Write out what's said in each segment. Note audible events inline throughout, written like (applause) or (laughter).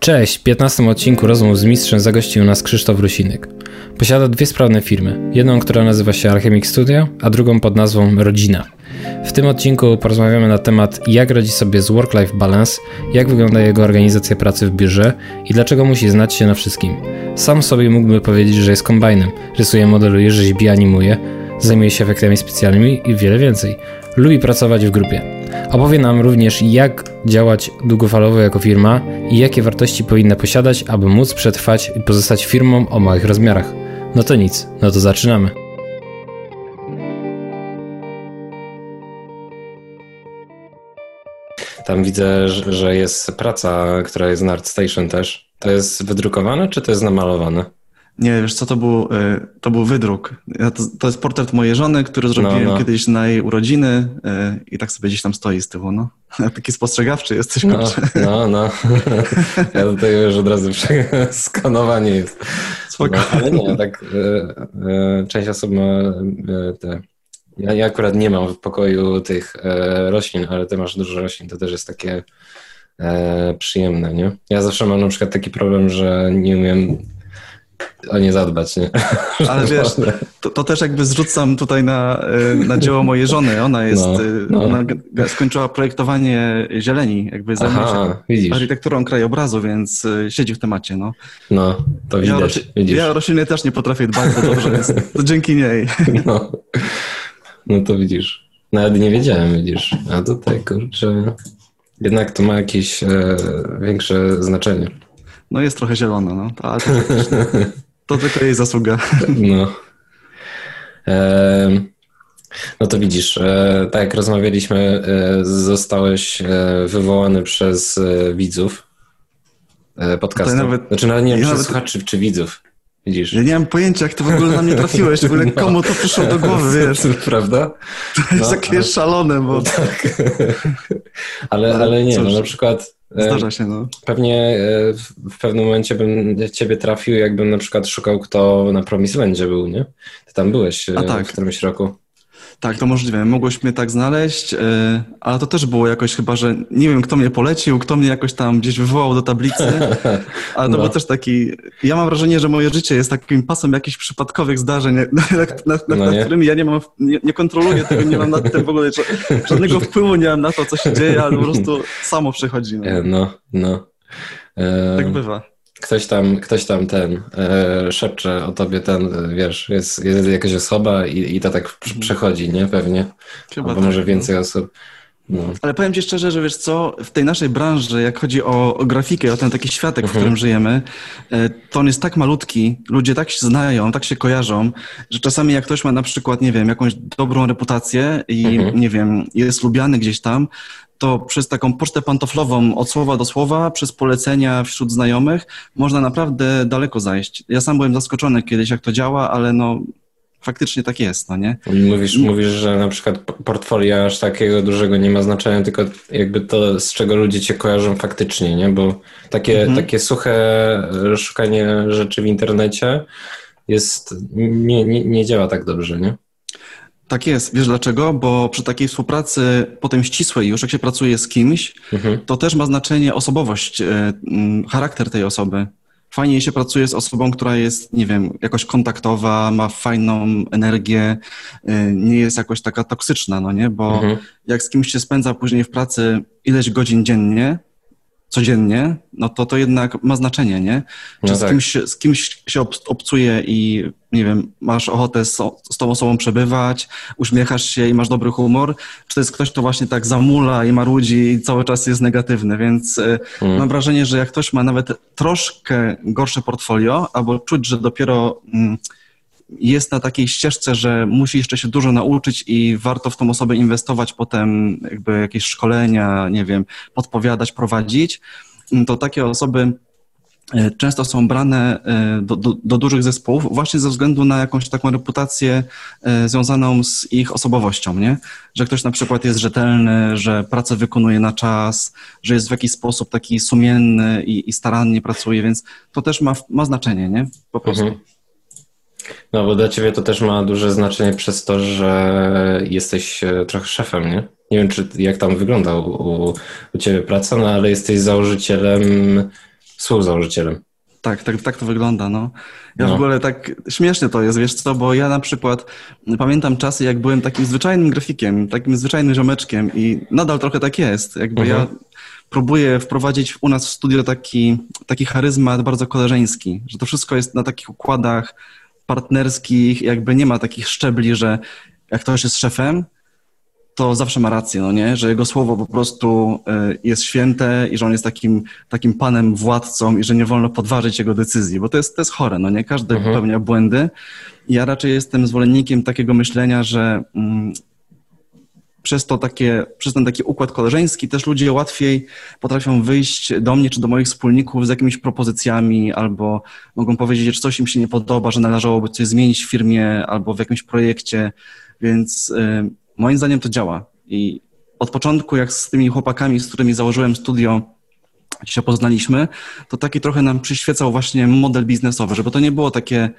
Cześć, w 15 odcinku rozmów z mistrzem zagościł nas Krzysztof Rusinek. Posiada dwie sprawne firmy. Jedną, która nazywa się Alchemic Studio, a drugą pod nazwą Rodzina. W tym odcinku porozmawiamy na temat, jak radzi sobie z work-life balance, jak wygląda jego organizacja pracy w biurze i dlaczego musi znać się na wszystkim. Sam sobie mógłby powiedzieć, że jest kombajnem, rysuje, modeluje, rzeźbi, animuje, zajmuje się efektami specjalnymi i wiele więcej. Lubi pracować w grupie. Opowie nam również, jak działać długofalowo jako firma i jakie wartości powinna posiadać, aby móc przetrwać i pozostać firmą o małych rozmiarach. No to nic, no to zaczynamy. Tam widzę, że jest praca, która jest na ArtStation też. To jest wydrukowane, czy to jest namalowane? Nie, wiesz co, to był, y, to był wydruk. To, to, jest portret mojej żony, który zrobiłem no, no. kiedyś na jej urodziny y, i tak sobie gdzieś tam stoi z tyłu, no. (laughs) Taki spostrzegawczy jesteś, no, no, no. (laughs) Ja tutaj już od razu (laughs) skanowanie jest. Spoko. No, ale nie, tak y, część osób ma te... Ja, ja akurat nie mam w pokoju tych roślin, ale ty masz dużo roślin, to też jest takie przyjemne, nie? Ja zawsze mam na przykład taki problem, że nie umiem o nie zadbać, nie? (laughs) Ale wiesz, to, to, też jakby zrzucam tutaj na, e, na dzieło mojej żony. Ona jest, no, e, no. ona skończyła projektowanie zieleni, jakby zajmuje się widzisz. architekturą krajobrazu, więc e, siedzi w temacie, no. No, to widać, ja, rośli, widzisz. Ja rośliny też nie potrafię dbać to dobrze, więc (laughs) to dzięki niej. No. no to widzisz. Nawet nie wiedziałem, widzisz. A tutaj, kurczę, jednak to ma jakieś e, większe znaczenie. No jest trochę zielona, no. To, (laughs) to, tylko jej zasługa. No. E, no to widzisz, e, tak jak rozmawialiśmy, e, zostałeś e, wywołany przez e, widzów e, podcastu. Nawet, znaczy nawet nie wiem, ja przez nawet... słuchaczy czy widzów. Widzisz? Ja nie mam pojęcia, jak to w ogóle na mnie trafiłeś, w ogóle (laughs) no. komu to przyszło do głowy, (laughs) wiesz. Prawda? To jest no, takie a... szalone, bo... Tak. ale, ale nie, no na przykład Zdarza się, no. Pewnie e, w pewnym momencie bym ciebie trafił, jakbym na przykład szukał, kto na Promislandzie był, nie? Ty tam byłeś e, A tak. w którymś roku. Tak, to możliwe. Mogłeś mnie tak znaleźć, e, ale to też było jakoś chyba, że nie wiem, kto mnie polecił, kto mnie jakoś tam gdzieś wywołał do tablicy, (laughs) ale to no. był też taki... Ja mam wrażenie, że moje życie jest takim pasem jakichś przypadkowych zdarzeń, no na którymi ja nie mam, nie, nie, kontroluję tego, nie mam nad tym w ogóle żadnego (laughs) wpływu nie mam na to, co się dzieje, ale po prostu samo przychodzi. No, no. no. Tak bywa ktoś tam, ktoś tam ten e, szepcze o tobie ten, wiesz, jest, jest jakaś osoba i, i to tak mhm. przechodzi, nie? Pewnie. Chyba Albo tak, może no. więcej no. osób. No. Ale powiem ci szczerze, że wiesz co, w tej naszej branży, jak chodzi o, o grafikę, o ten taki światek, mhm. w którym żyjemy, e, to on jest tak malutki, ludzie tak się znają, tak się kojarzą, że czasami jak ktoś ma na przykład, nie wiem, jakąś dobrą reputację i, mhm. nie wiem, jest lubiany gdzieś tam, to przez taką pocztę pantoflową od słowa do słowa, przez polecenia wśród znajomych, można naprawdę daleko zajść. Ja sam byłem zaskoczony kiedyś, jak to działa, ale no faktycznie tak jest, no nie? Mówisz, mówisz, że na przykład portfolio aż takiego dużego nie ma znaczenia, tylko jakby to, z czego ludzie cię kojarzą faktycznie, nie? Bo takie, mhm. takie suche szukanie rzeczy w internecie jest, nie, nie, nie działa tak dobrze, nie? Tak jest. Wiesz dlaczego? Bo przy takiej współpracy potem ścisłej już, jak się pracuje z kimś, mhm. to też ma znaczenie osobowość, e, charakter tej osoby. Fajnie się pracuje z osobą, która jest, nie wiem, jakoś kontaktowa, ma fajną energię, e, nie jest jakoś taka toksyczna, no nie? Bo mhm. jak z kimś się spędza później w pracy ileś godzin dziennie, codziennie, no to to jednak ma znaczenie, nie? Czy no z, tak. kimś, z kimś się obcuje i, nie wiem, masz ochotę z, z tą osobą przebywać, uśmiechasz się i masz dobry humor, czy to jest ktoś, kto właśnie tak zamula i marudzi i cały czas jest negatywny, więc e, mm. mam wrażenie, że jak ktoś ma nawet troszkę gorsze portfolio, albo czuć, że dopiero... Mm, jest na takiej ścieżce, że musi jeszcze się dużo nauczyć i warto w tą osobę inwestować, potem jakby jakieś szkolenia, nie wiem, podpowiadać, prowadzić, to takie osoby e, często są brane e, do, do, do, dużych zespołów właśnie ze względu na jakąś taką reputację e, związaną z ich osobowością, nie? Że ktoś na przykład jest rzetelny, że pracę wykonuje na czas, że jest w jakiś sposób taki sumienny i, i starannie pracuje, więc to też ma, ma znaczenie, nie? Po prostu. Mhm. No, bo dla ciebie to też ma duże znaczenie przez to, że jesteś e, trochę szefem, nie? Nie wiem, czy jak tam wygląda u, u ciebie praca, no ale jesteś założycielem współzałożycielem. Tak, tak, tak to wygląda, no. Ja no. w ogóle tak śmiesznie to jest, wiesz co, bo ja na przykład pamiętam czasy, jak byłem takim zwyczajnym grafikiem, takim zwyczajnym ziomeczkiem i nadal trochę tak jest. Jakby ja mhm. próbuję wprowadzić u nas w studio taki, taki charyzmat bardzo koleżeński, że to wszystko jest na takich układach partnerskich, jakby nie ma takich szczebli, że jak ktoś jest szefem, to zawsze ma rację, no nie? Że jego słowo po prostu e, jest święte i że on jest takim, takim panem, władcą i że nie wolno podważyć jego decyzji, bo to jest, to jest chore, no nie? Każdy mhm. popełnia błędy. Ja raczej jestem zwolennikiem takiego myślenia, że mm, przez, to takie, przez ten taki układ koleżeński też ludzie łatwiej potrafią wyjść do mnie czy do moich wspólników z jakimiś propozycjami albo mogą powiedzieć, że coś im się nie podoba, że należałoby coś zmienić w firmie albo w jakimś projekcie, więc... Yy, moim zdaniem to działa. I od początku, jak z tymi chłopakami, z którymi założyłem studio, się poznaliśmy, to taki trochę nam przyświecał właśnie model biznesowy, żeby to nie było takie,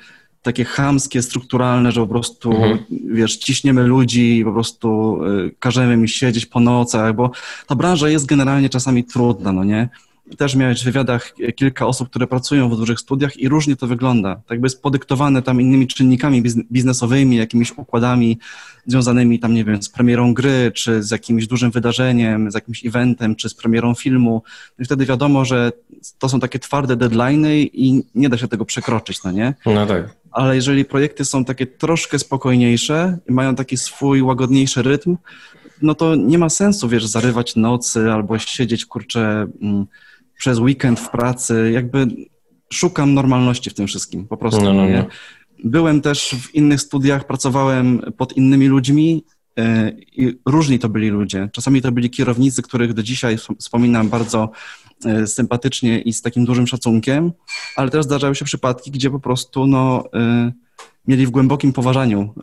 takie chamskie, strukturalne, że po prostu, mhm. wiesz, ciśniemy ludzi po prostu y, każemy mi siedzieć po nocach, bo ta branża jest generalnie czasami trudna, no nie? też miałeś w wywiadach kilka osób, które pracują w dużych studiach i różnie to wygląda. Tak jakby jest podyktowane tam innymi czynnikami biznesowymi, jakimiś układami związanymi tam, nie wiem, z premierą gry, czy z jakimś dużym wydarzeniem, z jakimś eventem, czy z premierą filmu. I wtedy wiadomo, że to są takie twarde deadlines i nie da się tego przekroczyć, no nie? No tak. Ale jeżeli projekty są takie troszkę spokojniejsze i mają taki swój łagodniejszy rytm, no to nie ma sensu, wiesz, zarywać nocy albo siedzieć, kurczę, mm, przez weekend w pracy, jakby szukam normalności w tym wszystkim, po prostu. No, no, no. Byłem też w innych studiach, pracowałem pod innymi ludźmi e, i różni to byli ludzie. Czasami to byli kierownicy, których do dzisiaj wspominam bardzo sympatycznie i z takim dużym szacunkiem, ale też zdarzały się przypadki, gdzie po prostu no, e, mieli w głębokim poważaniu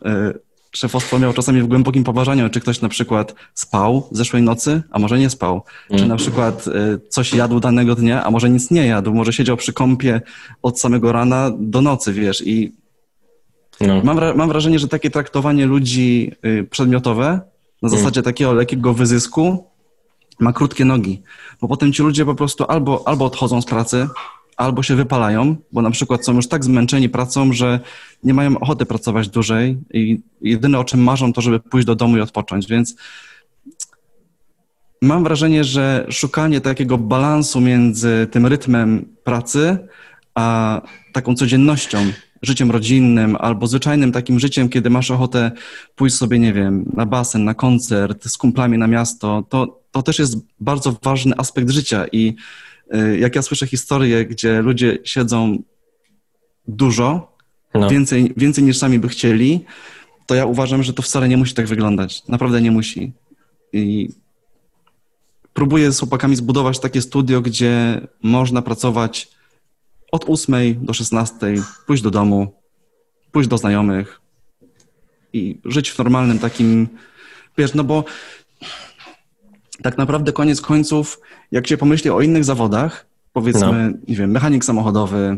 szefostwo miało czasami w głębokim poważaniu, czy ktoś na przykład spał zeszłej nocy, a może nie spał. Mm. Czy na przykład coś jadł danego dnia, a może nic nie jadł. Może siedział przy kąpie od samego rana do nocy, wiesz. I no. mam, mam wrażenie, że takie traktowanie ludzi y, przedmiotowe na mm. zasadzie takiego lekkiego wyzysku ma krótkie nogi. Bo potem ci ludzie po prostu albo, albo odchodzą z pracy, albo się wypalają, bo na przykład są już tak zmęczeni pracą, że nie mają ochoty pracować dłużej i jedyne o czym marzą to, żeby pójść do domu i odpocząć, więc mam wrażenie, że szukanie takiego balansu między tym rytmem pracy, a taką codziennością, życiem rodzinnym albo zwyczajnym takim życiem, kiedy masz ochotę pójść sobie, nie wiem, na basen, na koncert, z kumplami na miasto, to, to też jest bardzo ważny aspekt życia i Y, jak ja słyszę historie, gdzie ludzie siedzą dużo, no. więcej, więcej niż sami by chcieli, to ja uważam, że to wcale nie musi tak wyglądać. Naprawdę nie musi. I próbuję z chłopakami zbudować takie studio, gdzie można pracować od 8 do 16, pójść do domu, pójść do znajomych i żyć w normalnym takim, wiesz, no bo tak naprawdę koniec końców, jak się pomyśli o innych zawodach, powiedzmy, no. nie wiem, mechanik samochodowy,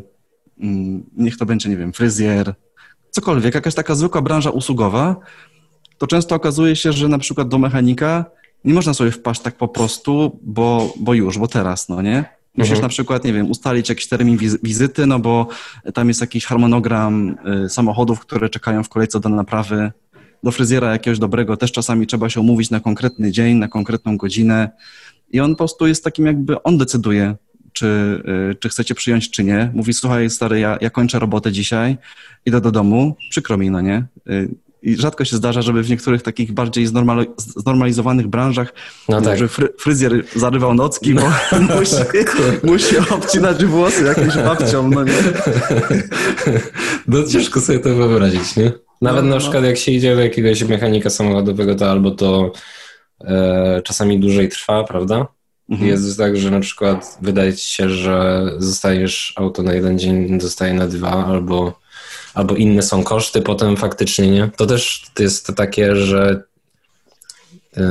mm, niech to będzie, nie wiem, fryzjer, cokolwiek, jakaś taka zwykła branża usługowa, to często okazuje się, że na przykład do mechanika nie można sobie wpaść tak po prostu, bo, bo już, bo teraz, no nie? Musisz mhm. na przykład, nie wiem, ustalić jakiś termin wizyty, no bo tam jest jakiś harmonogram y, samochodów, które czekają w kolejce do naprawy do fryzjera jakiegoś dobrego też czasami trzeba się umówić na konkretny dzień, na konkretną godzinę i on po prostu jest takim jakby, on decyduje, czy, y, czy chcecie przyjąć, czy nie. Mówi, słuchaj stary, ja, ja kończę robotę dzisiaj, idę do domu, przykro mi, no nie? I rzadko się zdarza, żeby w niektórych takich bardziej znormalizowanych branżach no tak. że fry, fryzjer zarywał nocki, bo no, (laughs) musi, musi obcinać włosy jakimś babcią, no nie? No ciężko sobie to wyobrazić, nie? Nawet no, na no. przykład jak się idzie do jakiegoś mechanika samochodowego, to albo to e, czasami dłużej trwa, prawda? Mhm. Jest tak, że na przykład wydaje ci się, że zostajesz auto na jeden dzień, zostaje na dwa, albo, albo inne są koszty potem faktycznie, nie? To też jest takie, że e,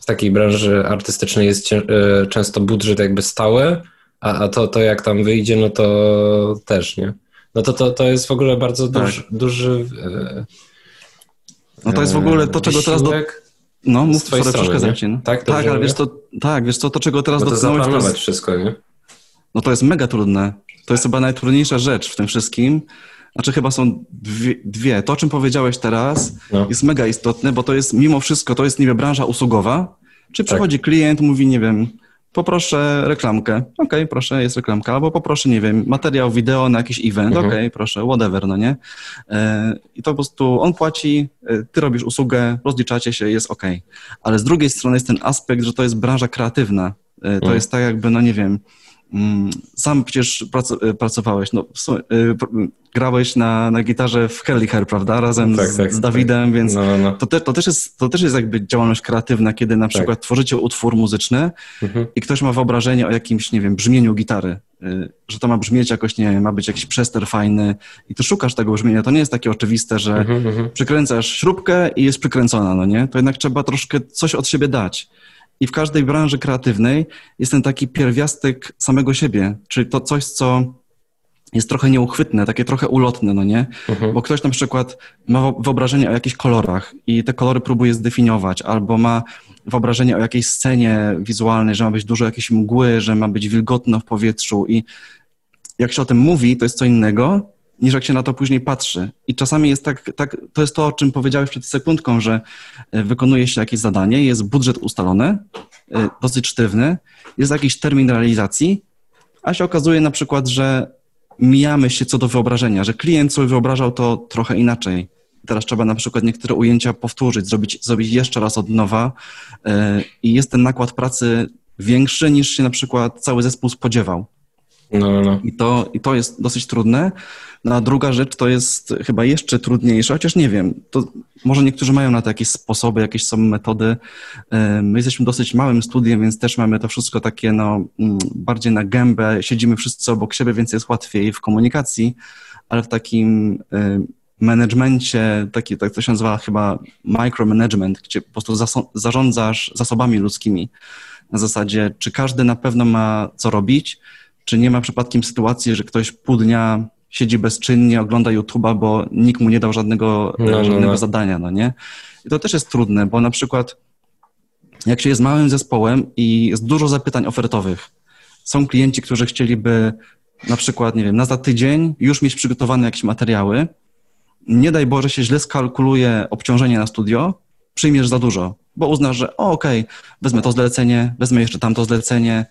w takiej branży artystycznej jest e, często budżet jakby stały, a, a to, to jak tam wyjdzie, no to też, nie? No to, to, to jest w ogóle bardzo tak. duży, duży e, No to jest w ogóle to, czego teraz... Do... No, mów, sorry, przeszkadzam ci. No. Tak, tak ale wiesz to, tak, wiesz co, to czego teraz Bo to zaplanować wszystko, nie? no to jest mega trudne. To jest chyba najtrudniejsza rzecz w tym wszystkim. Znaczy chyba są dwie. dwie. To, o czym powiedziałeś teraz, no. jest mega istotne, bo to jest mimo wszystko, to jest niby branża usługowa. Czy tak. przychodzi tak. klient, mówi, nie wiem, poproszę reklamkę. Okej, okay, proszę, jest reklamka. Albo poproszę, nie wiem, materiał wideo na jakiś event. Mhm. Okej, okay, proszę, whatever, no nie? E, I to po prostu on płaci, e, ty robisz usługę, rozliczacie się, jest ok. Ale z drugiej strony jest ten aspekt, że to jest branża kreatywna. E, to mhm. jest tak jakby, no nie wiem, sam przecież e, pracowałeś, no, e, grałeś na, na gitarze w Kelliher, prawda, razem tak, z, tak, z, Dawidem, tak. więc no, no, no. To, te, to, też jest, to też jest jakby działalność kreatywna, kiedy na tak. przykład tworzycie utwór muzyczny mhm. i ktoś ma wyobrażenie o jakimś, nie wiem, brzmieniu gitary, y, że to ma brzmieć jakoś, nie wiem, ma być jakiś przester fajny i ty szukasz tego brzmienia. To nie jest takie oczywiste, że mhm, mhm. przykręcasz śrubkę i jest przykręcona, no nie? To jednak trzeba troszkę coś od siebie dać. I w każdej branży kreatywnej jest ten taki pierwiastek samego siebie, czyli to coś, co jest trochę nieuchwytne, takie trochę ulotne, no nie? Mhm. Bo ktoś na przykład ma wyobrażenie o jakichś kolorach i te kolory próbuje zdefiniować, albo ma wyobrażenie o jakiejś scenie wizualnej, że ma być dużo jakiejś mgły, że ma być wilgotno w powietrzu i jak się o tym mówi, to jest co innego, niż jak się na to później patrzy. I czasami jest tak, tak, to jest to, o czym powiedziałeś przed sekundką, że e, wykonuje się jakieś zadanie, jest budżet ustalony, e, dosyć sztywny, jest jakiś termin realizacji, a się okazuje na przykład, że mijamy się co do wyobrażenia, że klient sobie wyobrażał to trochę inaczej. Teraz trzeba na przykład niektóre ujęcia powtórzyć, zrobić, zrobić jeszcze raz od nowa e, i jest ten nakład pracy większy niż się na przykład cały zespół spodziewał. No, no, no. I, to, I to jest dosyć trudne. No a druga rzecz to jest chyba jeszcze trudniejsza, chociaż nie wiem, to może niektórzy mają na to jakieś sposoby, jakieś są metody. My jesteśmy dosyć małym studiem, więc też mamy to wszystko takie no, mm, bardziej na gębę, siedzimy wszyscy obok siebie, więc jest łatwiej w komunikacji, ale w takim managemencie, taki, tak to się nazywa chyba micromanagement, gdzie po prostu zarządzasz zasobami ludzkimi na zasadzie, czy każdy na pewno ma co robić, czy nie ma przypadkiem sytuacji, że ktoś pół dnia siedzi bezczynnie, ogląda YouTube'a, bo nikt mu nie dał żadnego, no, no, żadnego no. zadania, no nie? I to też jest trudne, bo na przykład jak się jest małym zespołem i jest dużo zapytań ofertowych, są klienci, którzy chcieliby na przykład, nie wiem, na za tydzień już mieć przygotowane jakieś materiały, nie daj Boże się źle skalkuluje obciążenie na studio, przyjmiesz za dużo, bo uznasz, że o, okej, okay, wezmę to zlecenie, wezmę jeszcze tamto zlecenie,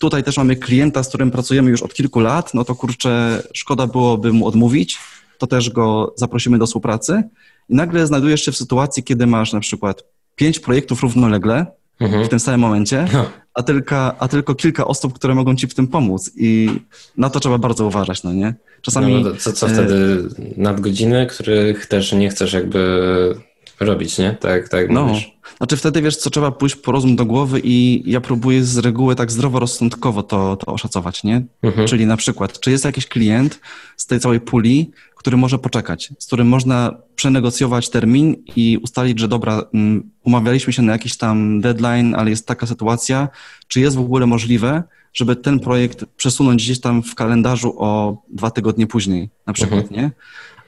Tutaj też mamy klienta, z którym pracujemy już od kilku lat, no to kurczę, szkoda byłoby mu odmówić, to też go zaprosimy do współpracy. I nagle znajdujesz się w sytuacji, kiedy masz na przykład pięć projektów równolegle mhm. w tym samym momencie, no. a, tylko, a tylko kilka osób, które mogą ci w tym pomóc. I na to trzeba bardzo uważać, no nie? Czasami... No, no co, co wtedy? Nadgodziny, których też nie chcesz jakby robić, nie? Tak, tak no. Mówisz. Znaczy wtedy wiesz, co trzeba pójść po rozum do głowy i ja próbuję z reguły tak zdroworozsądkowo to, to oszacować, nie? Mhm. Czyli na przykład, czy jest jakiś klient z tej całej puli, który może poczekać, z którym można przenegocjować termin i ustalić, że dobra, um, umawialiśmy się na jakiś tam deadline, ale jest taka sytuacja, czy jest w ogóle możliwe, żeby ten projekt przesunąć gdzieś tam w kalendarzu o dwa tygodnie później, na przykład, mhm. nie?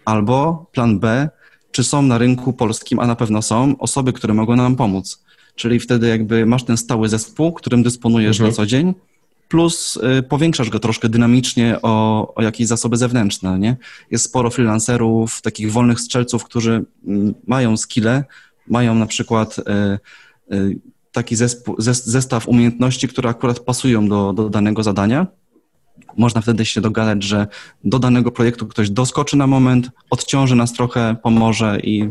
Albo plan B, czy są na rynku polskim, a na pewno są, osoby, które mogą nam pomóc. Czyli wtedy jakby masz ten stały zespół, którym dysponujesz mhm. na co dzień, plus y, powiększasz go troszkę dynamicznie o, o jakieś zasoby zewnętrzne, nie? Jest sporo freelancerów, takich wolnych strzelców, którzy y, mają skille, mają na przykład y, y taki zespół, zestaw umiejętności, które akurat pasują do, do danego zadania można wtedy się dogadać, że do danego projektu ktoś doskoczy na moment, odciąży nas trochę, pomoże i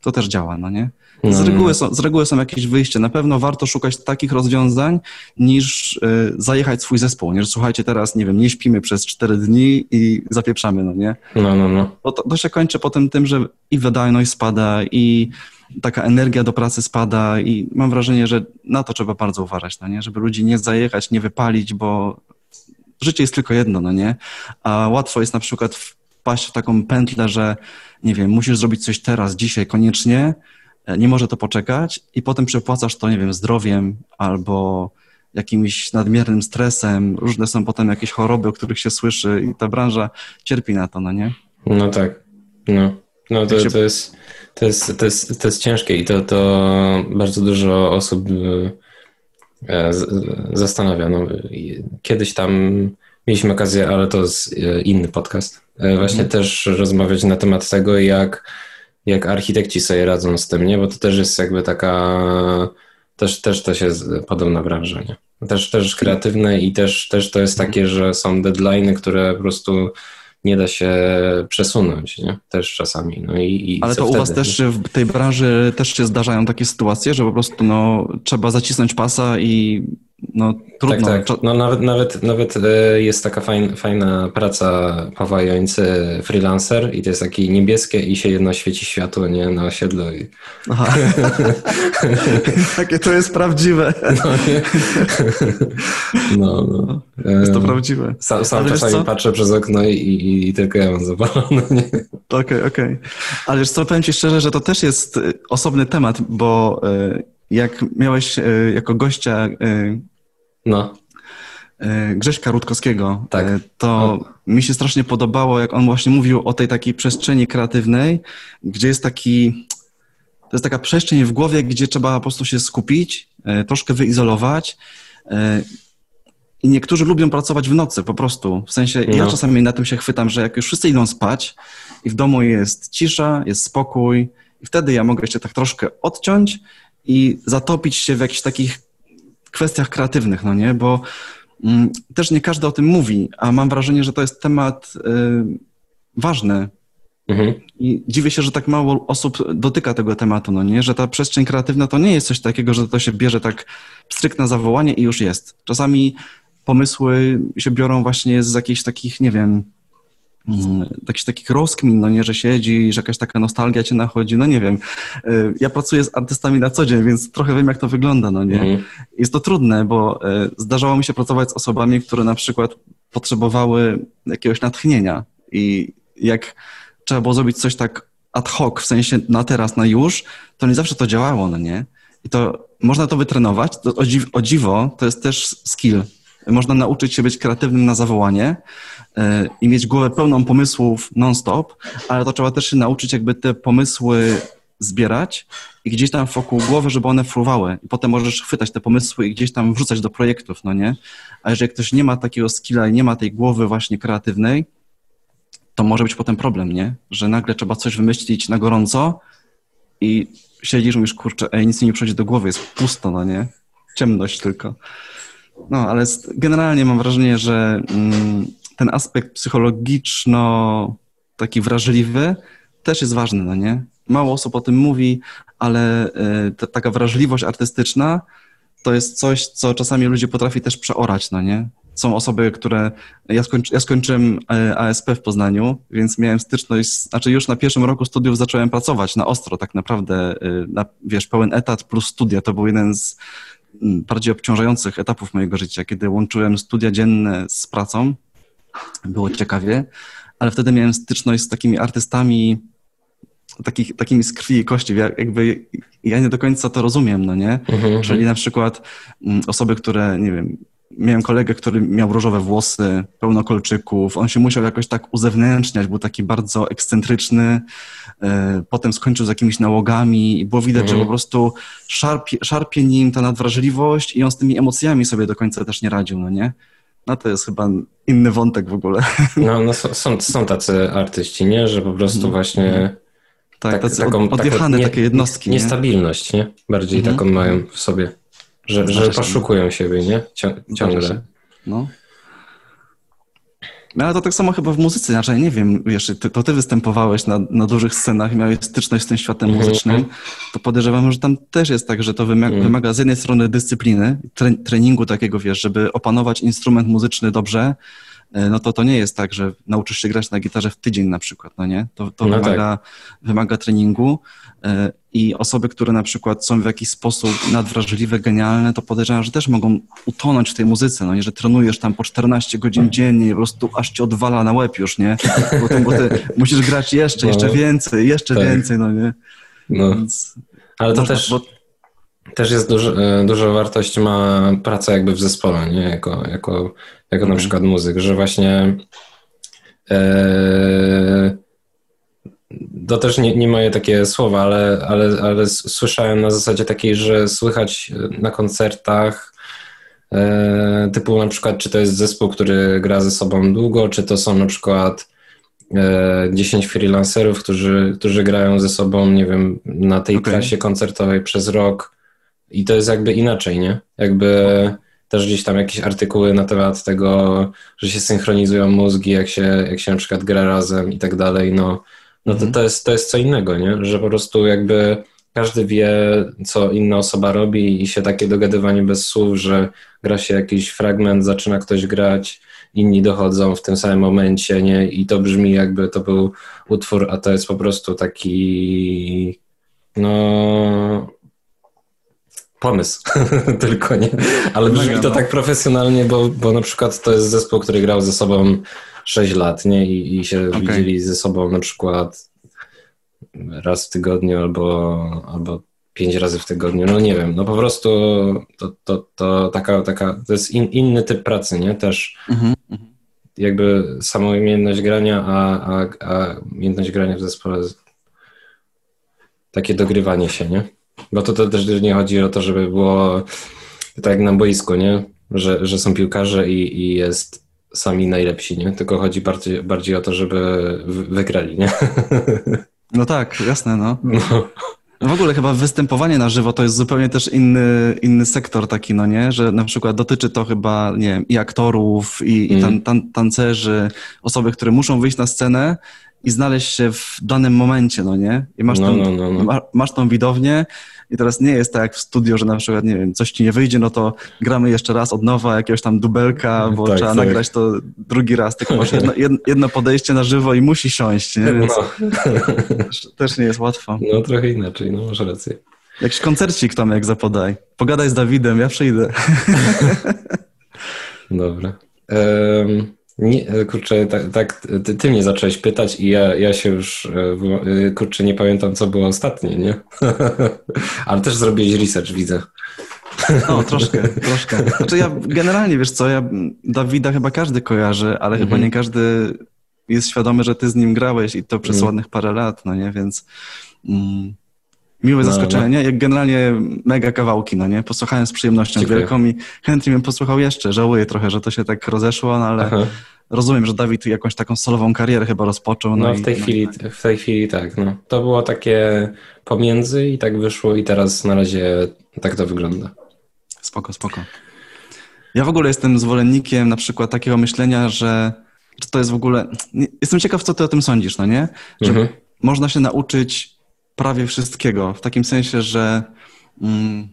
to też działa, no nie? Z mhm. reguły, są, z reguły są jakieś wyjście. Na pewno warto szukać takich rozwiązań, niż y, zajechać swój zespół. Nie, że słuchajcie, teraz, nie wiem, nie śpimy przez cztery dni i zapieprzamy, no nie? No, no, no. To, to się kończy potem tym, że i wydajność spada, i taka energia do pracy spada i mam wrażenie, że na to trzeba bardzo uważać, no nie? Żeby ludzi nie zajechać, nie wypalić, bo życie jest tylko jedno, no nie? A łatwo jest na przykład wpaść w taką pętlę, że nie wiem, musisz zrobić coś teraz, dzisiaj koniecznie, e, nie może to poczekać i potem przepłacasz to, nie wiem, zdrowiem albo jakimś nadmiernym stresem. Różne są potem jakieś choroby, o których się słyszy i ta branża cierpi na to, no nie? No tak, no. No to, to, jest, to, jest, to, jest, to jest ciężkie i to, to bardzo dużo osób e, zastanawia. No, kiedyś tam mieliśmy okazję, ale to jest inny podcast, właśnie mhm. też rozmawiać na temat tego, jak, jak architekci sobie radzą z tym, nie? Bo to też jest jakby taka, też, też to jest podobna branża, nie? Też, też kreatywne i też, też to jest takie, że są deadlines, które po prostu nie da się przesunąć, nie? Też czasami. No i, i Ale to wtedy? u was też w tej branży też się zdarzają takie sytuacje, że po prostu no, trzeba zacisnąć pasa i no trudno. Tak, tak. No nawet, nawet, nawet e, jest taka fajna, fajna praca Pawła Jońcy, freelancer i to jest takie niebieskie i się jedno świeci światło, nie, na osiedlu. I... Aha. (laughs) takie to jest prawdziwe. No, nie? (laughs) no, no. Jest to prawdziwe. Sam, sam czasami patrzę przez okno i, i, i, tylko ja mam zapalone, nie? Okej, okay, okej. Okay. Ale już co, powiem ci szczerze, że to też jest osobny temat, bo e, jak miałeś e, jako gościa no. E, Grześka Rutkowskiego, tak. E, to o. mi się strasznie podobało, jak on właśnie mówił o tej takiej przestrzeni kreatywnej, gdzie jest taki, to jest taka przestrzeń w głowie, gdzie trzeba po prostu się skupić, e, troszkę wyizolować. I niektórzy lubią pracować w nocy po prostu. W sensie, no. ja czasami na tym się chwytam, że jak już wszyscy idą spać i w domu jest cisza, jest spokój, i wtedy ja mogę się tak troszkę odciąć i zatopić się w jakichś takich kwestiach kreatywnych, no nie? Bo mm, też nie każdy o tym mówi, a mam wrażenie, że to jest temat y, ważny. Mhm. I dziwię się, że tak mało osób dotyka tego tematu, no nie? Że ta przestrzeń kreatywna to nie jest coś takiego, że to się bierze tak pstryk na zawołanie i już jest. Czasami pomysły się biorą właśnie z jakichś takich, nie wiem, Mm, jakichś takich rozkmin, no nie, że siedzi, że jakaś taka nostalgia cię nachodzi, no nie wiem. Y, ja pracuję z artystami na co dzień, więc trochę wiem, jak to wygląda, no nie. Mhm. Jest to trudne, bo y, zdarzało mi się pracować z osobami, które na przykład potrzebowały jakiegoś natchnienia i jak trzeba było zrobić coś tak ad hoc, w sensie na teraz, na już, to nie zawsze to działało, no nie. I to można to wytrenować, to o, dziw, o dziwo, to jest też skill. Można nauczyć się być kreatywnym na zawołanie, i mieć głowę pełną pomysłów non-stop, ale to trzeba też się nauczyć jakby te pomysły zbierać i gdzieś tam wokół głowy, żeby one fruwały. I potem możesz chwytać te pomysły i gdzieś tam wrzucać do projektów, no nie? A jeżeli ktoś nie ma takiego skilla i nie ma tej głowy właśnie kreatywnej, to może być potem problem, nie? Że nagle trzeba coś wymyślić na gorąco i siedzisz i mówisz, kurczę, ej, nic mi nie przychodzi do głowy, jest pusto, no nie? Ciemność tylko. No, ale generalnie mam wrażenie, że mm, ten aspekt psychologiczno taki wrażliwy też jest ważny, no nie? Mało osób o tym mówi, ale e, ta, taka wrażliwość artystyczna to jest coś, co czasami ludzie potrafi też przeorać, no nie? Są osoby, które. Ja, skończy, ja skończyłem e, ASP w Poznaniu, więc miałem styczność. Znaczy, już na pierwszym roku studiów zacząłem pracować na ostro, tak naprawdę. E, na, wiesz, pełen etat plus studia to był jeden z bardziej obciążających etapów mojego życia, kiedy łączyłem studia dzienne z pracą było ciekawie, ale wtedy miałem styczność z takimi artystami, takich, takimi z krwi i kości. Ja, jakby ja nie do końca to rozumiem, no nie? Mhm, mhm. Czyli na przykład mm, osoby, które, nie wiem, miałem kolegę, który miał różowe włosy, pełno kolczyków. On się musiał jakoś tak uzewnętrzniać, był taki bardzo ekscentryczny. E, potem skończył z jakimiś nałogami i było widać, mhm. że po prostu szarpie, szarpie nim ta nadwrażliwość i on z tymi emocjami sobie do końca też nie radził, no nie? No to jest chyba inny wątek w ogóle. (laughs) No, no są, są tacy artyści, nie? Że po prostu właśnie tak, tak, tacy taką, odjechane taką, nie, takie jednostki. Niestabilność, nie? Bardziej mhm. taką mają w sobie. Że, że poszukują siebie, nie? Ciągle. No. No ale to tak samo chyba w muzyce, znaczy nie wiem, wiesz, ty, to ty występowałeś na, na dużych scenach i miałeś styczność z tym światem mm -hmm. muzycznym, to podejrzewam, że tam też jest tak, że to wymaga, mm. wymaga z jednej strony dyscypliny, tre, treningu takiego, wiesz, żeby opanować instrument muzyczny dobrze, no to to nie jest tak, że nauczysz się grać na gitarze w tydzień na przykład, no nie? To, to no wymaga, tak. wymaga treningu e, i osoby, które na przykład są w jakiś sposób nadwrażliwe, genialne, to podejrzewam, że też mogą utonąć w tej muzyce, no nie? Że trenujesz tam po 14 godzin dziennie po prostu aż ci odwala na łeb już, nie? Potem, bo ty (laughs) musisz grać jeszcze, jeszcze no, więcej, jeszcze tak. więcej, no nie? No. Więc Ale to można, też... Bo też jest dużo, e, dużo wartość ma praca jakby w zespole, nie? Jako, jako, jako na mhm. przykład muzyk, że właśnie e, to też nie, nie moje takie słowa, ale, ale, ale słyszałem na zasadzie takiej, że słychać na koncertach E, typu na przykład, czy to jest zespół, który gra ze sobą długo, czy to są na przykład 10 freelancerów, którzy, którzy grają ze sobą, nie wiem, na tej okay. trasie koncertowej przez rok i to jest jakby inaczej, nie? Jakby też gdzieś tam jakieś artykuły na temat tego, że się synchronizują mózgi, jak się, jak się na przykład gra razem i tak dalej, no, no to, mhm. to, jest, to jest co innego, nie? Że po prostu jakby każdy wie, co inna osoba robi i się takie dogadywanie bez słów, że gra się jakiś fragment, zaczyna ktoś grać, inni dochodzą w tym samym momencie, nie? I to brzmi jakby to był utwór, a to jest po prostu taki no pomysł (laughs) tylko, nie? Ale brzmi to tak profesjonalnie, bo, bo na przykład to jest zespół, który grał ze sobą 6 lat, nie? I, i się okay. widzieli ze sobą na przykład raz w tygodniu albo, albo pięć razy w tygodniu, no nie wiem, no po prostu to, to, to taka, taka, to jest in, inny typ pracy, nie? Też mhm. jakby sama umiejętność grania, a, a, a umiejętność grania w zespole takie dogrywanie się, nie? Bo to, to też nie chodzi o to, żeby było tak jak na boisku, nie? Że, że są piłkarze i, i jest sami najlepsi, nie? Tylko chodzi bardziej, bardziej o to, żeby wygrali, nie? No tak, jasne, no. no. W ogóle chyba występowanie na żywo to jest zupełnie też inny, inny sektor taki, no nie? Że na przykład dotyczy to chyba, nie wiem, i aktorów, i, mm. i tan, tan, tancerzy, osoby, które muszą wyjść na scenę i znaleźć się w danym momencie, no nie? I masz, no, tą, no, no, no. masz tą widownię i teraz nie jest tak jak w studio, że na przykład, nie wiem, coś ci nie wyjdzie, no to gramy jeszcze raz od nowa jakiegoś tam dubelka, bo tak, trzeba tak. nagrać to drugi raz, tylko masz jedno, jedno, podejście na żywo i musi siąść, nie? Więc no. też, też nie jest łatwo. No trochę inaczej, no masz rację. Jakiś koncercik tam jak zapodaj. Pogadaj z Dawidem, ja przyjdę. (laughs) Dobra. Um... Nie, kurczę, tak, tak ty, ty, mnie zacząłeś pytać i ja, ja się już, e, kurczę, nie pamiętam, co było ostatnie, nie? (laughs) Ale też zrobiłeś research, widzę. No, troszkę, troszkę. Znaczy ja generalnie, wiesz co, ja Dawida chyba każdy kojarzy, ale chyba mhm. nie każdy jest świadomy, że ty z nim grałeś i to przez mm. ładnych parę lat, no nie, więc... Mm, Miłe no, zaskoczenie, no. jak generalnie mega kawałki, no nie? Posłuchałem z przyjemnością Dziękuję. wielką i chętnie bym posłuchał jeszcze. Żałuję trochę, że to się tak rozeszło, no ale Aha. rozumiem, że Dawid jakąś taką solową karierę chyba rozpoczął. No, no w, tej i, chwili, no, w tej chwili tak, no. To było takie pomiędzy i tak wyszło i teraz na razie tak to wygląda. Spoko, spoko. Ja w ogóle jestem zwolennikiem na przykład takiego myślenia, że, że to jest w ogóle... Jestem ciekaw, co ty o tym sądzisz, no nie? Że mhm. można się nauczyć prawie wszystkiego, w takim sensie, że mm,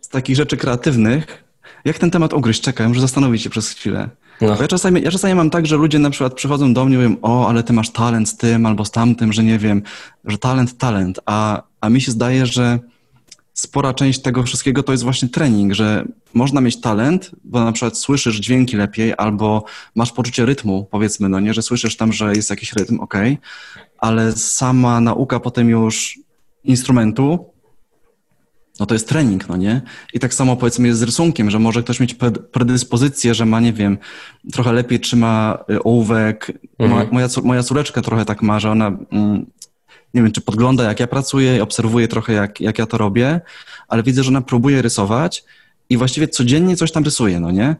z takich rzeczy kreatywnych, jak ten temat ugryźć? Czekaj, muszę zastanowić się przez chwilę. No. Ja, czasami, ja czasami mam tak, że ludzie na przykład przychodzą do mnie i mówią, o, ale ty masz talent z tym albo z tamtym, że nie wiem, że talent, talent, a, a mi się zdaje, że spora część tego wszystkiego to jest właśnie trening, że można mieć talent, bo na przykład słyszysz dźwięki lepiej albo masz poczucie rytmu, powiedzmy, no nie, że słyszysz tam, że jest jakiś rytm, ok, ale sama nauka potem już instrumentu, no to jest trening, no nie? I tak samo powiedzmy jest z rysunkiem, że może ktoś mieć predyspozycję, że ma, nie wiem, trochę lepiej trzyma y, ołówek. Mhm. Moja, moja córeczka trochę tak ma, że ona, mm, nie wiem, czy podgląda jak ja pracuję obserwuje trochę jak, jak ja to robię, ale widzę, że ona próbuje rysować i właściwie codziennie coś tam rysuje, no nie?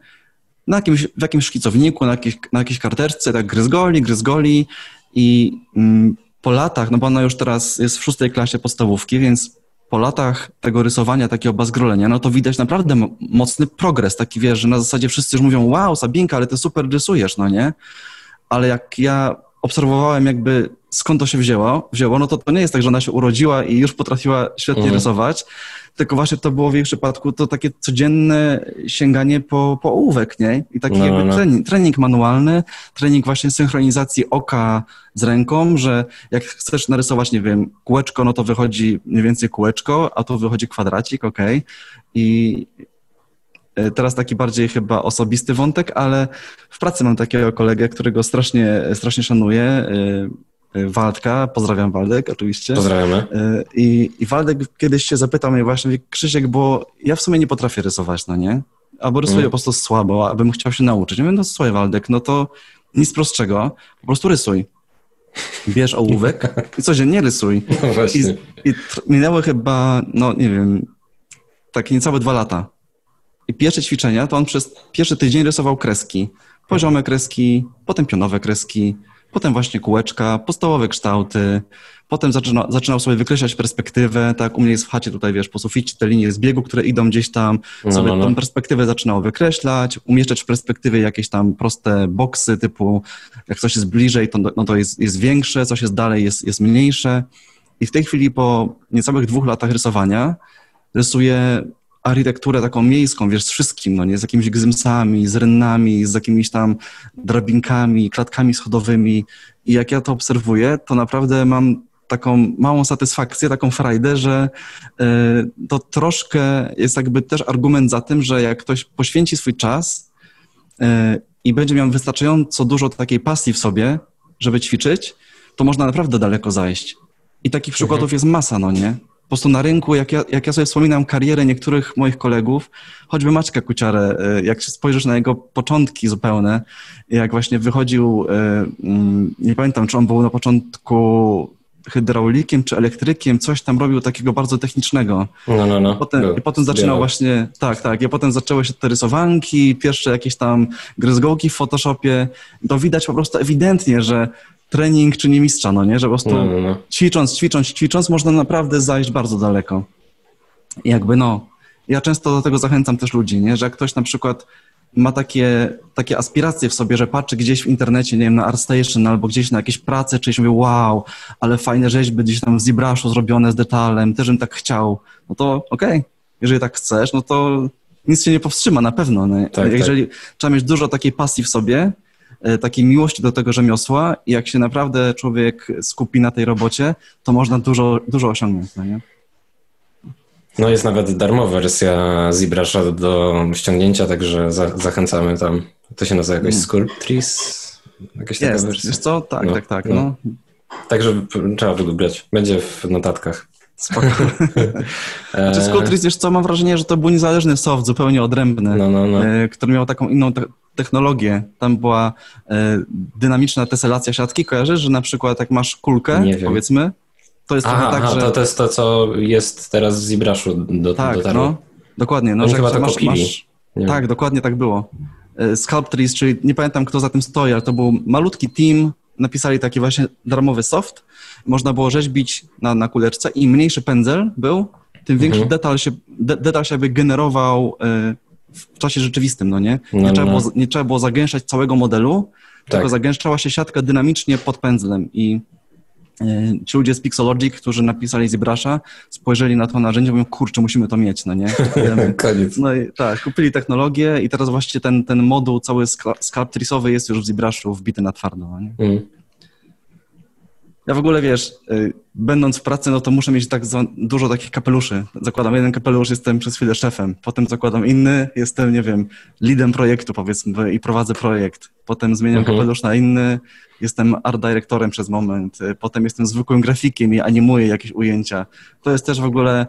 Na jakimś, w jakimś szkicowniku, na, jakiejś, na jakiejś karteczce, tak gryzgoli, gryzgoli i mm, po latach, no bo ona już teraz jest w szóstej klasie podstawówki, więc po latach tego rysowania, takiego bazgrolenia, no to widać naprawdę mocny progres, taki wiesz, że na zasadzie wszyscy już mówią, wow, Sabinka, ale ty super rysujesz, no nie? Ale jak ja obserwowałem jakby skąd to się wzięło, wzięło, no to to nie jest tak, że ona się urodziła i już potrafiła świetnie mhm. rysować, tylko właśnie to było w jej przypadku to takie codzienne sięganie po, po ołówek, nie? I taki no, jakby no. Trening, trening manualny, trening właśnie synchronizacji oka z ręką, że jak chcesz narysować, nie wiem, kółeczko, no to wychodzi mniej więcej kółeczko, a tu wychodzi kwadracik, ok? I e, teraz taki bardziej chyba osobisty wątek, ale w pracy mam takiego kolegę, którego strasznie, strasznie szanuję, e, Waldka, pozdrawiam Waldek oczywiście. Pozdrawiamy. E, I, I Waldek kiedyś się zapytał mnie właśnie, Krzysiek, bo ja w sumie nie potrafię rysować, no nie? Albo rysuję mm. po prostu słabo, abym chciał się nauczyć. Ja mówię, no słuchaj Waldek, no to nic prostszego, po prostu rysuj. Bierz ołówek i codziennie rysuj. (laughs) No właśnie. I, i minęły chyba, no nie wiem, takie niecałe dwa lata. I pierwsze ćwiczenia to on przez pierwszy tydzień rysował kreski. Poziome kreski, potem pionowe kreski, potem właśnie kółeczka, podstawowe kształty, potem zaczyna, zaczynał sobie wykreślać perspektywę, tak, u mnie jest w chacie tutaj, wiesz, po suficie te linie zbiegu, które idą gdzieś tam, no, sobie no, no. tą perspektywę zaczynał wykreślać, umieszczać w perspektywie jakieś tam proste boksy typu, jak coś jest bliżej, to, no to jest, jest większe, coś jest dalej, jest, jest mniejsze. I w tej chwili po niecałych dwóch latach rysowania rysuję architekturę taką miejską, wiesz, z wszystkim, no nie, z jakimiś gzymsami, z rynnami, z jakimiś tam drabinkami, klatkami schodowymi i jak ja to obserwuję, to naprawdę mam taką małą satysfakcję, taką frajdę, że y, to troszkę jest jakby też argument za tym, że jak ktoś poświęci swój czas y, i będzie miał wystarczająco dużo takiej pasji w sobie, żeby ćwiczyć, to można naprawdę daleko zajść. I takich przykładów mhm. jest masa, no nie? Po prostu na rynku, jak ja, jak ja sobie wspominam karierę niektórych moich kolegów, choćby Maćka Kuciarę, e, jak spojrzysz na jego początki zupełne, jak właśnie wychodził, e, mm, nie pamiętam, czy on był na początku hydraulikiem czy elektrykiem, coś tam robił takiego bardzo technicznego. No, no, no. Potem, I potem zaczynał właśnie, tak, tak, i potem zaczęły się te rysowanki, pierwsze jakieś tam gryzgołki w Photoshopie. To widać po prostu ewidentnie, że trening czyni mistrza, no nie? Że po prostu no, no, no. ćwicząc, ćwicząc, ćwicząc można naprawdę zajść bardzo daleko. I jakby no, ja często do tego zachęcam też ludzi, nie? Że jak ktoś na przykład ma takie, takie aspiracje w sobie, że patrzy gdzieś w internecie, nie wiem, na ArtStation albo gdzieś na jakieś prace, czyś mówi, wow, ale fajne rzeźby gdzieś tam w ZBrushu zrobione z detalem, też bym tak chciał. No to okej, okay. jeżeli tak chcesz, no to nic się nie powstrzyma na pewno. No. Tak, jeżeli tak. trzeba mieć dużo takiej pasji w sobie, takiej miłości do tego rzemiosła i jak się naprawdę człowiek skupi na tej robocie, to można dużo, dużo osiągnąć, no nie? No jest nawet darmowa wersja ZBrush'a do ściągnięcia, także za, zachęcamy tam. To się nazywa jakoś mm. Sculptris? Jakaś taka jest, wersja. Wiesz co? Tak, no, tak, tak. No. no. Także trzeba wygooglać. Będzie w notatkach. Spoko. (laughs) znaczy Sculptris, wiesz co, mam wrażenie, że to był niezależny soft, zupełnie odrębny, no, no, no. E, który miał taką inną technologię. Tam była e, dynamiczna teselacja siatki. Kojarzysz, że na przykład jak masz kulkę, powiedzmy, to jest aha, tak, aha, że... to, to jest to, co jest teraz w ZBrush'u do, tak, dotarło. no, dokładnie. No, że chyba to masz, masz... Tak, dokładnie tak było. E, Sculptris, czyli nie pamiętam kto za tym stoi, ale to był malutki team, napisali taki właśnie darmowy soft. Można było rzeźbić na, na kuleczce i mniejszy pędzel był, tym większy mhm. detal się, de, detal się jakby generował y, w czasie rzeczywistym, no nie? Nie, no, trzeba, no. Było, nie trzeba było zagęszczać całego modelu, tak. tylko zagęszczała się siatka dynamicznie pod pędzlem i ci ludzie z Pixologic, którzy napisali ZBrush'a, spojrzeli na to narzędzie i mówią, kurczę, musimy to mieć, no nie? (laughs) Koniec. No i tak, kupili technologię i teraz właśnie ten, ten moduł cały sculptrisowy jest już w ZBrush'u wbity na twardo, no nie? Mm. Ja w ogóle, wiesz, y, będąc w pracy, no to muszę mieć tak dużo takich kapeluszy. Zakładam jeden kapelusz, jestem przez chwilę szefem, potem zakładam inny, jestem, nie wiem, leadem projektu powiedzmy i prowadzę projekt. Potem zmieniam mhm. kapelusz na inny, jestem art dyrektorem przez moment, y, potem jestem zwykłym grafikiem i animuję jakieś ujęcia. To jest też w ogóle...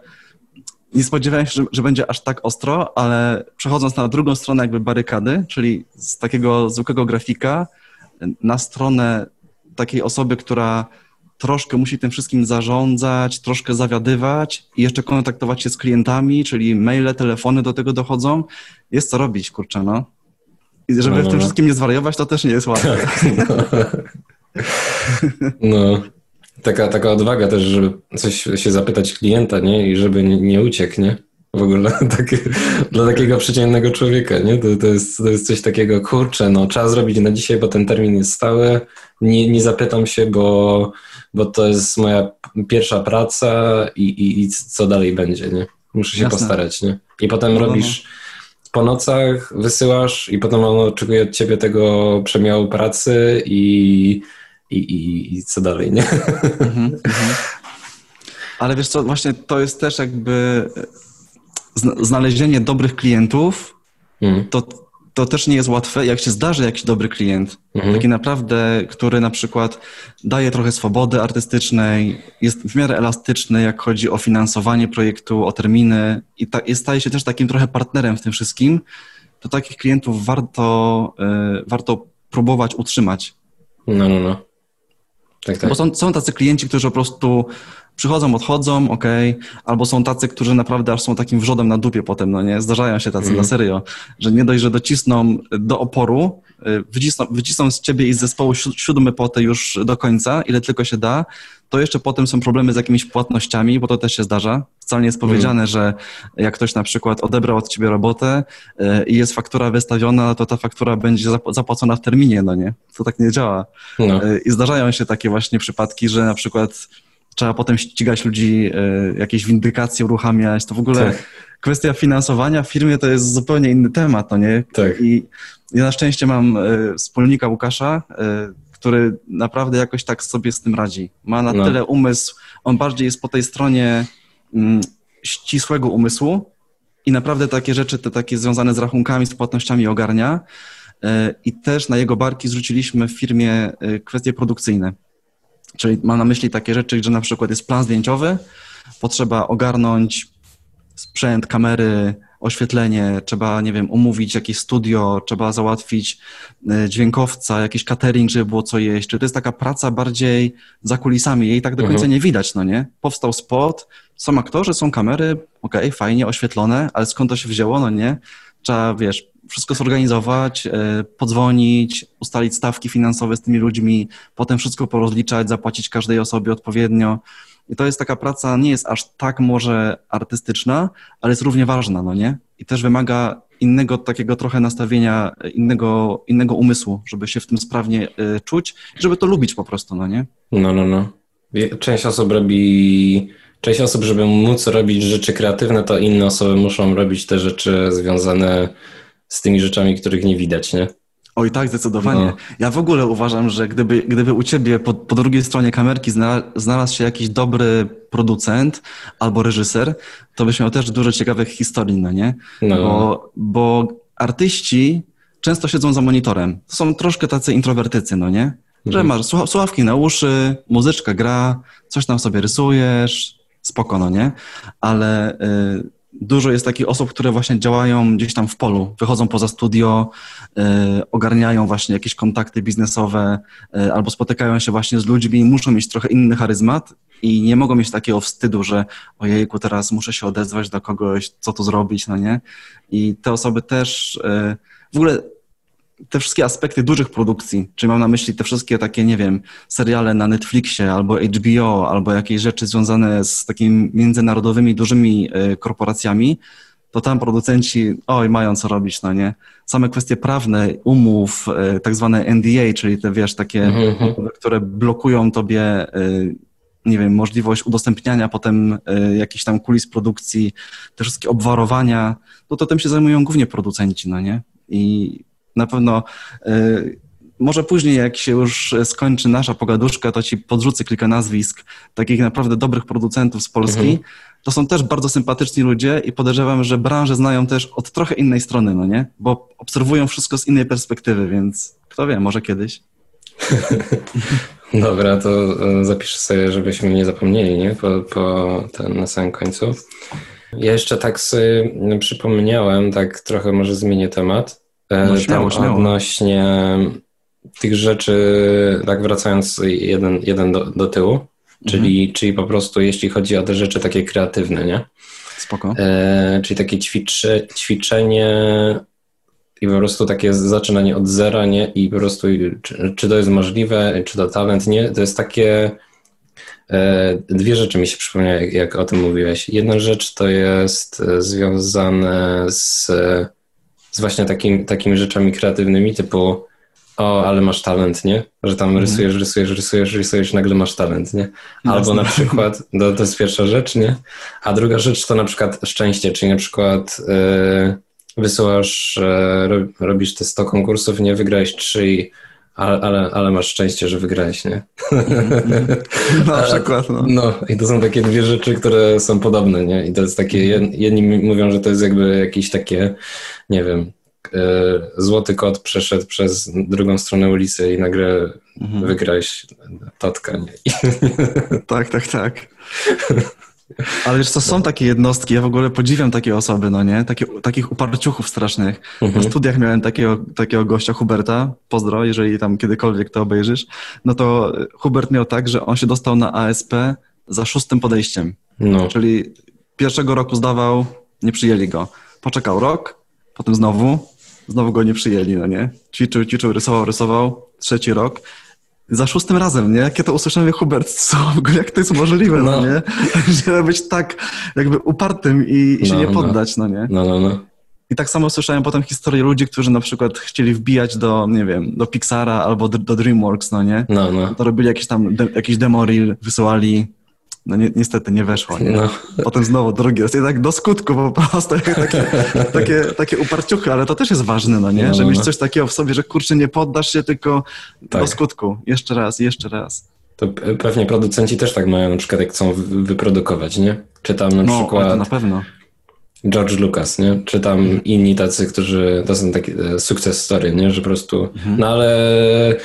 Nie spodziewałem się, że, że będzie aż tak ostro, ale przechodząc na drugą stronę jakby barykady, czyli z takiego zwykłego grafika na stronę takiej osoby, która troszkę musi tym wszystkim zarządzać, troszkę zawiadywać i jeszcze kontaktować się z klientami, czyli maile, telefony do tego dochodzą. Jest co robić, kurczę, no. I żeby no, w tym no. wszystkim nie zwariować, to też nie jest łatwe. Tak, (laughs) no. no. Taka, taka odwaga też, żeby coś się zapytać klienta, nie? I żeby nie, nie uciekł, nie? w ogóle (laughs) takie, dla takiego przeciętnego człowieka, nie? To, to, jest, to jest coś takiego, kurczę, no trzeba zrobić na dzisiaj, bo ten termin jest stały, nie, nie zapytam się, bo, bo to jest moja pierwsza praca i, i, i co dalej będzie, nie? Muszę się Jasne. postarać, nie? I potem no, no robisz no. po nocach, wysyłasz i potem on oczekuje od ciebie tego przemiału pracy i, i, i, i co dalej, nie? Mhm, (laughs) mhm. Ale wiesz co, właśnie to jest też jakby znalezienie dobrych klientów, mm. to, to też nie jest łatwe. Jak się zdarzy jakiś dobry klient, mm. taki naprawdę, który na przykład daje trochę swobody artystycznej, jest w miarę elastyczny, jak chodzi o finansowanie projektu, o terminy i ta, jest, staje się też takim trochę partnerem w tym wszystkim, to takich klientów warto, y, warto próbować utrzymać. No, no, no. Tak, tak. Bo są, są tacy klienci, którzy po prostu przychodzą, odchodzą, ok, albo są tacy, którzy naprawdę aż są takim wrzodem na dupie potem, no nie? Zdarzają się tacy mm. na serio, że nie dość, że docisną do oporu, wycisną, wycisną z ciebie i z zespołu siódmy potę już do końca, ile tylko się da, to jeszcze potem są problemy z jakimiś płatnościami, bo to też się zdarza. Wcale nie jest powiedziane, mm. że jak ktoś na przykład odebrał od ciebie robotę y, i jest faktura wystawiona, to ta faktura będzie zapłacona w terminie, no nie? To tak nie działa. No. Y, I zdarzają się takie właśnie przypadki, że na przykład trzeba potem ścigać ludzi, jakieś windykacje uruchamiać. To w ogóle tak. Kwestia finansowania w firmie to jest zupełnie inny temat, no nie? Tak. I ja na szczęście mam e, wspólnika Łukasza, e, który naprawdę jakoś tak sobie z tym radzi. Ma na no. tyle umysł, on bardziej jest po tej stronie mm, ścisłego umysłu i naprawdę takie rzeczy, te takie związane z rachunkami, z płatnościami ogarnia. I też na jego barki zwróciliśmy w firmie kwestie produkcyjne. Czyli mam na myśli takie rzeczy, że na przykład jest plan zdjęciowy, potrzeba ogarnąć sprzęt, kamery, oświetlenie, trzeba, nie wiem, umówić jakieś studio, trzeba załatwić e, dźwiękowca, jakiś catering, żeby było co jeść. Czy to jest taka praca bardziej za kulisami, jej tak do końca mhm. nie widać, no nie? Powstał spot, są aktorzy, są kamery, okej, okay, fajnie, oświetlone, ale skąd to się wzięło, no nie? Trzeba, wiesz, wszystko zorganizować, e, podzwonić, ustalić stawki finansowe z tymi ludźmi, potem wszystko porozliczać, zapłacić każdej osobie odpowiednio. I to jest taka praca, nie jest aż tak może artystyczna, ale jest równie ważna, no nie? I też wymaga innego takiego trochę nastawienia, innego, innego umysłu, żeby się w tym sprawnie y, czuć, żeby to lubić po prostu, no nie? No, no, no. Część osób robi, część osób, żeby móc robić rzeczy kreatywne, to inne osoby muszą robić te rzeczy związane z tymi rzeczami, których nie widać, nie? Oj tak, zdecydowanie. No. Ja w ogóle uważam, że gdyby, gdyby u ciebie po, po drugiej stronie kamerki znalazł się jakiś dobry producent albo reżyser, to byś miał też dużo ciekawych historii, no nie? No. Bo, bo artyści często siedzą za monitorem. To są troszkę tacy introwertycy, no nie? Że mhm. masz słuchawki na uszy, muzyczka gra, coś tam sobie rysujesz, spoko, no nie? Ale... Y dużo jest takich osób, które właśnie działają gdzieś tam w polu, wychodzą poza studio, y, ogarniają właśnie jakieś kontakty biznesowe y, albo spotykają się właśnie z ludźmi i muszą mieć trochę inny charyzmat i nie mogą mieć takiego wstydu, że ojejku, teraz muszę się odezwać do kogoś, co tu zrobić, no nie? I te osoby też y, w ogóle te wszystkie aspekty dużych produkcji, czyli mam na myśli te wszystkie takie, nie wiem, seriale na Netflixie albo HBO, albo jakieś rzeczy związane z takimi międzynarodowymi, dużymi e, korporacjami, to tam producenci, oj, mają co robić, no nie? Same kwestie prawne, umów, e, tak zwane NDA, czyli te, wiesz, takie, mm-hmm. które blokują tobie, e, nie wiem, możliwość udostępniania potem jakichś tam kulis produkcji, te wszystkie obwarowania, no to tym się zajmują głównie producenci, no nie? I na pewno y, może później, jak się już skończy nasza pogaduszka, to ci podrzucę kilka nazwisk takich naprawdę dobrych producentów z Polski. Mhm. To są też bardzo sympatyczni ludzie i podejrzewam, że branżę znają też od trochę innej strony, no nie? Bo obserwują wszystko z innej perspektywy, więc kto wie, może kiedyś. (laughs) Dobra, to e, zapiszę sobie, żebyśmy nie zapomnieli, nie? Po, po ten, na samym końcu. Ja jeszcze tak sobie przypomniałem, tak trochę może zmienię temat. E, no, śmiało, śmiało. Odnośnie tych rzeczy, tak wracając jeden, jeden do, do tyłu, mhm. czyli, czyli po prostu jeśli chodzi o te rzeczy takie kreatywne, nie? Spoko. E, czyli takie ćwiczy, ćwiczenie i po prostu takie zaczynanie od zera, nie? I po prostu czy, czy to jest możliwe, czy to talent, nie? To jest takie... E, dwie rzeczy mi się przypomniały, jak, jak o tym mówiłeś. Jedna rzecz to jest e, związane z z właśnie takim, takimi rzeczami kreatywnymi, typu o, ale masz talent, nie? Że tam mhm. rysujesz, rysujesz, rysujesz, rysujesz, nagle masz talent, nie? Albo Jasne. na przykład, (laughs) to, to jest pierwsza rzecz, nie? A druga rzecz to na przykład szczęście, czyli na przykład yy, wysyłasz, yy, robisz te 100 konkursów, nie wygrałeś 3 i ale, ale, ale, masz szczęście, że wygrałeś, nie? (laughs) Na przykład, no. No, i to są takie dwie rzeczy, które są podobne, nie? I to jest takie, jedni mówią, że to jest jakby jakieś takie, nie wiem, e, złoty kot przeszedł przez drugą stronę ulicy i nagle mhm. wygrałeś totka, nie? Tak, tak, tak. (laughs) Ale wiesz co, są takie jednostki, ja w ogóle podziwiam takie osoby, no nie? Takie, takich uparciuchów strasznych. Mhm. Na studiach miałem takiego, takiego gościa, Huberta, pozdro, jeżeli tam kiedykolwiek to obejrzysz, no to Hubert miał tak, że on się dostał na ASP za szóstym podejściem. No. Czyli pierwszego roku zdawał, nie przyjęli go. Poczekał rok, potem znowu, znowu go nie przyjęli, no nie? Ćwiczył, ćwiczył, rysował, rysował, trzeci rok za szóstym razem, nie? Jakie to usłyszałem, Hubert, co? Jak to jest możliwe, no, no nie? (laughs) Żeby być tak jakby upartym i, i się no, nie no. poddać, no. no nie? No, no, no. I tak samo słyszałem potem historię ludzi, którzy na przykład chcieli wbijać do, nie wiem, do Pixara albo do, do DreamWorks, no nie? No, no. To robili jakieś tam, de, jakiś demo reel, wysyłali no ni niestety nie weszło. Nie? No. Potem znowu drugi raz. Tak do skutku po prostu. Takie, takie, takie uparciuchy, ale to też jest ważne, no nie? No, Że mieć no. coś takiego w sobie, że kurczę, nie poddasz się, tylko tak. do skutku. Jeszcze raz, jeszcze raz. To pewnie producenci też tak mają, na przykład jak chcą wyprodukować, nie? Czy tam na no, przykład... na pewno. George Lucas, nie? Czy tam mhm. inni tacy, którzy, to są takie e, sukces story, nie? Że po prostu, mhm. no ale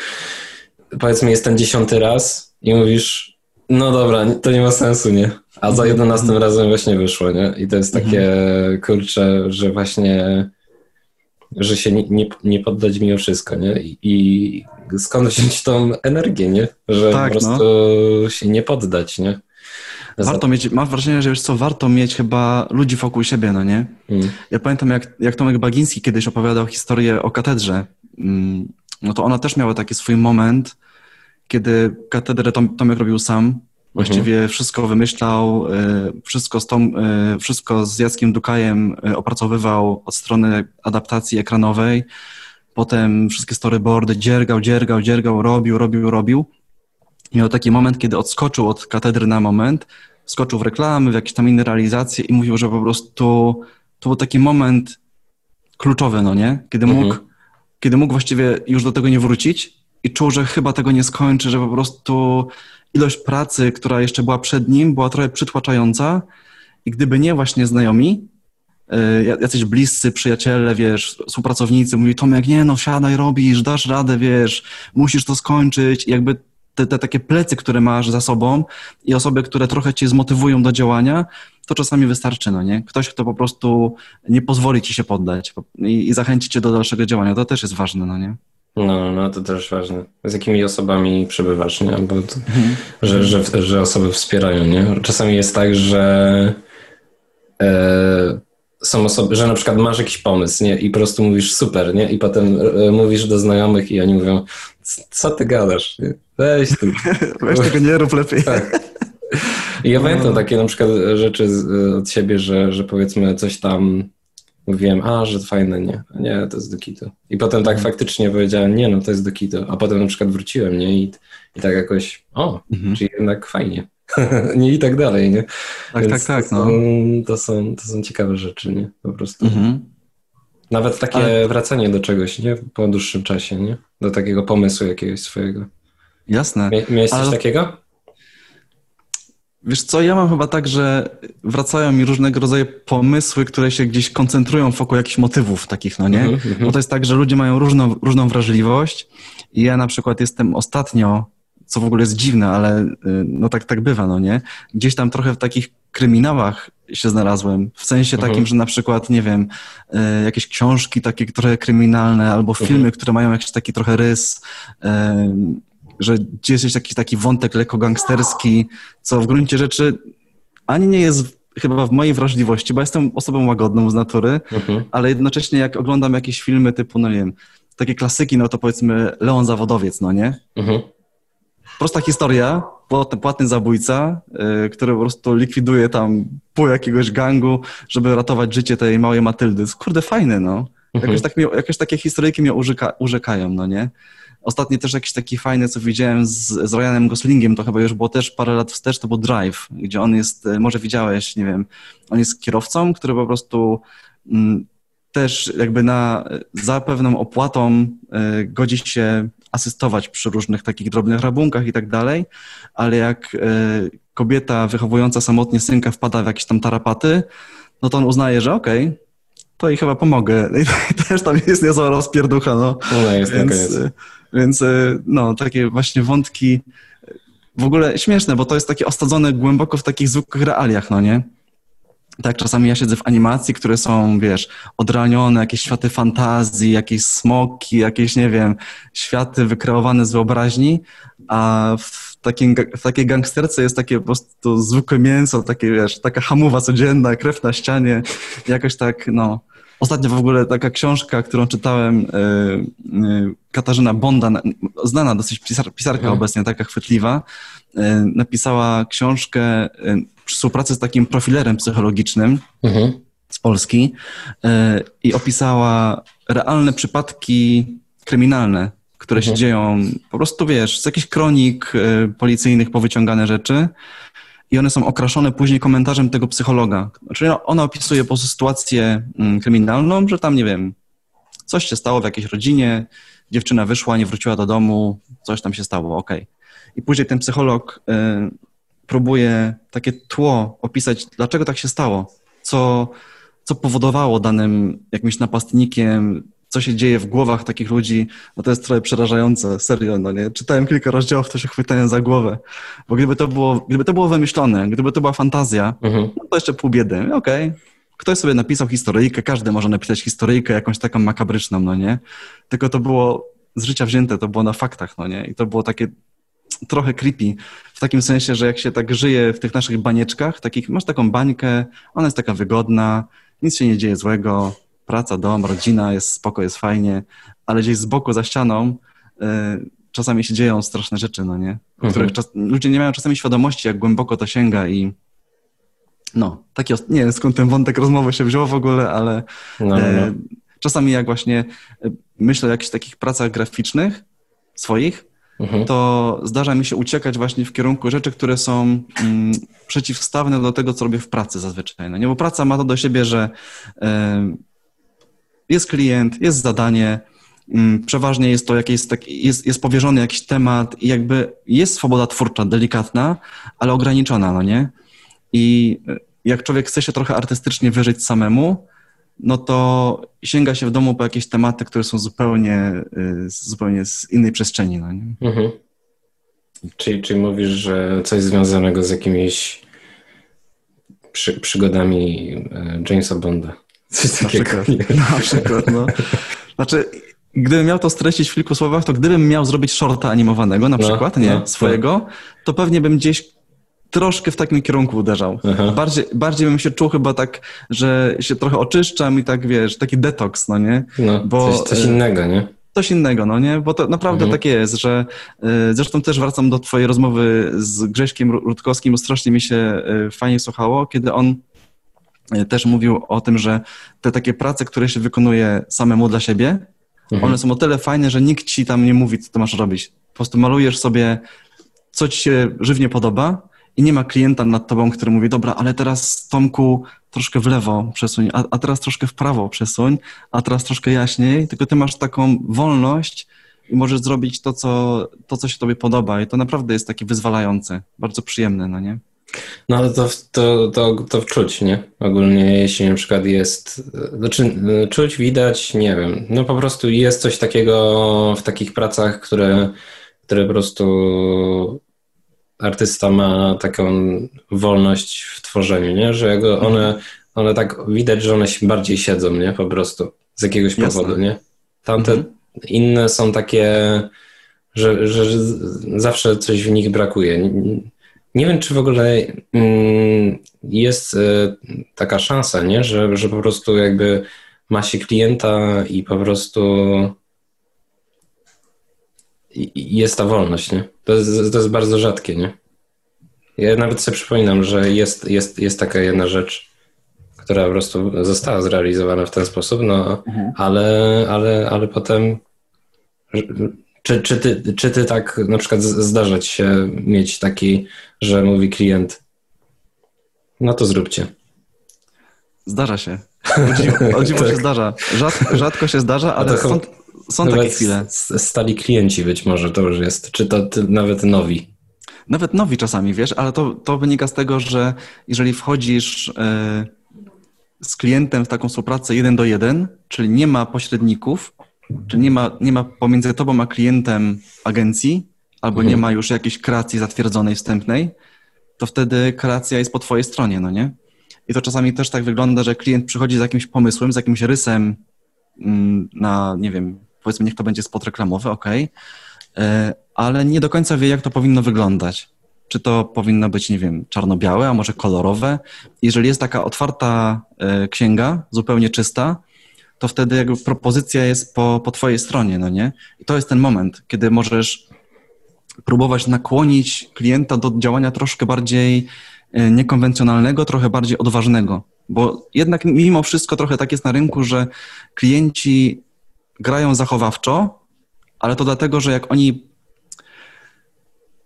powiedzmy jest ten dziesiąty raz i mówisz, no dobra, to nie ma sensu, nie? A za jedenastym razem właśnie wyszło, nie? I to jest takie, mhm. kurcze, że właśnie, że się nie, nie, nie poddać mimo wszystko, nie? I, I, skąd wziąć tą energię, nie? Że tak, po prostu no. się nie poddać, nie? Warto mieć, mam wrażenie, że wiesz co, warto mieć chyba ludzi wokół siebie, no nie? Mm. Ja pamiętam, jak, jak Tomek Bagiński kiedyś opowiadał historię o katedrze, mm, no to ona też miała taki swój moment, kiedy katedrę Tom, Tomek robił sam, właściwie mhm. wszystko wymyślał, e, wszystko z, Tom, e, wszystko z Jackiem Dukajem e, opracowywał od strony adaptacji ekranowej, potem wszystkie storyboardy dziergał, dziergał, dziergał, robił, robił, robił. I miał taki moment, kiedy odskoczył od katedry na moment, skoczył w reklamy, w jakieś tam inne realizacje i mówił, że po prostu to był taki moment kluczowy, no nie? Kiedy mógł, mhm. kiedy mógł właściwie już do tego nie wrócić i czuł, że chyba tego nie skończy, że po prostu ilość pracy, która jeszcze była przed nim, była trochę przytłaczająca i gdyby nie właśnie znajomi, e, jacyś bliscy przyjaciele, wiesz, współpracownicy mówili, Tomek, nie no, siadaj, robisz, dasz radę, wiesz, musisz to skończyć. I jakby te, te takie plecy, które masz za sobą i osoby, które trochę cię zmotywują do działania, to czasami wystarczy, no nie? Ktoś, kto po prostu nie pozwoli ci się poddać i, i zachęci cię do dalszego działania, to też jest ważne, no nie? No, no to też ważne. Z jakimi osobami przebywasz, nie? Bo to, mhm. że, że, że osoby wspierają, nie? Czasami jest tak, że e, są osoby, że na przykład masz jakiś pomysł, nie? I po prostu mówisz super, nie? I potem e, mówisz do znajomych i oni mówią, co ty gadasz? Nie? Weź tu. (laughs) Weź tego nie rób lepiej. Tak. I ja pamiętam takie na przykład rzeczy od siebie, że, że powiedzmy coś tam mówiłem, a, że fajne, nie, nie, to jest do kitu. I potem tak mhm. faktycznie powiedziałem, nie, no to jest do kitu. A potem na przykład wróciłem, nie, i, i tak jakoś, o, mhm. czyli jednak fajnie. (laughs) nie i tak dalej, nie? Tak, Więc tak, tak. No. To, są, to, są, to są ciekawe rzeczy, nie? Po prostu. Mhm. Nawet takie Ale... wracanie do czegoś, nie? Po dłuższym czasie, nie? Do takiego pomysłu jakiegoś swojego. Jasne. Mie miałeś coś Ale... takiego? Wiesz co, ja mam chyba tak, że wracają mi różnego rodzaju pomysły, które się gdzieś koncentrują wokół jakichś motywów takich, no nie? Mm -hmm. Bo to jest tak, że ludzie mają różną, różną wrażliwość i ja na przykład jestem ostatnio, co w ogóle jest dziwne, ale y, no tak, tak bywa, no nie? Gdzieś tam trochę w takich kryminałach się znalazłem, w sensie mhm. takim, że na przykład, nie wiem, y, jakieś książki takie trochę kryminalne albo filmy, mhm. które mają jakiś taki trochę rys, y, że jest jakiś taki wątek lekko gangsterski, co w gruncie rzeczy ani nie jest chyba w mojej wrażliwości, bo jestem osobą łagodną z natury, mhm. ale jednocześnie jak oglądam jakieś filmy typu, no nie wiem, takie klasyki, no to powiedzmy Leon Zawodowiec, no nie? Mhm. Prosta historia, płatny zabójca, yy, który po prostu likwiduje tam pół jakiegoś gangu, żeby ratować życie tej małej Matyldy. Kurde, fajne, no. Mhm. Jakoś, tak mnie, jakoś takie historyjki mnie urzeka, urzekają, no nie? Ostatnio też jakiś taki fajny, co widziałem z, z Ryanem Goslingiem, to chyba już było też parę lat wstecz, to był Drive, gdzie on jest, e, może widziałeś, nie wiem, on jest kierowcą, który po prostu mm, też jakby na, za pewną opłatą y, godzi się asystować przy różnych takich drobnych rabunkach i tak dalej, ale jak y, kobieta wychowująca samotnie synka wpada w jakieś tam tarapaty, no to on uznaje, że okej, okay, to i chyba pomogę. (laughs) Też tam jest niezła rozpierducha, no. No jest, Więc, więc e, no, takie właśnie wątki w ogóle śmieszne, bo to jest takie osadzone głęboko w takich zwykłych realiach, no nie? Tak, czasami ja siedzę w animacji, które są, wiesz, odrealnione, jakieś światy fantazji, jakieś smoki, jakieś, nie wiem, światy wykreowane z wyobraźni, a w, takim, w takiej gangsterce jest takie po prostu zwykłe mięso, takie, wiesz, taka hamowa codzienna, krew na ścianie, jakoś tak, no... Ostatnio w ogóle taka książka, którą czytałem, yy, yy, Katarzyna Bonda, znana dosyć pisar, pisarka mhm. obecnie, taka chwytliwa, yy, napisała książkę przy współpracy z takim profilerem psychologicznym mhm. z Polski i opisała realne przypadki kryminalne, które mhm. się dzieją, po prostu wiesz, z jakichś kronik policyjnych powyciągane rzeczy i one są okraszone później komentarzem tego psychologa. Czyli ona opisuje po prostu sytuację mm, kryminalną, że tam, nie wiem, coś się stało w jakiejś rodzinie, dziewczyna wyszła, nie wróciła do domu, coś tam się stało, ok. I później ten psycholog y, próbuje takie tło opisać, dlaczego tak się stało, co, co powodowało danym jakimś napastnikiem co się dzieje w głowach takich ludzi, no to jest trochę przerażające, serio, no nie? Czytałem kilka rozdziałów, to się chwytałem za głowę, bo gdyby to było, gdyby to było wymyślone, gdyby to była fantazja, mhm. no to jeszcze pół biedy, okej. Okay. Ktoś sobie napisał historyjkę, każdy może napisać historyjkę jakąś taką makabryczną, no nie? Tylko to było z życia wzięte, to było na faktach, no nie? I to było takie trochę creepy, w takim sensie, że jak się tak żyje w tych naszych banieczkach, takich, masz taką bańkę, ona jest taka wygodna, nic się nie dzieje złego, praca, dom, rodzina, jest spoko, jest fajnie, ale gdzieś z boku, za ścianą y, czasami się dzieją straszne rzeczy, no nie? Mhm. których czas, ludzie nie mają czasami świadomości, jak głęboko to sięga i no, taki, nie wiem skąd ten wątek rozmowy się wziął w ogóle, ale no, no. E, czasami jak właśnie e, myślę o jakichś takich pracach graficznych swoich, mhm. to zdarza mi się uciekać właśnie w kierunku rzeczy, które są mm, przeciwstawne do tego, co robię w pracy zazwyczaj. No nie, bo praca ma to do siebie, że jest klient, jest zadanie, mm, przeważnie jest to jakieś, jest, jest powierzony jakiś temat i jakby jest swoboda twórcza, delikatna, ale ograniczona, no nie? I e, jak człowiek chce się trochę artystycznie wyżyć samemu, no to sięga się w domu po jakieś tematy, które są zupełnie, e, zupełnie z innej przestrzeni, no nie? Mhm. Czyli, czyli mówisz, że coś związanego z jakimiś przy, przygodami e, Jamesa Bonda. Coś na przykład, na przykład, no. Znaczy, gdybym miał to streścić w kilku słowach, to gdybym miał zrobić shorta animowanego, na no, przykład, nie, no, swojego, no. to pewnie bym gdzieś troszkę w takim kierunku uderzał. Bardziej, bardziej bym się czuł chyba tak, że się trochę oczyszczam i tak, wiesz, taki detoks, no nie? No, Bo, coś, coś innego, nie? Coś innego, no nie? Bo to naprawdę mhm. tak jest, że y, zresztą też wracam do twojej rozmowy z Grześkiem Rutkowskim, bo strasznie mi się y, fajnie słuchało, kiedy on też mówił o tym, że te takie prace, które się wykonuje samemu dla siebie, mhm. one są o tyle fajne, że nikt ci tam nie mówi, co ty masz robić. Po prostu malujesz sobie, co ci się żywnie podoba i nie ma klienta nad tobą, który mówi, dobra, ale teraz Tomku troszkę w lewo przesuń, a, a teraz troszkę w prawo przesuń, a teraz troszkę jaśniej, tylko ty masz taką wolność i możesz zrobić to, co, to, co się tobie podoba i to naprawdę jest takie wyzwalające, bardzo przyjemne, no nie? No ale to, to, to, to czuć, nie? Ogólnie jeśli na przykład jest, znaczy czuć, widać, nie wiem, no po prostu jest coś takiego w takich pracach, które, które po prostu artysta ma taką wolność w tworzeniu, nie? Że one, mhm. one tak widać, że one się bardziej siedzą, nie? Po prostu z jakiegoś Jasne. powodu, nie? Tamte mhm. inne są takie, że, że, że zawsze coś w nich brakuje. Nie wiem, czy w ogóle mm, jest e, taka szansa, nie? Że, że po prostu jakby ma się klienta i po prostu jest ta wolność, nie? To jest, to jest bardzo rzadkie, nie? Ja nawet sobie przypominam, że jest, jest, jest taka jedna rzecz, która po prostu została zrealizowana w ten sposób, no, mhm. ale, ale, ale potem czy, czy, ty, czy ty tak na przykład zdarzać się mieć taki, że mówi klient, no to zróbcie. Zdarza się. (laughs) O dziwo, tak. się zdarza. Rzadko, rzadko się zdarza, ale są, są takie chwile. Stali klienci być może to już jest, czy to nawet nowi. Nawet nowi czasami, wiesz, ale to, to wynika z tego, że jeżeli wchodzisz e, z klientem w taką współpracę jeden do jeden, czyli nie ma pośredników, Czyli nie ma, nie ma pomiędzy tobą a klientem agencji albo mhm. nie ma już jakiejś kreacji zatwierdzonej, wstępnej, to wtedy kreacja jest po twojej stronie, no nie? I to czasami też tak wygląda, że klient przychodzi z jakimś pomysłem, z jakimś rysem mm, na, nie wiem, powiedzmy, niech to będzie spot reklamowy, ok, e, ale nie do końca wie, jak to powinno wyglądać. Czy to powinno być, nie wiem, czarno-białe, a może kolorowe. Jeżeli jest taka otwarta e, księga, zupełnie czysta, to wtedy jakby propozycja jest po, po twojej stronie, no nie? I to jest ten moment, kiedy możesz próbować nakłonić klienta do działania troszkę bardziej e, niekonwencjonalnego, trochę bardziej odważnego. Bo jednak mimo wszystko trochę tak jest na rynku, że klienci grają zachowawczo, ale to dlatego, że jak oni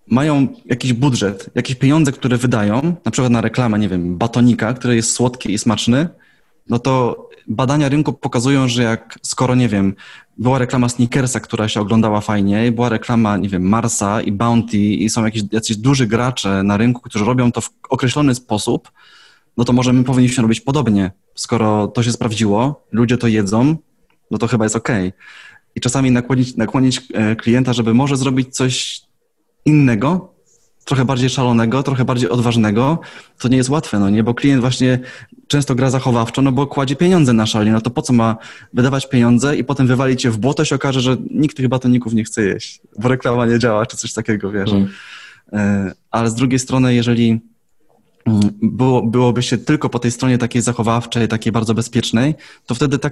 mają jakiś budżet, jakieś pieniądze, które wydają, na przykład na reklamę, nie wiem, batonika, który jest słodki i smaczny, no to badania rynku pokazują, że jak skoro, nie wiem, była reklama Snickersa, która się oglądała fajnie, była reklama, nie wiem, Marsa i Bounty i są jakieś jacyś duży gracze na rynku, którzy robią to w określony sposób, no to może my powinniśmy robić podobnie. Skoro to się sprawdziło, ludzie to jedzą, no to chyba jest ok. I czasami nakłonić, nakłonić e, klienta, żeby może zrobić coś innego, trochę bardziej szalonego, trochę bardziej odważnego, to nie jest łatwe, no nie? Bo klient właśnie często gra zachowawczo, no bo kładzie pieniądze na szali, no to po co ma wydawać pieniądze i potem wywalić je w błoto, się okaże, że nikt tych batoników nie chce jeść, bo reklama nie działa, czy coś takiego, wiesz. Mm. E, ale z drugiej strony, jeżeli mm, było, byłoby się tylko po tej stronie takiej zachowawczej, takiej bardzo bezpiecznej, to wtedy ta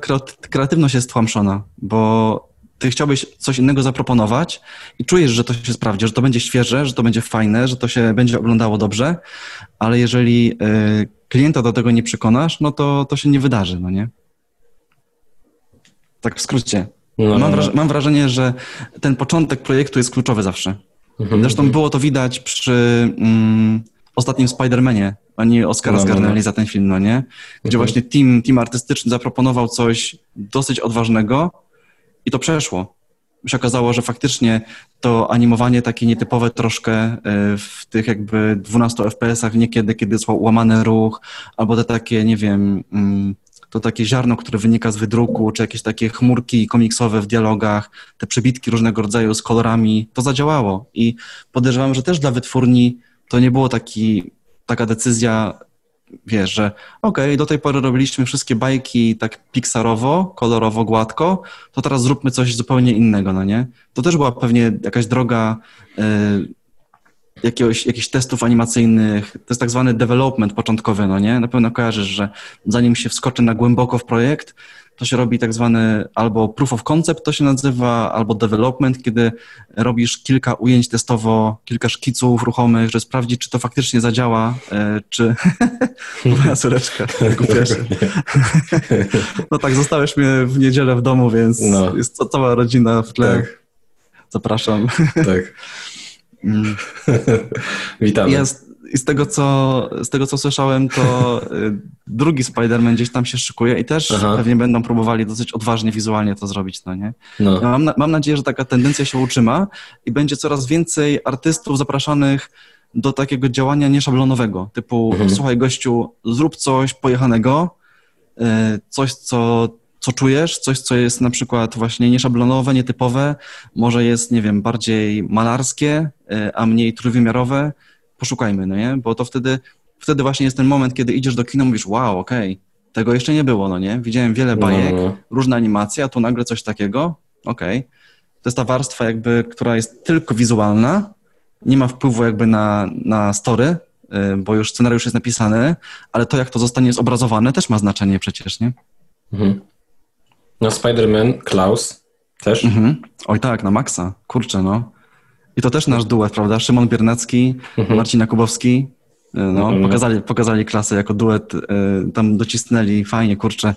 kreatywność jest tłamszona, bo ty chciałbyś coś innego zaproponować i czujesz, że to się sprawdzi, że to będzie świeże, że to będzie fajne, że to się będzie oglądało dobrze, ale jeżeli y, klienta do tego nie przekonasz, no to to się nie wydarzy, no nie? Tak w skrócie. No, mam, wraż mam, wrażenie, że ten początek projektu jest kluczowy zawsze. Mhm, Zresztą było to widać przy mm, ostatnim Spider-Manie. Oni Oscara no, no, zgarnęli no. za ten film, no nie? Gdzie mhm. właśnie team, team artystyczny zaproponował coś dosyć odważnego, i to przeszło. Się okazało, że faktycznie to animowanie takie nietypowe troszkę e, w tych jakby 12 FPS-ach niekiedy, kiedy jest łamany ruch, albo te takie, nie wiem, mm, to takie ziarno, które wynika z wydruku, czy jakieś takie chmurki komiksowe w dialogach, te przebitki różnego rodzaju z kolorami, to zadziałało. I podejrzewam, że też dla wytwórni to nie było taki, taka decyzja wiesz, że okej, okay, do tej pory robiliśmy wszystkie bajki tak pixarowo, kolorowo, gładko, to teraz zróbmy coś zupełnie innego, no nie? To też była pewnie jakaś droga y, jakiegoś, jakichś testów animacyjnych, to jest tak zwany development początkowy, no nie? Na pewno kojarzysz, że zanim się wskoczy na głęboko w projekt, to się robi tak zwany albo proof of concept to się nazywa, albo development, kiedy robisz kilka ujęć testowo, kilka szkiców ruchomych, żeby sprawdzić, czy to faktycznie zadziała, e, czy... (laughs) Moja (laughs) córeczka, (laughs) no tak, zostałeś mnie w niedzielę w domu, więc no. jest cała rodzina w tle. Tak. Zapraszam. Tak. Mm. Witamy. Jest, i z tego, co, z tego, co słyszałem, to y, drugi Spider-Man gdzieś tam się szykuje i też Aha. pewnie będą próbowali dosyć odważnie wizualnie to zrobić, no nie? No. Ja mam, mam nadzieję, że taka tendencja się utrzyma i będzie coraz więcej artystów zapraszanych do takiego działania nieszablonowego, typu mhm. słuchaj gościu, zrób coś pojechanego, y, coś, co, co czujesz, coś, co jest na przykład właśnie nieszablonowe, nietypowe, może jest, nie wiem, bardziej malarskie, y, a mniej trójwymiarowe, poszukajmy, no nie? Bo to wtedy, wtedy właśnie jest ten moment, kiedy idziesz do kina, mówisz, wow, okej, okay, tego jeszcze nie było, no nie? Widziałem wiele no, bajek, no, no. różne animacje, a tu nagle coś takiego, okej. Okay. To jest ta warstwa jakby, która jest tylko wizualna, nie ma wpływu jakby na, na story, y, bo już scenariusz jest napisany, ale to, jak to zostanie zobrazowane, też ma znaczenie przecież, nie? Mhm. No Spider-Man, Klaus też? Mhm. Oj tak, na maksa, kurczę, no. I to też nasz duet, prawda? Szymon Biernacki, mhm. Marcin Jakubowski. E, no, mhm. pokazali, pokazali klasę jako duet, e, tam docisnęli, fajnie, kurczę.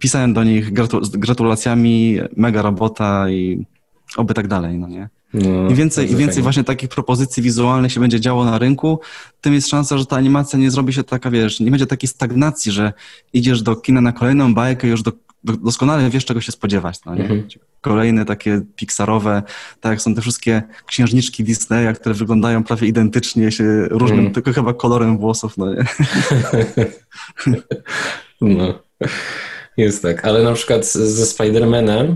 Pisałem do nich z gratulacjami, mega robota i oby tak dalej, no nie? No, Im więcej, im więcej właśnie takich propozycji wizualnych się będzie działo na rynku, tym jest szansa, że ta animacja nie zrobi się taka, wiesz, nie będzie takiej stagnacji, że idziesz do kina na kolejną bajkę już do doskonale wiesz, czego się spodziewać. No, nie? Mhm. Kolejne takie pixarowe, tak jak są te wszystkie księżniczki Disneya, które wyglądają prawie identycznie, się różnym, mhm. tylko chyba kolorem włosów. No, nie? (laughs) no, jest tak. Ale na przykład ze Spider-Manem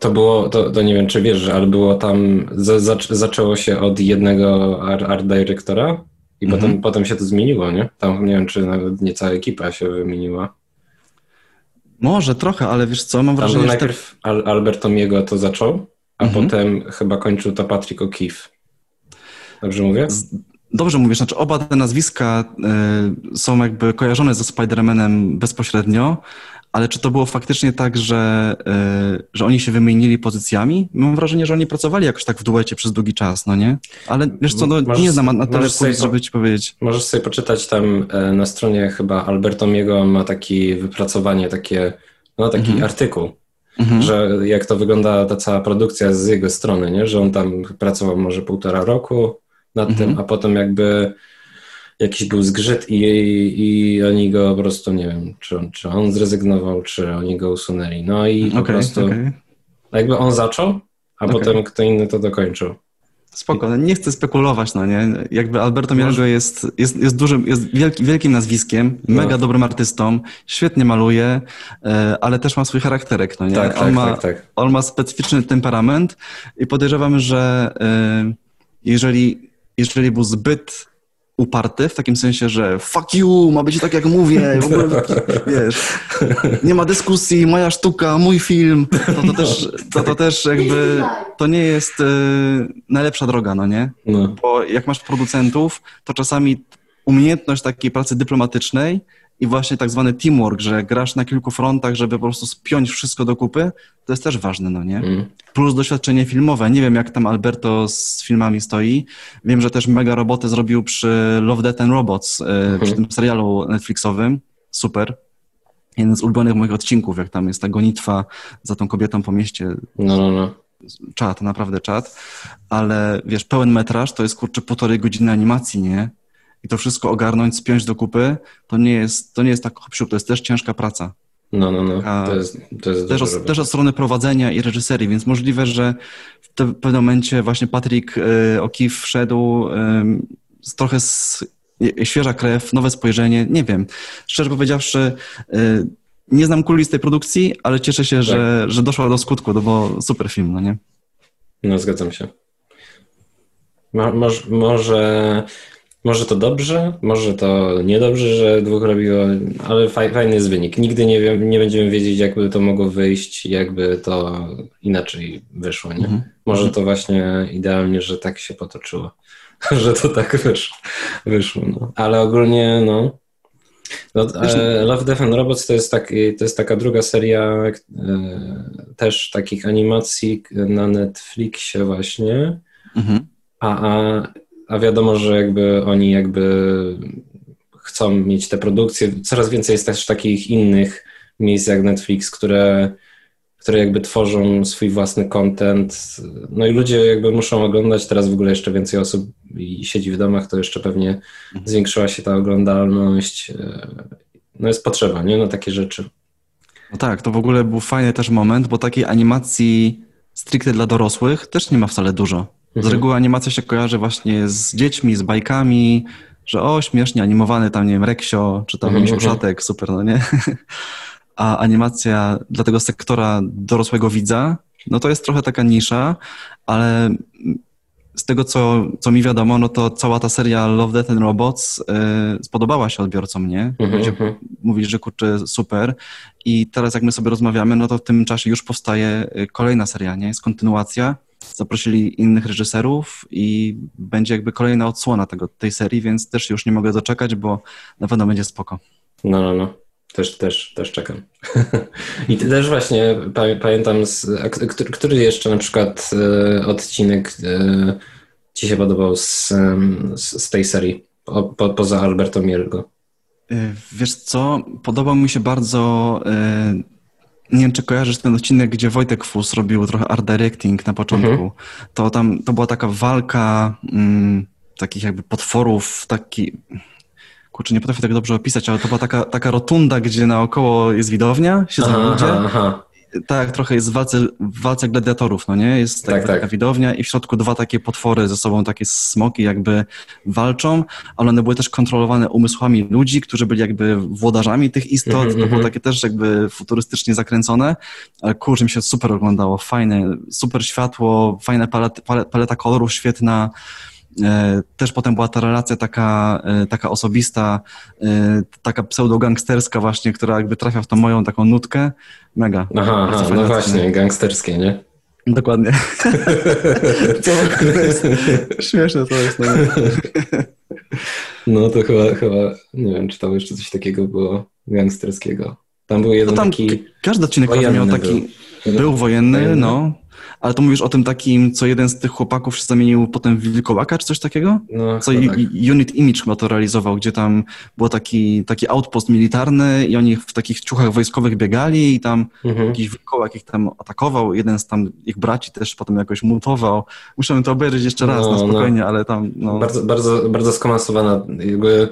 To było, to, to nie wiem, czy wiesz, ale było tam, za, zaczęło się od jednego art dyrektora i mhm. potem, potem się to zmieniło, nie? Tam nie wiem, czy nawet nie cała ekipa się wymieniła. Może trochę, ale wiesz co, mam wrażenie, że... najpierw. Albert Tomiego to zaczął, a mhm. potem chyba kończył to Patrick O'Keefe. Dobrze mówię? Dobrze mówisz, znaczy oba te nazwiska y, są jakby kojarzone ze Spider-Manem bezpośrednio, ale czy to było faktycznie tak, że, y, że oni się wymienili pozycjami? Mam wrażenie, że oni pracowali jakoś tak w duecie przez długi czas, no nie? Ale wiesz co, no, możesz, nie znam na tyle sobie, żeby ci powiedzieć. Możesz sobie poczytać tam e, na stronie chyba Albertomiego, on ma takie wypracowanie, takie, no taki mhm. artykuł, mhm. że jak to wygląda ta cała produkcja z jego strony, nie? Że on tam pracował może półtora roku nad mhm. tym, a potem jakby jakiś był zgrzyt i, i oni go po prostu, nie wiem, czy on, czy on zrezygnował, czy oni go usunęli. No i po okay, prostu okay. jakby on zaczął, a okay. potem kto inny to dokończył. Spoko, no nie chcę spekulować, no nie? Jakby Alberto Mielgo jest, jest, jest dużym, jest wielki, wielkim nazwiskiem, no. mega dobrym artystą, świetnie maluje, e, ale też ma swój charakterek, no nie? Tak, on, tak, ma, tak, tak. on ma specyficzny temperament i podejrzewam, że e, jeżeli, jeżeli był zbyt uparty, w takim sensie, że fuck you, ma być tak jak mówię, w ogóle, (laughs) wiesz, nie ma dyskusji, moja sztuka, mój film, to, to, też, to, to też jakby, to nie jest y, najlepsza droga, no nie? No. Bo jak masz producentów, to czasami umiejętność takiej pracy dyplomatycznej i właśnie tak zwany teamwork, że grasz na kilku frontach, żeby po prostu spiąć wszystko do kupy, to jest też ważne, no nie? Mm. Plus doświadczenie filmowe. Nie wiem, jak tam Alberto z filmami stoi. Wiem, że też mega robotę zrobił przy Love, Death and Robots, mm. przy tym serialu Netflixowym. Super. Jeden z ulubionych moich odcinków, jak tam jest ta gonitwa za tą kobietą po mieście. No, no, no. Czad, naprawdę czad. Ale wiesz, pełen metraż to jest kurczę półtorej godziny animacji, nie? I to wszystko ogarnąć, spiąć do kupy, to nie jest, to nie jest tak hop to jest też ciężka praca. No, no, no. To jest, to jest też, od, też od strony prowadzenia i reżyserii, więc możliwe, że w, pewnym momencie właśnie Patrick y, O'Keefe wszedł y, trochę z, świeża krew, nowe spojrzenie, nie wiem. Szczerze powiedziawszy, y, nie znam kulis tej produkcji, ale cieszę się, tak. że, że doszła do skutku, no bo super film, no nie? No, zgadzam się. Mo, może, może może to dobrze, może to niedobrze, że dwóch robiło, ale fajny jest wynik. Nigdy nie, wiem, nie będziemy wiedzieć, jakby to mogło wyjść, jakby to inaczej wyszło. Nie? Mhm. Może to właśnie idealnie, że tak się potoczyło, (laughs) że to tak wyszło. wyszło no. Ale ogólnie, no. no e, Love, Death and Robots to jest, taki, to jest taka druga seria e, też takich animacji na Netflixie właśnie. Mhm. A, a a wiadomo, że jakby oni jakby chcą mieć te produkcje. Coraz więcej jest też takich innych miejsc jak Netflix, które, które jakby tworzą swój własny content. No i ludzie jakby muszą oglądać. Teraz w ogóle jeszcze więcej osób siedzi w domach, to jeszcze pewnie mhm. zwiększyła się ta oglądalność. No jest potrzeba, nie? Na takie rzeczy. No tak, to w ogóle był fajny też moment, bo takiej animacji stricte dla dorosłych też nie ma wcale dużo. Z mhm. reguły animacja się kojarzy właśnie z dziećmi, z bajkami, że o, śmiesznie animowany tam, nie wiem, Reksio, czy tam mhm. Szatek, super, no nie? (laughs) A animacja dla tego sektora dorosłego widza, no to jest trochę taka nisza, ale z tego, co, co mi wiadomo, no to cała ta seria Love, Death and Robots y, spodobała się odbiorcom, nie? Mhm, Ludzie mówili, że kurczę, super. I teraz jak my sobie rozmawiamy, no to w tym czasie już powstaje y, kolejna seria, nie? Jest kontynuacja zaprosili innych reżyserów i będzie jakby kolejna odsłona tego, tej serii, więc też już nie mogę doczekać, bo na pewno będzie spoko. No, no, no. Też, też, też czekam. (laughs) I ty też właśnie pamiętam, z, który, jeszcze na przykład e, odcinek e, ci się podobał z, z, tej serii, po, po, poza Alberto Mielgo? E, wiesz co, podobał mi się bardzo nie wiem, czy kojarzysz ten odcinek, gdzie Wojtek Fus robił trochę art directing na początku. Mhm. To tam, to była taka walka mm, takich jakby potworów, taki... Kurczę, nie potrafię tego dobrze opisać, ale to była taka, taka rotunda, gdzie naokoło jest widownia, siedzą aha, ludzie. Aha, aha. Tak, trochę jest w walce, w walce gladiatorów, no nie? Jest tak, taka tak. widownia i w środku dwa takie potwory ze sobą, takie smoki jakby walczą, ale one były też kontrolowane umysłami ludzi, którzy byli jakby włodarzami tych istot, mm -hmm. to było mhm. takie też jakby futurystycznie zakręcone, ale kurczę, mi się super oglądało, fajne, super światło, fajna paleta, paleta kolorów świetna, też potem była ta relacja taka, e, taka osobista, e, taka pseudo-gangsterska właśnie, która jakby trafia w tą moją taką nutkę. Mega. Aha, aha no właśnie, gangsterskie, nie? Dokładnie. (laughs) to jest, śmieszne to jest. No, no to chyba, chyba, nie wiem, czy tam jeszcze coś takiego było gangsterskiego. Tam był jeden no tam taki... Każdy odcinek miał taki... Był, był wojenny, wojenny, no ale to mówisz o tym takim, co jeden z tych chłopaków się zamienił potem w wilkołaka, czy coś takiego? No, co tak. Unit Image chyba to realizował, gdzie tam był taki, taki outpost militarny i oni w takich ciuchach wojskowych biegali i tam mhm. jakiś wilkołak ich tam atakował, jeden z tam ich braci też potem jakoś mutował. Muszę to obejrzeć jeszcze raz no, na spokojnie, no. ale tam... No. Bardzo, bardzo, bardzo skomasowana jakby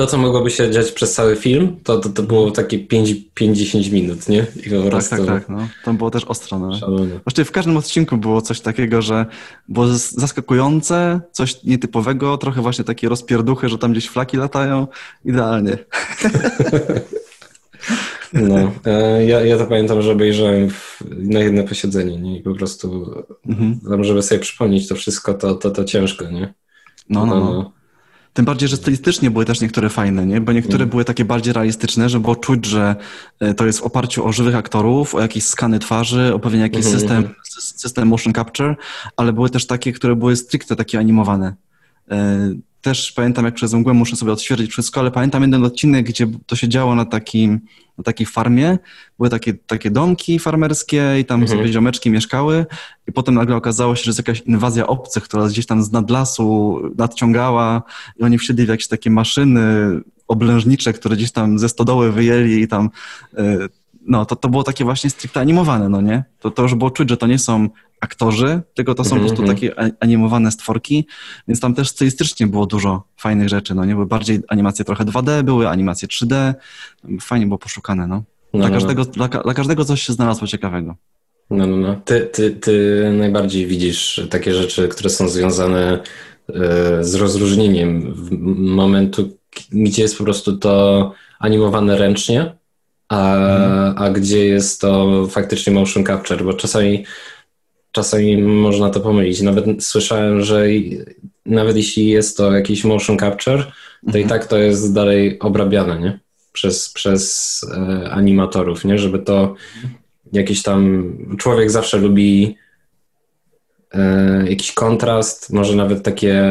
to, co mogłoby się dziać przez cały film, to, to, to było takie 5-10 minut, nie? I po tak, tak, tak. No. Tam było też ostro. No. Właściwie w każdym odcinku było coś takiego, że było zaskakujące, coś nietypowego, trochę właśnie takie rozpierduchy, że tam gdzieś flaki latają. Idealnie. (laughs) No, e, ja, ja to pamiętam, że obejrzałem w, na jedno posiedzenie, nie? I po prostu mhm. żeby sobie przypomnieć to wszystko, to, to, to ciężko, nie? No, no, no. Tym bardziej, że stylistycznie były też niektóre fajne, nie? Bo niektóre mm. były takie bardziej realistyczne, że było czuć, że e, to jest w oparciu o żywych aktorów, o jakieś skany twarzy, o pewien jakiś mm -hmm. system, system motion capture, ale były też takie, które były stricte takie animowane. Też pamiętam, jak przez mgłę muszę sobie odświeżyć wszystko, ale pamiętam jeden odcinek, gdzie to się działo na, takim, na takiej farmie. Były takie, takie domki farmerskie i tam mhm. sobie ziomeczki mieszkały i potem nagle okazało się, że jest jakaś inwazja obcych, która gdzieś tam z nadlasu nadciągała i oni wsiedli w jakieś takie maszyny oblężnicze, które gdzieś tam ze stodoły wyjęli i tam e, no, to, to było takie właśnie stricte animowane, no nie? To, to już było czuć, że to nie są aktorzy, tylko to są mm -hmm. po prostu mhm. takie animowane stworki, więc tam też stylistycznie było dużo fajnych rzeczy, no nie? Były bardziej animacje trochę 2D, były animacje 3D, fajnie było poszukane, no. no dla, no, każdego, no. Dla, dla, każdego coś się znalazło ciekawego. No, no, no. Ty, ty, ty najbardziej widzisz takie rzeczy, które są związane e, z rozróżnieniem momentu, gdzie jest po prostu to animowane ręcznie, a, a gdzie jest to faktycznie motion capture, bo czasami czasami można to pomylić. Nawet słyszałem, że nawet jeśli jest to jakiś motion capture, to mhm. i tak to jest dalej obrabiane, nie? Przez, przez e, animatorów, nie? Żeby to jakiś tam... Człowiek zawsze lubi e, jakiś kontrast, może nawet takie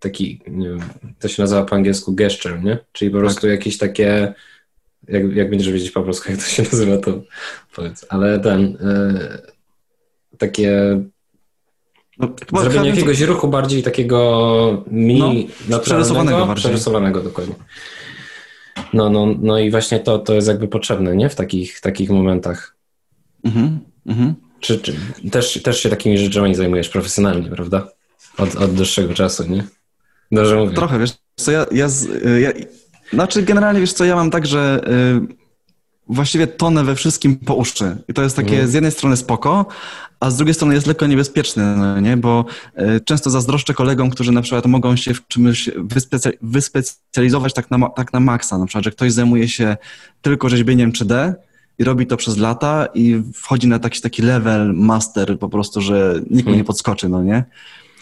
taki, nie wiem, to się nazywa po angielsku gesture, nie? Czyli po tak. prostu jakieś takie jak, jak będziesz wiedzieć po polsku, jak to się (laughs) nazywa, to powiedz. Ale ten, e, takie no, zrobienie jakiegoś to... ruchu bardziej takiego mini no, przerysowanego bardziej. Przerysowanego dokładnie. No, no, no i właśnie to, to jest jakby potrzebne, nie? W takich, takich momentach. Mhm, mhm. Czy, czy też, też się takimi rzeczami zajmujesz profesjonalnie, prawda? Od, od dłuższego czasu, nie? Dobrze mówię. Trochę, wiesz co, ja, ja, ja znaczy generalnie, wiesz co, ja mam tak, że y, właściwie tonę we wszystkim po uszy. I to jest takie mm. z jednej strony spoko, a z drugiej strony jest lekko niebezpieczne, no nie? bo y, często zazdroszczę kolegom, którzy na przykład mogą się w czymś wyspecy wyspecjalizować tak na, tak na maksa, na przykład, że ktoś zajmuje się tylko rzeźbieniem 3D i robi to przez lata i wchodzi na taki, taki level master po prostu, że nikt mu nie mhm. podskoczy, no nie?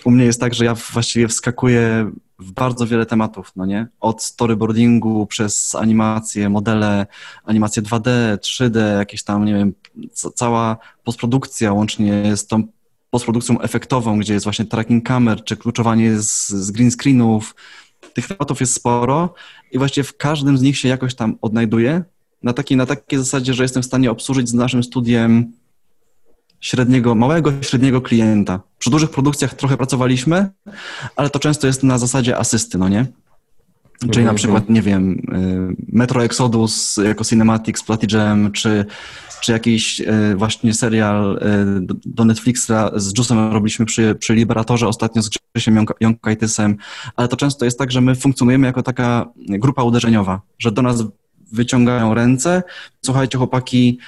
U mnie jest tak, że ja właściwie wskakuję w bardzo wiele tematów, no nie? Od storyboardingu przez animacje, modele, animacje 2D, 3D, jakieś tam, nie wiem, cała postprodukcja łącznie z tą postprodukcją efektową, gdzie jest właśnie tracking kamer, czy kluczowanie z, z green screenów. Tych tematów jest sporo i właściwie w każdym z nich się jakoś tam odnajduję. Na takiej, na takiej zasadzie, że jestem w stanie obsłużyć z naszym studiem średniego, małego, średniego klienta. Przy dużych produkcjach trochę pracowaliśmy, ale to często jest na zasadzie asysty, no nie? Czyli na mhm, przykład, nie wiem, y, Metro Exodus jako Cinematic z Platigem, czy, czy jakiś y, właśnie serial y, do Netflixa z Jusem robiliśmy przy, przy Liberatorze, ostatnio z Grzesiem Jąkajtysem, ale to często jest tak, że my funkcjonujemy jako taka grupa uderzeniowa, że do nas wyciągają ręce, słuchajcie chłopaki,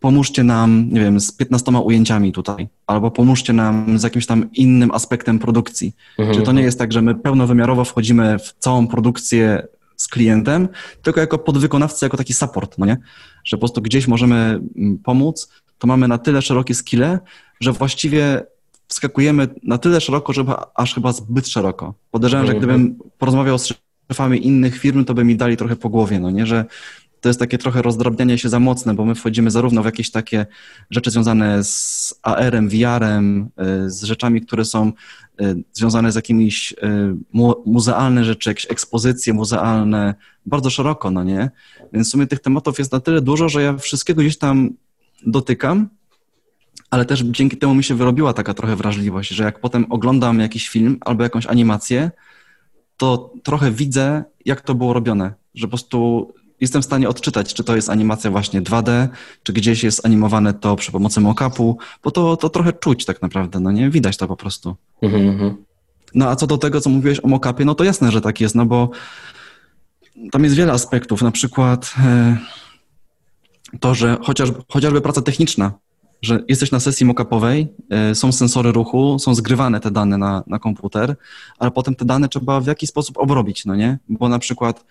pomóżcie nam, nie wiem, z 15 ujęciami tutaj, albo pomóżcie nam z jakimś tam innym aspektem produkcji. Mhm. Czy to nie jest tak, że my pełnowymiarowo wchodzimy w całą produkcję z klientem, tylko jako podwykonawcy, jako taki support, no nie? Że po prostu gdzieś możemy mm, pomóc, to mamy na tyle szerokie skille, że właściwie wskakujemy na tyle szeroko, żeby aż chyba zbyt szeroko. Podejrzewam, że mhm. gdybym porozmawiał z szefami innych firm, to by mi dali trochę po głowie, no nie? Że to jest takie trochę rozdrabnianie się za mocne, bo my wchodzimy zarówno w jakieś takie rzeczy związane z AR-em, VR-em, y, z rzeczami, które są y, związane z jakimiś y, muzealne rzeczy, jakieś ekspozycje muzealne, bardzo szeroko, no nie? Więc w sumie tych tematów jest na tyle dużo, że ja wszystkiego gdzieś tam dotykam, ale też dzięki temu mi się wyrobiła taka trochę wrażliwość, że jak potem oglądam jakiś film albo jakąś animację, to trochę widzę, jak to było robione, że po prostu jestem w stanie odczytać, czy to jest animacja właśnie 2D, czy gdzieś jest animowane to przy pomocy mockupu, bo to, to trochę czuć tak naprawdę, no nie? Widać to po prostu. Mhm, mhm. No a co do tego, co mówiłeś o mockupie, no to jasne, że tak jest, no bo tam jest wiele aspektów, na przykład e, to, że chociaż, chociażby praca techniczna, że jesteś na sesji mockupowej, e, są sensory ruchu, są zgrywane te dane na, na komputer, ale potem te dane trzeba w jakiś sposób obrobić, no nie? Bo na przykład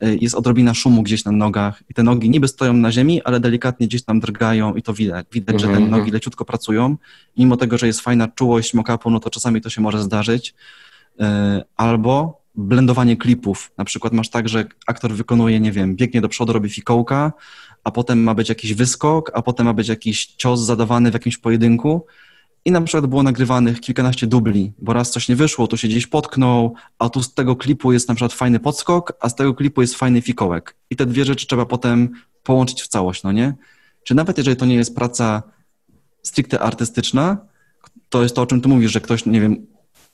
e, jest odrobina szumu gdzieś na nogach i te nogi niby stoją na ziemi, ale delikatnie gdzieś tam drgają i to widać. Widać, że te mhm. nogi leciutko pracują. mimo tego, że jest fajna czułość mockupu, no to czasami to się może zdarzyć. E, albo blendowanie klipów. Na przykład masz tak, że aktor wykonuje, nie wiem, biegnie do przodu, robi fikołka, a potem ma być jakiś wyskok, a potem ma być jakiś cios zadawany w jakimś pojedynku. I na przykład było nagrywanych kilkanaście dubli, bo raz coś nie wyszło, tu się gdzieś potknął, a tu z tego klipu jest na przykład fajny podskok, a z tego klipu jest fajny fikołek. I te dwie rzeczy trzeba potem połączyć w całość, no nie? Czy nawet jeżeli to nie jest praca stricte artystyczna, to jest to, o czym ty mówisz, że ktoś, nie wiem,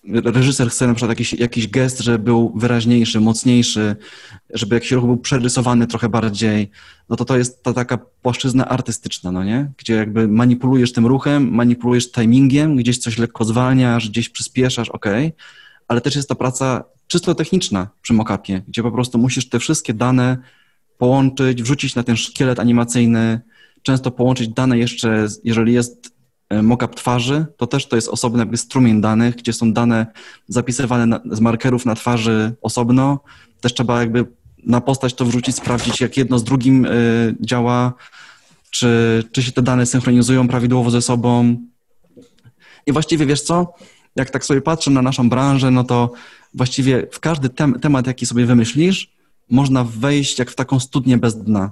reżyser chce na przykład jakiś, jakiś gest, żeby był wyraźniejszy, mocniejszy, żeby jakiś ruch był przerysowany trochę bardziej, no to to jest ta taka płaszczyzna artystyczna, no nie? Gdzie jakby manipulujesz tym ruchem, manipulujesz timingiem, gdzieś coś lekko zwalniasz, gdzieś przyspieszasz, ok, ale też jest to praca czysto techniczna przy mockupie, gdzie po prostu musisz te wszystkie dane połączyć, wrzucić na ten szkielet animacyjny, często połączyć dane jeszcze, jeżeli jest mockup twarzy, to też to jest osobny jakby strumień danych, gdzie są dane zapisywane na, z markerów na twarzy osobno. Też trzeba jakby na postać to wrzucić, sprawdzić, jak jedno z drugim y, działa, czy, czy się te dane synchronizują prawidłowo ze sobą. I właściwie wiesz co? Jak tak sobie patrzę na naszą branżę, no to właściwie w każdy tem temat, jaki sobie wymyślisz, można wejść jak w taką studnię bez dna.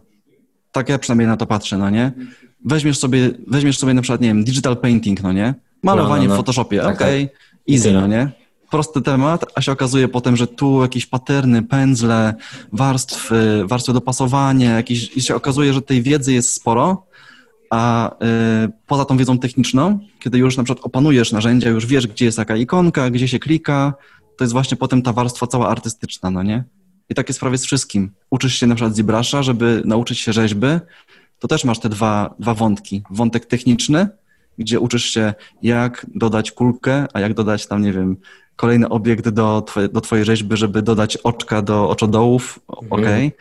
Tak ja przynajmniej na to patrzę, no nie? Weźmiesz sobie, weźmiesz sobie na przykład, nie wiem, digital painting, no nie? Malowanie no, no, no. w Photoshopie, tak, okej, okay. Tak. easy, no nie? Prosty temat, a się okazuje potem, że tu jakieś paterny, pędzle, warstwy, warstwy dopasowania, jakieś, i się okazuje, że tej wiedzy jest sporo, a y, poza tą wiedzą techniczną, kiedy już na przykład opanujesz narzędzia, już wiesz, gdzie jest jaka ikonka, gdzie się klika, to jest właśnie potem ta warstwa cała artystyczna, no nie? I tak jest prawie z wszystkim. Uczysz się na przykład ZBrusha, żeby nauczyć się rzeźby, to też masz te dwa, dwa wątki. Wątek techniczny, gdzie uczysz się, jak dodać kulkę, a jak dodać tam, nie wiem, kolejny obiekt do, twoje, do twojej rzeźby, żeby dodać oczka do oczodołów, mhm. ok.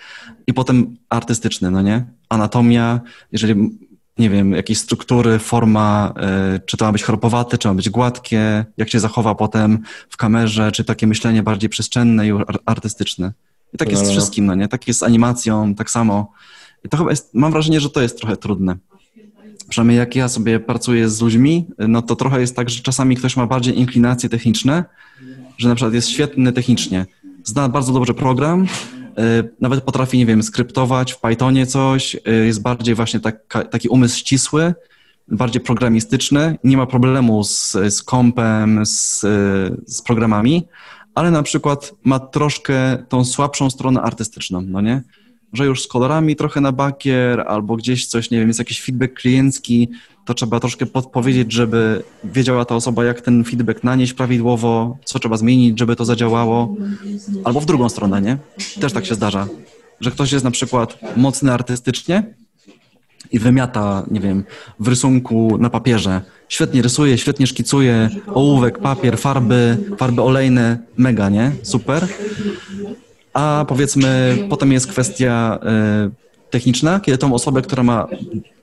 I potem artystyczny, no nie? Anatomia, jeżeli, nie wiem, jakieś struktury, forma, y, czy to ma być chropowaty, czy ma być gładkie, jak się zachowa potem w kamerze, czy takie myślenie bardziej przestrzenne i artystyczne. I tak jest z no, no, no. wszystkim, no nie? Tak jest z animacją, tak samo. I to chyba jest, mam wrażenie, że to jest trochę trudne. Przynajmniej jak ja sobie pracuję z ludźmi, no to trochę jest tak, że czasami ktoś ma bardziej inklinacje techniczne, że na przykład jest świetny technicznie, zna bardzo dobrze program, y, nawet potrafi, nie wiem, skryptować w Pythonie coś, y, jest bardziej właśnie taki umysł ścisły, bardziej programistyczny, nie ma problemu z, z kompem, z, z programami, ale na przykład ma troszkę tą słabszą stronę artystyczną, no nie? Że już z kolorami trochę na bakier, albo gdzieś coś, nie wiem, jest jakiś feedback kliencki, to trzeba troszkę podpowiedzieć, żeby wiedziała ta osoba, jak ten feedback nanieść prawidłowo, co trzeba zmienić, żeby to zadziałało. Albo w drugą stronę, nie? Też tak się zdarza, że ktoś jest na przykład mocny artystycznie i wymiata, nie wiem, w rysunku na papierze. Świetnie rysuje, świetnie szkicuje, ołówek, papier, farby, farby olejne, mega, nie? Super a powiedzmy potem jest kwestia techniczna, kiedy tą osobę, która ma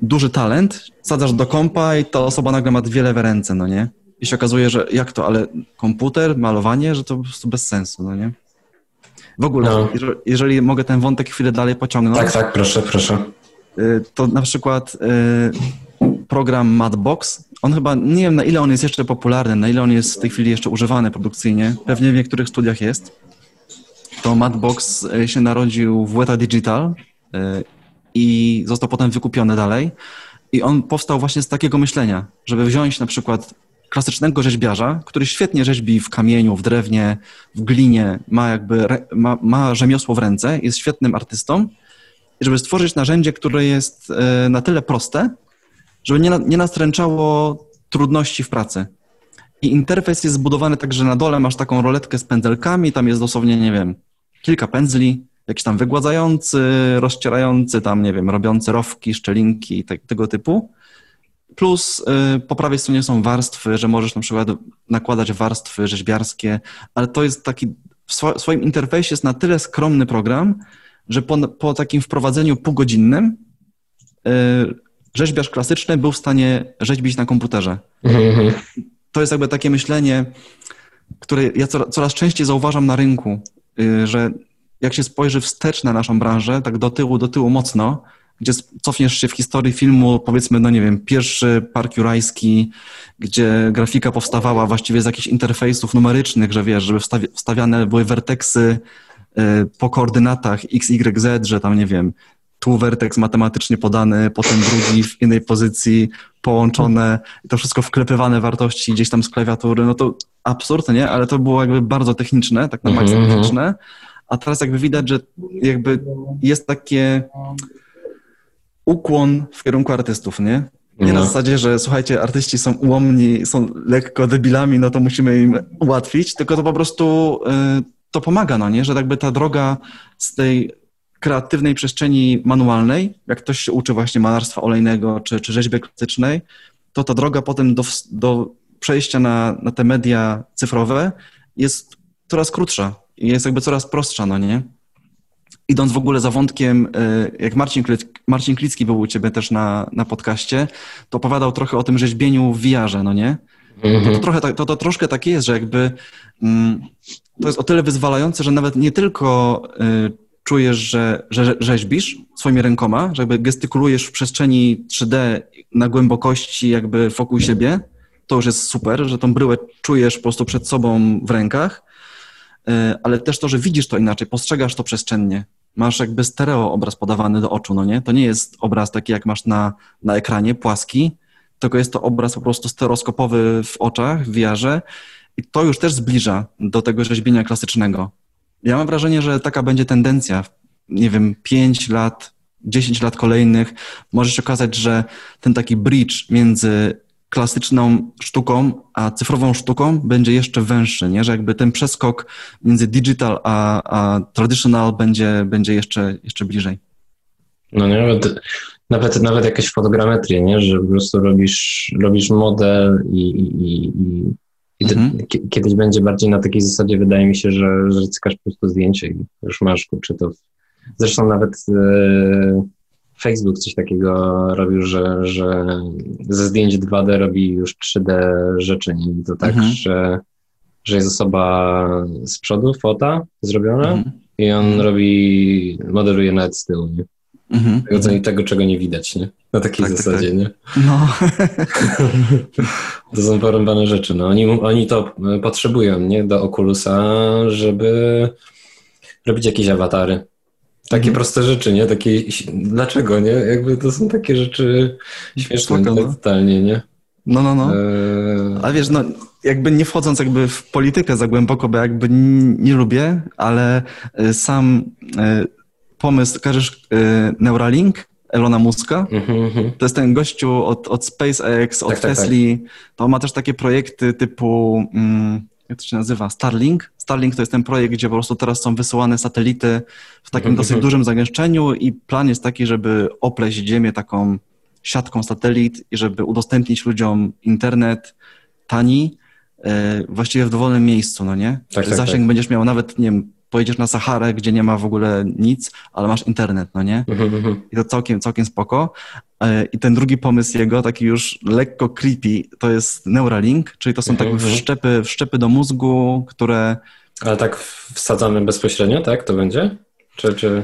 duży talent, sadzasz do kompa i ta osoba nagle ma dwie lewe ręce, no nie? I się okazuje, że jak to, ale komputer, malowanie, że to po prostu bez sensu, no nie? W ogóle, no. jeżeli, jeżeli, mogę ten wątek chwilę dalej pociągnąć. Tak, tak, proszę, proszę. Y, to na przykład y, program Madbox, on chyba, nie wiem na ile on jest jeszcze popularny, na ile on jest w tej chwili jeszcze używany produkcyjnie, pewnie w niektórych studiach jest. To Madbox y, się narodził w Weta Digital i został potem wykupiony dalej. I on powstał właśnie z takiego myślenia, żeby wziąć na przykład klasycznego rzeźbiarza, który świetnie rzeźbi w kamieniu, w drewnie, w glinie, ma jakby ma, ma rzemiosło w ręce, jest świetnym artystą, i żeby stworzyć narzędzie, które jest e, na tyle proste, żeby nie, nie nastręczało trudności w pracy. I interfejs jest zbudowany tak, że na dole masz taką roletkę z pędzelkami, tam jest dosłownie, nie wiem, kilka pędzli, jakiś tam wygładzający, rozcierający, tam, nie wiem, robiący rowki, szczelinki te, tego typu. Plus y, po prawej stronie są warstwy, że możesz na przykład nakładać warstwy rzeźbiarskie, ale to jest taki, w swoim interfejsie jest na tyle skromny program, że po, po takim wprowadzeniu półgodzinnym y, rzeźbiarz klasyczny był w stanie rzeźbić na komputerze. Mhm. To jest jakby takie myślenie, które ja coraz częściej zauważam na rynku, że jak się spojrzy wstecz na naszą branżę, tak do tyłu, do tyłu mocno, gdzie cofniesz się w historii filmu, powiedzmy, no nie wiem, pierwszy Park Jurajski, gdzie grafika powstawała właściwie z jakichś interfejsów numerycznych, że wiesz, żeby wstawiane były werteksy y, po koordynatach x, y, z, że tam, nie wiem, tu werteks matematycznie podany, potem drugi w innej pozycji, połączone, to wszystko wklepywane wartości gdzieś tam z klawiatury, no to absurd, nie? Ale to było jakby bardzo techniczne, tak na maksa mhm, mhm. techniczne, a teraz jakby widać, że jakby jest takie ukłon w kierunku artystów, nie? Nie no. na zasadzie, że słuchajcie, artyści są ułomni, są lekko debilami, no to musimy im ułatwić, tylko to po prostu y, to pomaga, no nie? Że jakby ta droga z tej kreatywnej przestrzeni manualnej, jak ktoś się uczy właśnie malarstwa olejnego czy, czy rzeźby klasycznej, to ta droga potem do, do przejścia na, na te media cyfrowe jest coraz krótsza i jest jakby coraz prostsza, no nie? idąc w ogóle za wątkiem, e, jak Marcin, Marcin Klicki był u ciebie też na, na podcaście, to opowiadał trochę o tym rzeźbieniu w VR-ze, no nie? To, to, trochę, to, to troszkę tak jest, że jakby mm, to jest o tyle wyzwalające, że nawet nie tylko y, czujesz, że, że rzeźbisz swoimi rękoma, że jakby gestykulujesz w przestrzeni 3D na głębokości jakby wokół siebie, to już jest super, że tą bryłę czujesz po prostu przed sobą w rękach, y, ale też to, że widzisz to inaczej, postrzegasz to przestrzennie, masz jakby stereo obraz podawany do oczu, no nie? To nie jest obraz taki, jak masz na, na ekranie, płaski, tylko jest to obraz po prostu stereoskopowy w oczach, w wiarze i to już też zbliża do tego rzeźbienia klasycznego. Ja mam wrażenie, że taka będzie tendencja, nie wiem, 5 lat, 10 lat kolejnych, może się okazać, że ten taki bridge między klasyczną sztuką, a cyfrową sztuką będzie jeszcze węższy, nie? że jakby ten przeskok między digital a, a traditional będzie, będzie jeszcze, jeszcze bliżej. No nie, nawet, nawet, nawet jakieś fotogrametrie, nie? że po prostu robisz, robisz model i, i, i, i mhm. kiedyś będzie bardziej na takiej zasadzie, wydaje mi się, że, że cykasz po prostu zdjęcie i już masz, kurczę, to... Zresztą nawet... Yy, Facebook coś takiego robił, że, że ze zdjęć 2D robi już 3D rzeczy. Nie? To tak, mhm. że, że jest osoba z przodu, fota zrobiona mhm. i on robi, modeluje nawet z tyłu. Nie? Mhm. Tego, tego, czego nie widać, nie? Na takiej tak, tak zasadzie, tak, nie? No. (laughs) to są porąbane rzeczy. No. Oni, oni to potrzebują, nie? Do Oculusa, żeby robić jakieś awatary. Takie mhm. proste rzeczy, nie? Takie, dlaczego, nie? Jakby to są takie rzeczy śmieszne Spoko, no. totalnie, nie? No, no, no. Eee... A wiesz, no, jakby nie wchodząc jakby w politykę za głęboko, bo jakby nie lubię, ale e, sam e, pomysł, każesz e, Neuralink, Elona Muska. Mm-hmm. To jest ten gościu od, od SpaceX, od tak, Tesla. Tak, tak. To ma też takie projekty typu, mm, jak to się nazywa, Starlink. Starlink to jest ten projekt, gdzie po prostu teraz są wysyłane satelity w takim mm-hmm. dosyć dużym zagęszczeniu i plan jest taki, żeby opleść Ziemię taką siatką satelit i żeby udostępnić ludziom internet tani, właściwie w dowolnym miejscu, no nie? Tak, tak Zasięg tak. będziesz miał nawet, nie wiem, pojedziesz na Saharę, gdzie nie ma w ogóle nic, ale masz internet, no nie? Mhm, mhm. I to całkiem, całkiem spoko. E, I ten drugi pomysł jego, taki już lekko creepy, to jest Neuralink, czyli to są Mhm, tak mhm. wszczepy, wszczepy do mózgu, które Ale tak wsadzamy bezpośrednio, tak? To będzie? Czy, czy...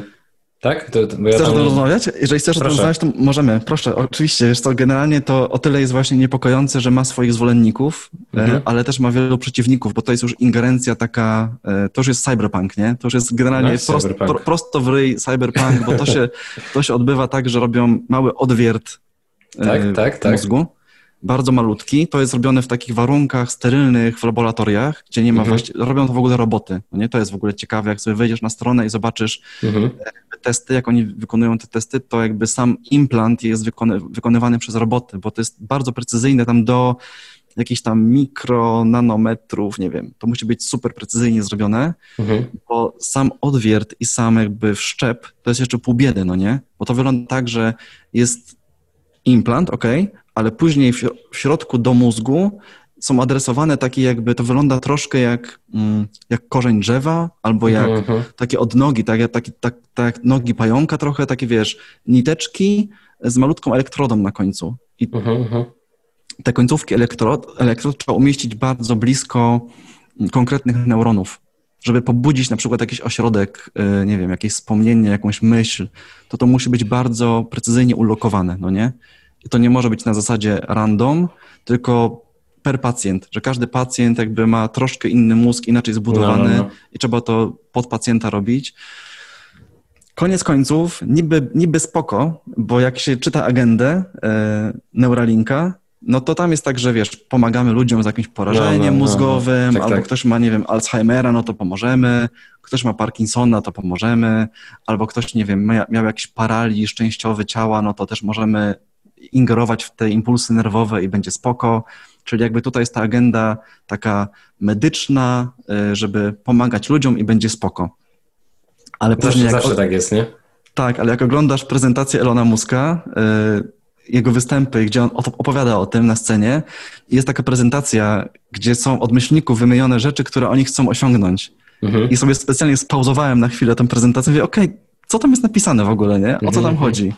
Tak? To, to, ja Chcesz o tam- tym rozmawiać? Jeżeli chcesz o tym Proszę. rozmawiać, to możemy. Proszę, oczywiście. Wiesz co, generalnie to o tyle jest właśnie niepokojące, że ma swoich zwolenników, Mhm. e, ale też ma wielu przeciwników, bo to jest już ingerencja taka, e, to już jest cyberpunk, nie? To już jest generalnie No, prost, cyberpunk. pro, prosto w ryj cyberpunk, bo to się, (laughs) to się odbywa tak, że robią mały odwiert e, Tak, tak, tak. Bardzo malutki. To jest robione w takich warunkach sterylnych w laboratoriach, gdzie nie ma Mhm. właści- Robią to w ogóle roboty. No nie? To jest w ogóle ciekawe, jak sobie wejdziesz na stronę i zobaczysz Mhm. testy, jak oni wykonują te testy, to jakby sam implant jest wykony, wykonywany przez roboty, bo to jest bardzo precyzyjne tam do jakichś tam mikro, nanometrów, nie wiem. To musi być super precyzyjnie zrobione, Mhm. bo sam odwiert i sam jakby wszczep to jest jeszcze pół biedy, no nie? Bo to wygląda tak, że jest implant, ok, ale później w, w środku do mózgu są adresowane takie jakby, to wygląda troszkę jak, mm, jak korzeń drzewa, albo jak Mhm. takie odnogi, tak, tak, tak jak nogi pająka trochę, takie wiesz, niteczki z malutką elektrodą na końcu. I Mhm. Mhm. te końcówki elektrod, elektrod trzeba umieścić bardzo blisko mm, konkretnych neuronów. Żeby pobudzić na przykład jakiś ośrodek, y, nie wiem, jakieś wspomnienie, jakąś myśl, to to musi być bardzo precyzyjnie ulokowane, no nie? I to nie może być na zasadzie random, tylko per pacjent, że każdy pacjent jakby ma troszkę inny mózg, inaczej zbudowany No, no, no. i trzeba to pod pacjenta robić. Koniec końców, niby, niby spoko, bo jak się czyta agendę e, Neuralinka, no to tam jest tak, że wiesz, pomagamy ludziom z jakimś porażeniem No, no, no, no. mózgowym, Tak, albo tak. ktoś ma, nie wiem, Alzheimera, no to pomożemy, ktoś ma Parkinsona, to pomożemy, albo ktoś, nie wiem, mia- miał jakiś paraliż częściowy ciała, no to też możemy ingerować w te impulsy nerwowe i będzie spoko. Czyli jakby tutaj jest ta agenda taka medyczna, y, żeby pomagać ludziom i będzie spoko. Ale później Zawsze, jak, zawsze tak jest, nie? tak, ale jak oglądasz prezentację Elona Muska, y, jego występy, gdzie on op- opowiada o tym na scenie, jest taka prezentacja, gdzie są od myślników wymienione rzeczy, które oni chcą osiągnąć. Mhm. I sobie specjalnie spauzowałem na chwilę tę prezentację i mówię, okej, co tam jest napisane w ogóle, nie? O co tam mhm. chodzi?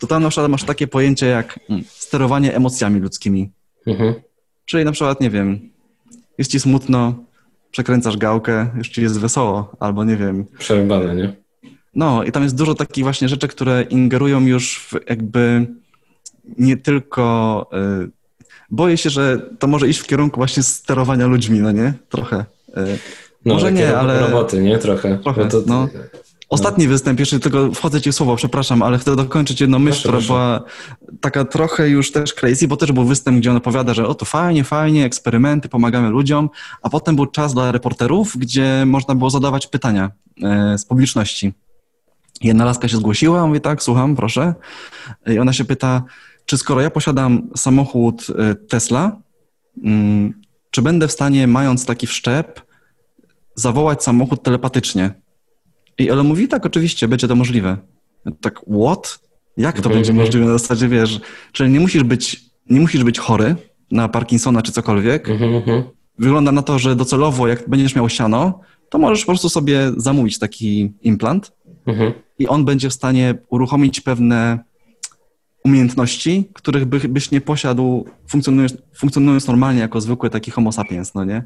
To tam na przykład masz takie pojęcie jak mm, sterowanie emocjami ludzkimi. Mhm. Czyli na przykład, nie wiem, jest ci smutno, przekręcasz gałkę, już ci jest wesoło, albo nie wiem, Przerwane, nie? no i tam jest dużo takich właśnie rzeczy, które ingerują już w jakby nie tylko. Y, boję się, że to może iść w kierunku właśnie sterowania ludźmi, no nie? Trochę. Y, No, Może nie, ale- Roboty, nie? Trochę. Trochę, Bo to, no. Ostatni występ, jeszcze tylko wchodzę ci w słowo, przepraszam, ale chcę dokończyć jedną myśl, która była taka trochę już też crazy, bo też był występ, gdzie on opowiada, że o to fajnie, fajnie, eksperymenty, pomagamy ludziom, a potem był czas dla reporterów, gdzie można było zadawać pytania e, z publiczności. Jedna laska się zgłosiła, mówi tak, słucham, proszę. I ona się pyta, czy skoro ja posiadam samochód e, Tesla, mm, czy będę w stanie, mając taki wszczep, zawołać samochód telepatycznie? I Elon mówi, tak, oczywiście, będzie to możliwe. Tak, what? Jak to będzie możliwe? Na zasadzie, wiesz, czyli nie musisz być, nie musisz być chory na Parkinsona czy cokolwiek. Mhm, mhm. Wygląda na to, że docelowo, jak będziesz miał siano, to możesz po prostu sobie zamówić taki implant Mhm. i on będzie w stanie uruchomić pewne umiejętności, których by, byś nie posiadł funkcjonując, funkcjonując normalnie jako zwykły taki homo sapiens, no nie?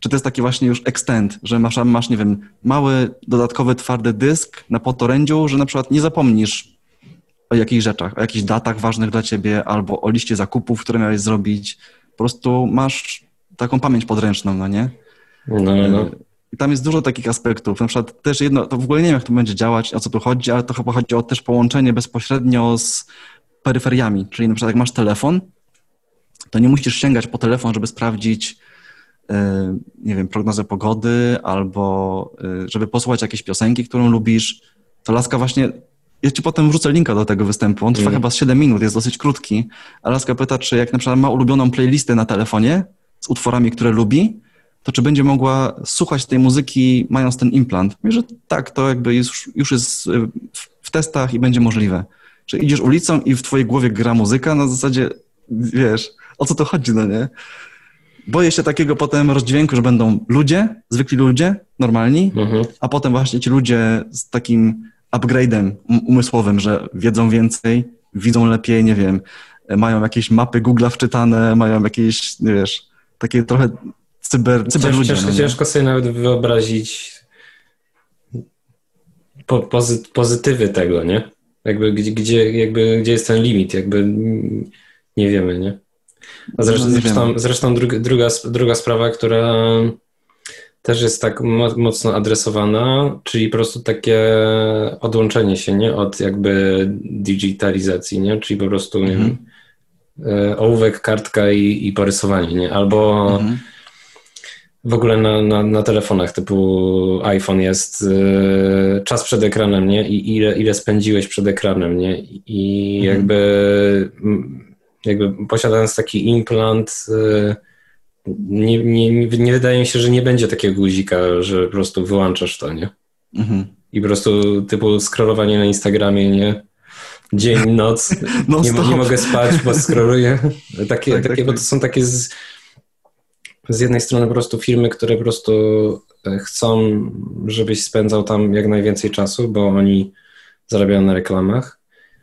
Czy to jest taki właśnie już extend, że masz, masz, nie wiem, mały, dodatkowy, twardy dysk na podorędziu, że na przykład nie zapomnisz o jakichś rzeczach, o jakichś datach ważnych dla ciebie albo o liście zakupów, które miałeś zrobić. Po prostu masz taką pamięć podręczną, no nie? No, no, no. I tam jest dużo takich aspektów. Na przykład też jedno, to w ogóle nie wiem, jak to będzie działać, o co tu chodzi, ale to chyba chodzi o też połączenie bezpośrednio z peryferiami. Czyli na przykład jak masz telefon, to nie musisz sięgać po telefon, żeby sprawdzić, e, nie wiem, prognozę pogody albo e, żeby posłuchać jakiejś piosenki, którą lubisz. To Laska właśnie, ja ci potem wrzucę linka do tego występu, on trwa Mm. chyba z 7 minut, jest dosyć krótki, a Laska pyta, czy jak na przykład ma ulubioną playlistę na telefonie z utworami, które lubi, to czy będzie mogła słuchać tej muzyki mając ten implant? Mówię, że tak, to jakby już, już jest w testach i będzie możliwe. Że idziesz ulicą i w twojej głowie gra muzyka na zasadzie, wiesz, o co to chodzi, no nie? boję się takiego potem rozdźwięku, że będą ludzie, zwykli ludzie, normalni, mhm. a potem właśnie ci ludzie z takim upgrade'em um, umysłowym, że wiedzą więcej, widzą lepiej, nie wiem, mają jakieś mapy Google'a wczytane, mają jakieś, nie wiesz, takie trochę cyber, cyber ludzie. Ciężko, no ciężko sobie nawet wyobrazić po, pozy, pozytywy tego, nie? Jakby gdzie, gdzie, jakby, gdzie jest ten limit, jakby nie wiemy, nie? A zresztą, no, zresztą, zresztą druga, druga, druga sprawa, która też jest tak mocno adresowana, czyli po prostu takie odłączenie się, nie? Od jakby digitalizacji, nie? Czyli po prostu, nie wiem, mhm. e, ołówek, kartka i, i porysowanie, nie? Albo mhm. W ogóle na, na, na, telefonach typu iPhone jest y, czas przed ekranem, nie? I ile, ile spędziłeś przed ekranem, nie? I mhm. jakby, jakby posiadając taki implant y, nie, nie, nie wydaje mi się, że nie będzie takiego guzika, że po prostu wyłączasz to, nie? Mhm. I po prostu typu scrollowanie na Instagramie, nie? Dzień, noc, (laughs) no nie, nie, mogę spać, bo (laughs) scrolluję. Takie, tak, takie tak, bo to tak. są takie z, z jednej strony po prostu firmy, które po prostu e, chcą, żebyś spędzał tam jak najwięcej czasu, bo oni zarabiają na reklamach,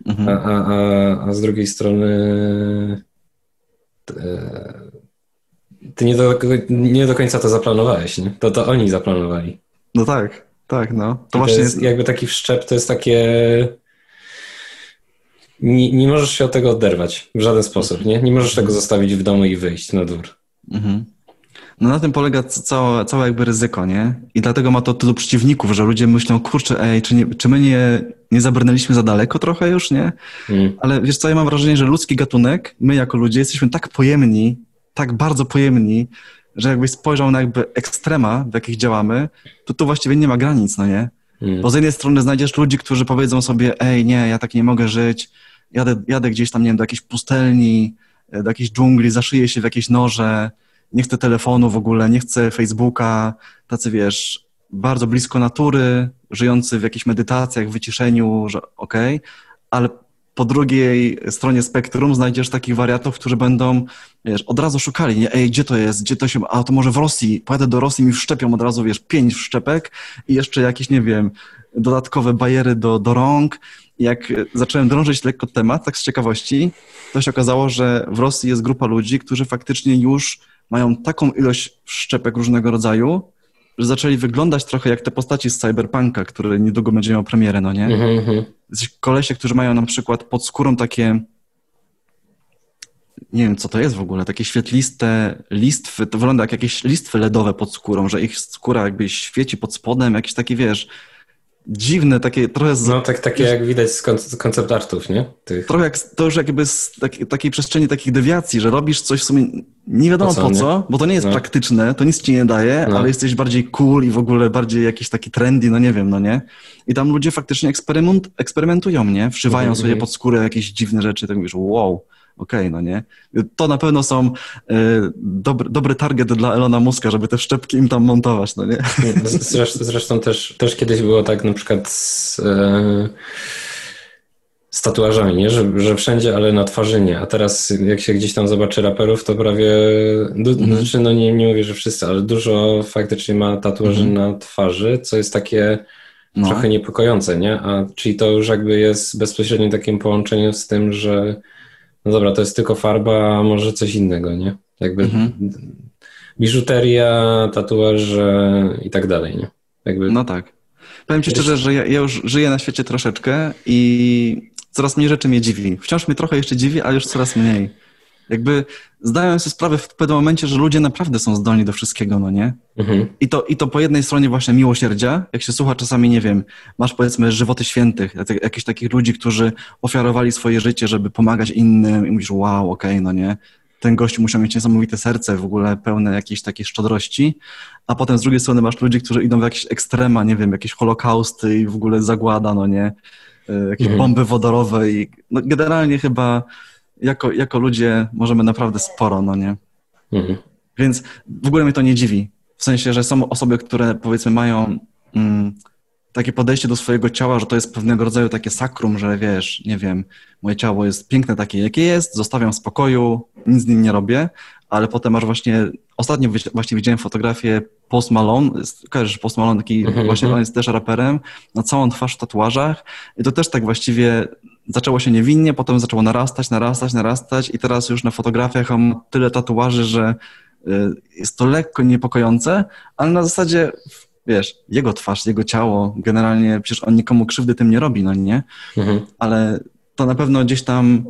mhm. a, a, a, a z drugiej strony e, ty nie do, nie do końca to zaplanowałeś, nie? To, to oni zaplanowali. No tak, tak, no. To, to właśnie jest jakby taki wszczep, to jest takie... Nie, nie możesz się od tego oderwać w żaden sposób, nie? Nie możesz tego zostawić w domu i wyjść na dwór. Mhm. No na tym polega całe, całe jakby ryzyko, nie? I dlatego ma to tylu przeciwników, że ludzie myślą, kurczę, ej, czy, nie, czy my nie, nie zabrnęliśmy za daleko trochę już, nie? Mm. Ale wiesz co, ja mam wrażenie, że ludzki gatunek, my jako ludzie jesteśmy tak pojemni tak bardzo pojemni, że jakbyś spojrzał na jakby ekstrema, w jakich działamy, to tu właściwie nie ma granic, no nie? Mm. Bo z jednej strony znajdziesz ludzi, którzy powiedzą sobie, ej, nie, ja tak nie mogę żyć, jadę, jadę gdzieś tam, nie wiem, do jakiejś pustelni, e, do jakiejś dżungli, zaszyję się w jakieś noże, nie chcę telefonu w ogóle, nie chcę Facebooka, tacy, wiesz, bardzo blisko natury, żyjący w jakichś medytacjach, wyciszeniu, że okej, okay, ale po drugiej stronie spektrum znajdziesz takich wariatów, którzy będą, wiesz, od razu szukali, nie, ej, gdzie to jest, gdzie to się, a to może w Rosji, pojadę do Rosji, mi wszczepią od razu, wiesz, pięć wszczepek i jeszcze jakieś, nie wiem, dodatkowe bariery do, do rąk. Jak zacząłem drążyć lekko temat, tak z ciekawości, to się okazało, że w Rosji jest grupa ludzi, którzy faktycznie już mają taką ilość wszczepek różnego rodzaju, że zaczęli wyglądać trochę jak te postaci z Cyberpunka, które niedługo będzie miał premierę, no nie? Mm-hmm. Kolesie, którzy mają na przykład pod skórą takie nie wiem, co to jest w ogóle, takie świetliste listwy, to wygląda jak jakieś listwy LEDowe pod skórą, że ich skóra jakby świeci pod spodem, jakieś takie, wiesz, dziwne, takie trochę... Z, no tak, takie jak widać z koncept artów, nie? Tych... Trochę jak, to już jakby z taki, takiej przestrzeni takich dewiacji, że robisz coś w sumie nie wiadomo po co, po co bo to nie jest no. praktyczne, to nic ci nie daje, no. ale jesteś bardziej cool i w ogóle bardziej jakiś taki trendy, no nie wiem, no nie? I tam ludzie faktycznie eksperyment, eksperymentują, nie? Wszywają mm -hmm. sobie pod skórę jakieś dziwne rzeczy, tak mówisz, wow, okej, okay, no nie? To na pewno są y, dobry, dobry target dla Elona Muska, żeby te szczepki im tam montować, no nie? Zresztą, zresztą też, też kiedyś było tak na przykład z, y, z tatuażami, nie? Że, że wszędzie, ale na twarzy nie. A teraz jak się gdzieś tam zobaczy raperów, to prawie, du, mhm. znaczy no nie, nie mówię, że wszyscy, ale dużo faktycznie ma tatuaży mhm. na twarzy, co jest takie no. trochę niepokojące, nie? A czyli to już jakby jest bezpośrednim takim połączeniem z tym, że no dobra, to jest tylko farba, a może coś innego, nie? Jakby mhm. biżuteria, tatuaże i tak dalej, nie? Jakby... No tak. Powiem Ci szczerze, że ja, ja, już żyję na świecie troszeczkę i coraz mniej rzeczy mnie dziwi. Wciąż mnie trochę jeszcze dziwi, ale już coraz mniej. Jakby zdają sobie sprawę w pewnym momencie, że ludzie naprawdę są zdolni do wszystkiego, no nie? Mhm. I, to, I to po jednej stronie właśnie miłosierdzia, jak się słucha czasami, nie wiem, masz powiedzmy żywoty świętych, jakichś takich ludzi, którzy ofiarowali swoje życie, żeby pomagać innym i mówisz, wow, okej, okay, no nie? Ten gość musiał mieć niesamowite serce, w ogóle pełne jakiejś takiej szczodrości, a potem z drugiej strony masz ludzi, którzy idą w jakieś ekstrema, nie wiem, jakieś holokausty i w ogóle zagłada, no nie? E, jakieś mhm. bomby wodorowe i no generalnie chyba jako, jako ludzie możemy naprawdę sporo, no nie? Mhm. Więc w ogóle mnie to nie dziwi. W sensie, że są osoby, które powiedzmy mają mm, takie podejście do swojego ciała, że to jest pewnego rodzaju takie sakrum, że wiesz, nie wiem, moje ciało jest piękne takie, jakie jest, zostawiam w spokoju, nic z nim nie robię, ale potem masz właśnie, ostatnio właśnie widziałem fotografię Post Malone, kojarzysz Post Malone, taki mhm, właśnie mhm. on jest też raperem, na całą twarz w tatuażach i to też tak właściwie zaczęło się niewinnie, potem zaczęło narastać, narastać, narastać i teraz już na fotografiach mam tyle tatuaży, że y, jest to lekko niepokojące, ale na zasadzie wiesz, jego twarz, jego ciało, generalnie przecież on nikomu krzywdy tym nie robi, no nie? Mhm. Ale to na pewno gdzieś tam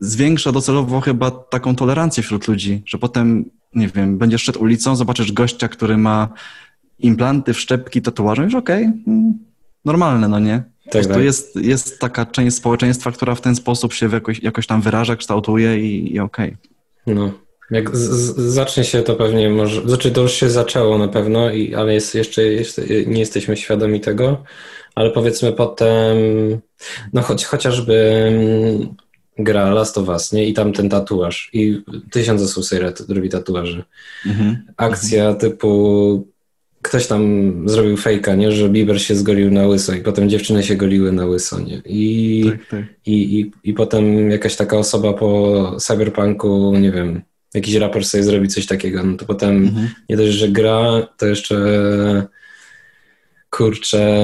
zwiększa docelowo chyba taką tolerancję wśród ludzi, że potem, nie wiem, będziesz szedł ulicą, zobaczysz gościa, który ma implanty, wszczepki, tatuaże, już okej, okay, mm, normalne, no nie? Tak, tak. Jest, jest taka część społeczeństwa, która w ten sposób się jakoś, jakoś tam wyraża, kształtuje i, i okej. Okay. No. Jak z, z, zacznie się to pewnie może, znaczy to już się zaczęło na pewno, i, ale jest, jeszcze, jeszcze nie jesteśmy świadomi tego, ale powiedzmy potem, no choć, chociażby mm, gra Last of Us, nie? I tam ten tatuaż i tysiąc osób sobie robi tatuaże. Mhm. Akcja mhm. typu ktoś tam zrobił fejka, nie? Że Bieber się zgolił na łyso i potem dziewczyny się goliły na łyso, nie? I, tak, tak. I, i, i potem jakaś taka osoba po cyberpunku, nie wiem, jakiś raper sobie zrobi coś takiego, no to potem mhm. nie dość, że gra, to jeszcze kurczę,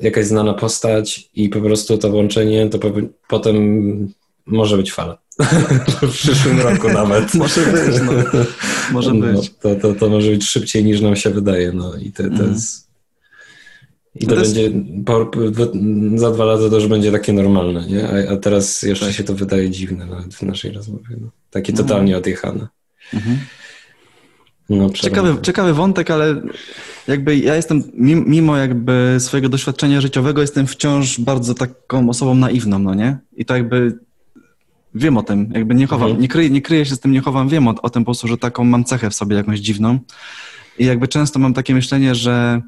jakaś znana postać i po prostu to łączenie, to po, potem może być fala. (laughs) w przyszłym roku nawet. (laughs) może być, no. Może no, być. To, to, to może być szybciej niż nam się wydaje, no i to, to mhm. jest... I to, to będzie, po, za dwa lata to już będzie takie normalne, nie? A, a teraz jeszcze tak. się to wydaje dziwne nawet w naszej rozmowie. No. Takie no. totalnie odjechane. Mhm. No, ciekawy, ciekawy wątek, ale jakby ja jestem, mimo jakby swojego doświadczenia życiowego, jestem wciąż bardzo taką osobą naiwną, no nie? I to jakby wiem o tym, jakby nie chowam, mhm. nie, kryję, nie kryję się z tym, nie chowam, wiem o, o tym po prostu, że taką mam cechę w sobie jakąś dziwną. I jakby często mam takie myślenie, że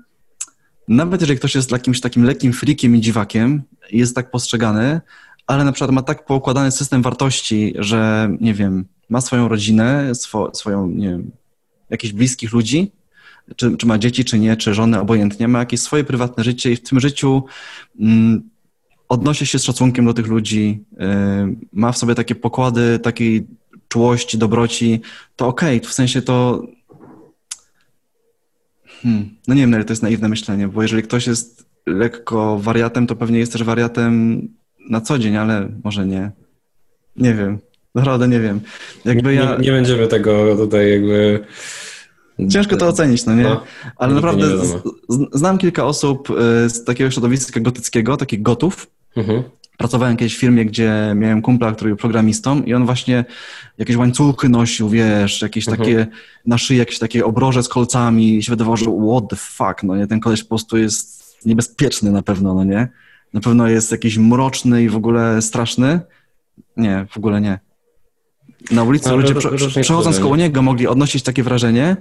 nawet jeżeli ktoś jest jakimś takim lekkim frikiem i dziwakiem, jest tak postrzegany, ale na przykład ma tak poukładany system wartości, że nie wiem, ma swoją rodzinę, swo, swoją, nie wiem, jakichś bliskich ludzi, czy, czy ma dzieci, czy nie, czy żonę, obojętnie, ma jakieś swoje prywatne życie i w tym życiu mm, odnosi się z szacunkiem do tych ludzi, y, ma w sobie takie pokłady takiej czułości, dobroci, to okej, okay, w sensie to Hmm. No nie wiem, ale to jest naiwne myślenie, bo jeżeli ktoś jest lekko wariatem, to pewnie jest też wariatem na co dzień, ale może nie. Nie wiem. Naprawdę nie wiem. Jakby ja... nie, nie będziemy tego tutaj jakby... Ciężko to ocenić, no nie? No, ale naprawdę nie znam kilka osób y, z takiego środowiska gotyckiego, takich gotów, mhm. Pracowałem kiedyś w firmie, gdzie miałem kumpla, który był programistą i on właśnie jakieś łańcuchy nosił, wiesz, jakieś mhm. takie na szyi, jakieś takie obroże z kolcami i się wydawało, że what the fuck, no nie, ten koleś po prostu jest niebezpieczny na pewno, no nie? Na pewno jest jakiś mroczny i w ogóle straszny. Nie, w ogóle nie na ulicy no, ludzie prze, przechodząc koło niego mogli odnosić takie wrażenie.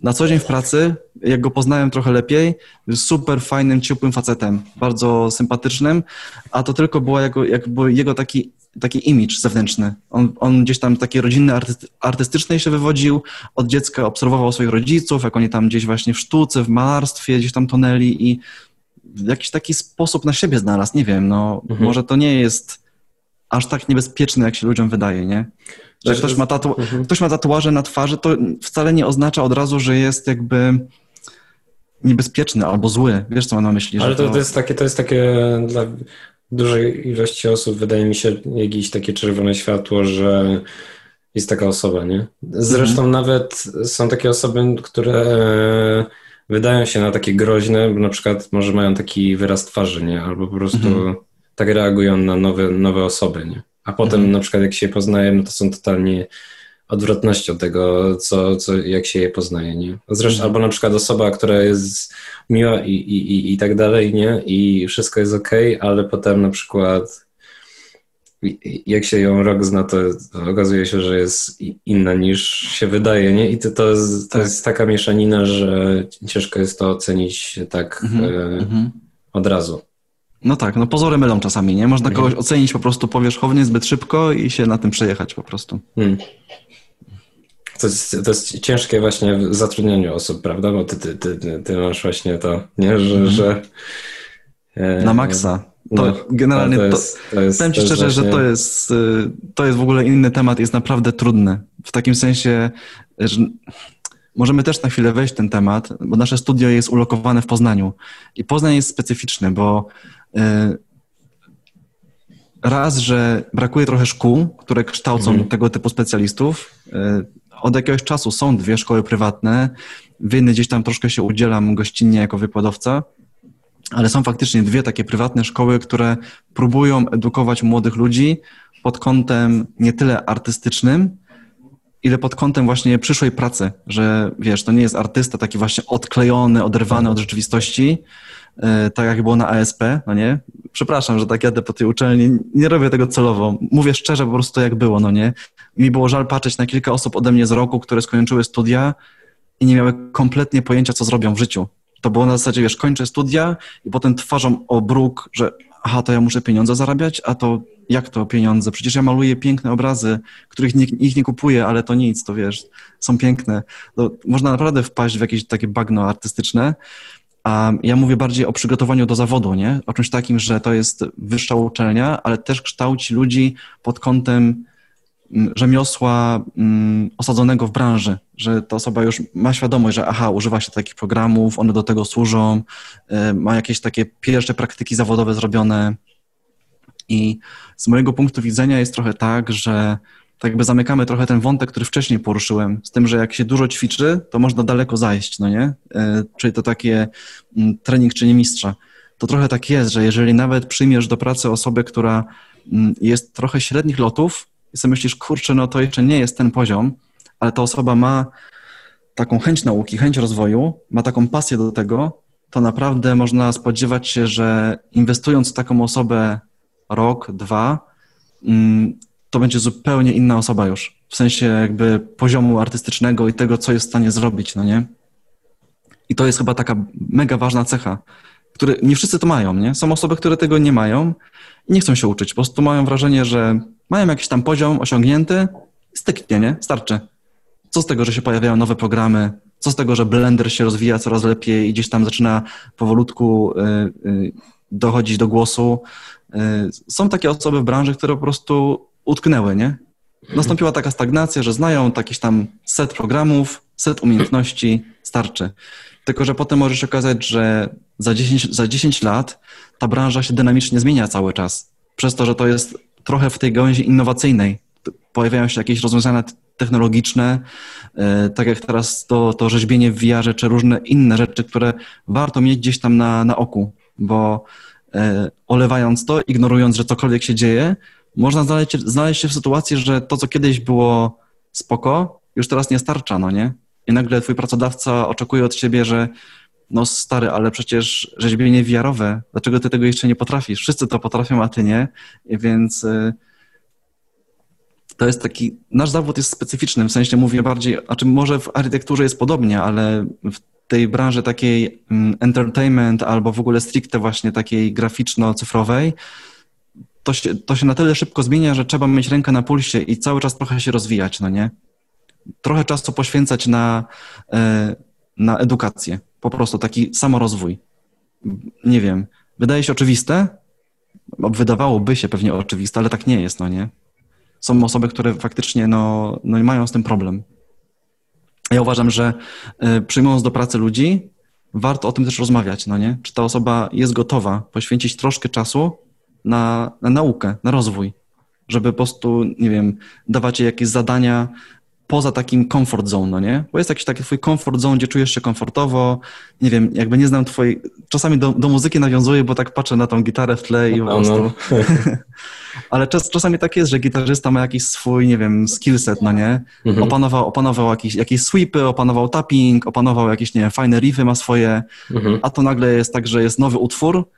Na co dzień w pracy, jak go poznałem trochę lepiej, super fajnym, ciepłym facetem, bardzo sympatycznym, a to tylko było jako, jakby jego taki, taki image zewnętrzny. On, on gdzieś tam taki rodzinny, arty, artystyczny się wywodził, od dziecka obserwował swoich rodziców, jak oni tam gdzieś właśnie w sztuce, w malarstwie gdzieś tam tonęli i w jakiś taki sposób na siebie znalazł, nie wiem, no mhm. może to nie jest aż tak niebezpieczne, jak się ludziom wydaje, nie? Że ktoś ma, tatu... Mhm. ktoś ma tatuaże na twarzy, to wcale nie oznacza od razu, że jest jakby niebezpieczny albo zły. Wiesz, co mam na myśli? Ale to, to... jest takie, to jest takie dla dużej ilości osób, wydaje mi się, jakieś takie czerwone światło, że jest taka osoba, nie? Zresztą mhm. nawet są takie osoby, które wydają się na takie groźne, bo na przykład może mają taki wyraz twarzy, nie? Albo po prostu mhm. tak reagują na nowe, nowe osoby, nie? A potem mhm. na przykład jak się poznaje, no to są totalnie odwrotnością tego, co, co, jak się je poznaje, nie? Zresztą, mhm. albo na przykład osoba, która jest miła i, i, i, i tak dalej, nie? I wszystko jest ok, ale potem na przykład jak się ją rok zna, to, to okazuje się, że jest inna niż się wydaje, nie? I to, to, jest, to tak. jest taka mieszanina, że ciężko jest to ocenić tak mhm. e, mhm. od razu. No tak, no pozory mylą czasami, nie? Można kogoś ocenić po prostu powierzchownie zbyt szybko i się na tym przejechać po prostu. Hmm. To jest, to jest ciężkie właśnie w zatrudnianiu osób, prawda? Bo ty, ty, ty, ty masz właśnie to, nie? Że... Mhm. że e, na maksa. To no, generalnie to, jest, to jest, powiem ci szczerze, właśnie... że to jest, y, to jest w ogóle inny temat, jest naprawdę trudny. W takim sensie, że możemy też na chwilę wejść w ten temat, bo nasze studio jest ulokowane w Poznaniu. I Poznań jest specyficzny, bo raz, że brakuje trochę szkół, które kształcą mhm. tego typu specjalistów. Y, od jakiegoś czasu są dwie szkoły prywatne. W jednej gdzieś tam troszkę się udzielam gościnnie jako wykładowca, ale są faktycznie dwie takie prywatne szkoły, które próbują edukować młodych ludzi pod kątem nie tyle artystycznym, ile pod kątem właśnie przyszłej pracy, że wiesz, to nie jest artysta taki właśnie odklejony, oderwany od rzeczywistości, e, tak jak było na ASP, no nie? Przepraszam, że tak jadę po tej uczelni, nie robię tego celowo. Mówię szczerze po prostu jak było, no nie? Mi było żal patrzeć na kilka osób ode mnie z roku, które skończyły studia i nie miały kompletnie pojęcia, co zrobią w życiu. To było na zasadzie, wiesz, kończę studia i potem twarzą obróg, że aha, to ja muszę pieniądze zarabiać, a to jak to pieniądze? Przecież ja maluję piękne obrazy, których nikt, ich nie kupuje, ale to nic, to wiesz, są piękne. To można naprawdę wpaść w jakieś takie bagno artystyczne. A ja mówię bardziej o przygotowaniu do zawodu, nie? O czymś takim, że to jest wyższa uczelnia, ale też kształci ludzi pod kątem mm, rzemiosła mm, osadzonego w branży, że ta osoba już ma świadomość, że aha, używa się takich programów, one do tego służą, y, ma jakieś takie pierwsze praktyki zawodowe zrobione, i z mojego punktu widzenia jest trochę tak, że tak jakby zamykamy trochę ten wątek, który wcześniej poruszyłem, z tym, że jak się dużo ćwiczy, to można daleko zajść, no nie? E, czyli to takie mm, trening czyni mistrza. To trochę tak jest, że jeżeli nawet przyjmiesz do pracy osobę, która mm, jest trochę średnich lotów i sobie myślisz, kurczę, no to jeszcze nie jest ten poziom, ale ta osoba ma taką chęć nauki, chęć rozwoju, ma taką pasję do tego, to naprawdę można spodziewać się, że inwestując w taką osobę rok, dwa, mm, to będzie zupełnie inna osoba już. W sensie jakby poziomu artystycznego i tego, co jest w stanie zrobić, no nie? I to jest chyba taka mega ważna cecha, które nie wszyscy to mają, nie? Są osoby, które tego nie mają i nie chcą się uczyć. Po prostu mają wrażenie, że mają jakiś tam poziom osiągnięty, styknie, nie? Starczy. Co z tego, że się pojawiają nowe programy? Co z tego, że Blender się rozwija coraz lepiej i gdzieś tam zaczyna powolutku y, y, dochodzić do głosu? E, są takie osoby w branży, które po prostu utknęły, nie? Nastąpiła taka stagnacja, że znają jakiś tam set programów, set umiejętności, starczy. Tylko, że potem może się okazać, że za 10, za 10 lat ta branża się dynamicznie zmienia cały czas. Przez to, że to jest trochę w tej gałęzi innowacyjnej. Pojawiają się jakieś rozwiązania technologiczne, e, tak jak teraz to, to rzeźbienie w VR, czy różne inne rzeczy, które warto mieć gdzieś tam na, na oku, bo E, olewając to, ignorując, że cokolwiek się dzieje, można znaleźć, znaleźć się w sytuacji, że to, co kiedyś było spoko, już teraz nie starcza, no nie? I nagle twój pracodawca oczekuje od ciebie, że no stary, ale przecież rzeźbienie wiarowe, dlaczego ty tego jeszcze nie potrafisz? Wszyscy to potrafią, a ty nie, więc e, to jest taki, nasz zawód jest specyficzny, w sensie mówię bardziej, znaczy może w architekturze jest podobnie, ale w tej branży takiej mm, entertainment albo w ogóle stricte właśnie takiej graficzno-cyfrowej, to się, to się na tyle szybko zmienia, że trzeba mieć rękę na pulsie i cały czas trochę się rozwijać, no nie? Trochę czasu poświęcać na, e, na edukację, po prostu taki samorozwój. Nie wiem, wydaje się oczywiste, wydawałoby się pewnie oczywiste, ale tak nie jest, no nie? Są osoby, które faktycznie no, no mają z tym problem. Ja uważam, że e, przyjmując do pracy ludzi, warto o tym też rozmawiać, no nie? Czy ta osoba jest gotowa poświęcić troszkę czasu na, na naukę, na rozwój, żeby po prostu, nie wiem, dawać jej jakieś zadania, poza takim comfort zone, no nie? Bo jest jakiś taki twój comfort zone, gdzie czujesz się komfortowo, nie wiem, jakby nie znam twojej, czasami do, do muzyki nawiązuję, bo tak patrzę na tą gitarę w tle i po no, prostu... No. (laughs) Ale czas, czasami tak jest, że gitarzysta ma jakiś swój, nie wiem, skillset, no nie? Mhm. Opanował, opanował jakieś, jakieś sweepy, opanował tapping, opanował jakieś, nie wiem, fajne riffy ma swoje, mhm. a to nagle jest tak, że jest nowy utwór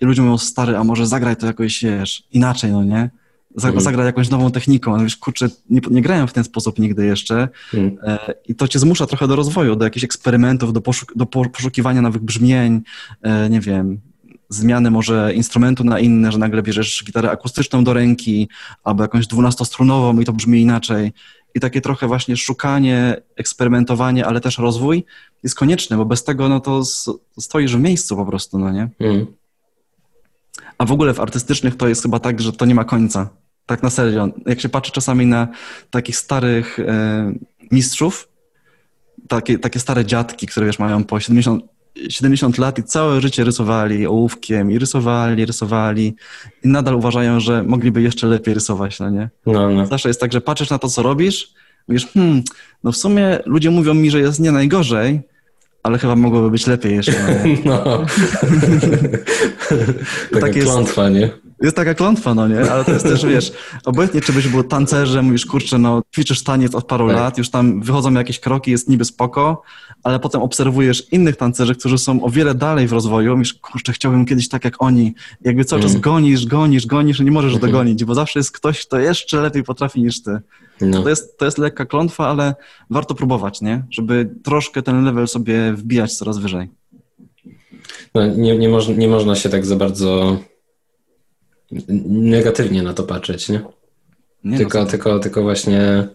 i ludzie mówią, stary, a może zagraj to jakoś, wiesz, inaczej, no nie? Mhm. zagrać jakąś nową techniką. No wiesz, kurczę, nie, nie grałem w ten sposób nigdy jeszcze mm. e, i to cię zmusza trochę do rozwoju, do jakichś eksperymentów, do, poszuk do poszukiwania nowych brzmień, e, nie wiem, zmiany może instrumentu na inny, że nagle bierzesz gitarę akustyczną do ręki albo jakąś dwunastostrunową i to brzmi inaczej. I takie trochę właśnie szukanie, eksperymentowanie, ale też rozwój jest konieczny, bo bez tego no to stoisz w miejscu po prostu, no nie? Mm. A w ogóle w artystycznych to jest chyba tak, że to nie ma końca Tak na serio. Jak się patrzy czasami na takich starych e, mistrzów, takie, takie stare dziadki, które wiesz, mają po 70, 70 lat i całe życie rysowali ołówkiem i rysowali, rysowali i nadal uważają, że mogliby jeszcze lepiej rysować, no nie? No, no. Zawsze jest tak, że patrzysz na to, co robisz, mówisz, hmm, no w sumie ludzie mówią mi, że jest nie najgorzej, ale chyba mogłoby być lepiej jeszcze. No. (laughs) no. (laughs) Taka tak jest, klątwa, nie? Jest taka klątwa, no nie? Ale to jest też, wiesz, obojętnie czy byś był tancerzem, mówisz, kurczę, no ćwiczysz taniec od paru tak. lat, już tam wychodzą jakieś kroki, jest niby spoko, ale potem obserwujesz innych tancerzy, którzy są o wiele dalej w rozwoju, mówisz, kurczę, chciałbym kiedyś tak jak oni. Jakby cały czas mm. gonisz, gonisz, gonisz i nie możesz mm. dogonić, bo zawsze jest ktoś, kto jeszcze lepiej potrafi niż ty. No. To, jest, to jest lekka klątwa, ale warto próbować, nie? Żeby troszkę ten level sobie wbijać coraz wyżej. No, nie, nie, moż, nie można się tak za bardzo negatywnie na to patrzeć, nie? nie tylko, no, tylko, tylko właśnie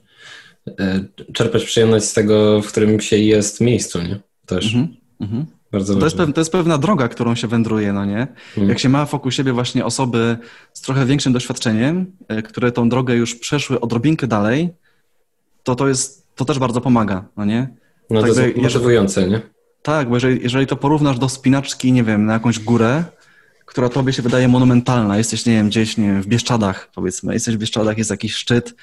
e, czerpać przyjemność z tego, w którym się jest miejscu, nie? Też. Mhm, mhm. Bardzo to, jest pewna, to jest pewna droga, którą się wędruje, no nie? Mhm. Jak się ma wokół siebie właśnie osoby z trochę większym doświadczeniem, e, które tą drogę już przeszły odrobinkę dalej, to to jest, to też bardzo pomaga, no nie? No tak to jest motywujące, nie? Tak, bo jeżeli, jeżeli to porównasz do spinaczki, nie wiem, na jakąś górę, która tobie się wydaje monumentalna. Jesteś, nie wiem, gdzieś nie wiem, w Bieszczadach, powiedzmy. Jesteś w Bieszczadach, jest jakiś szczyt.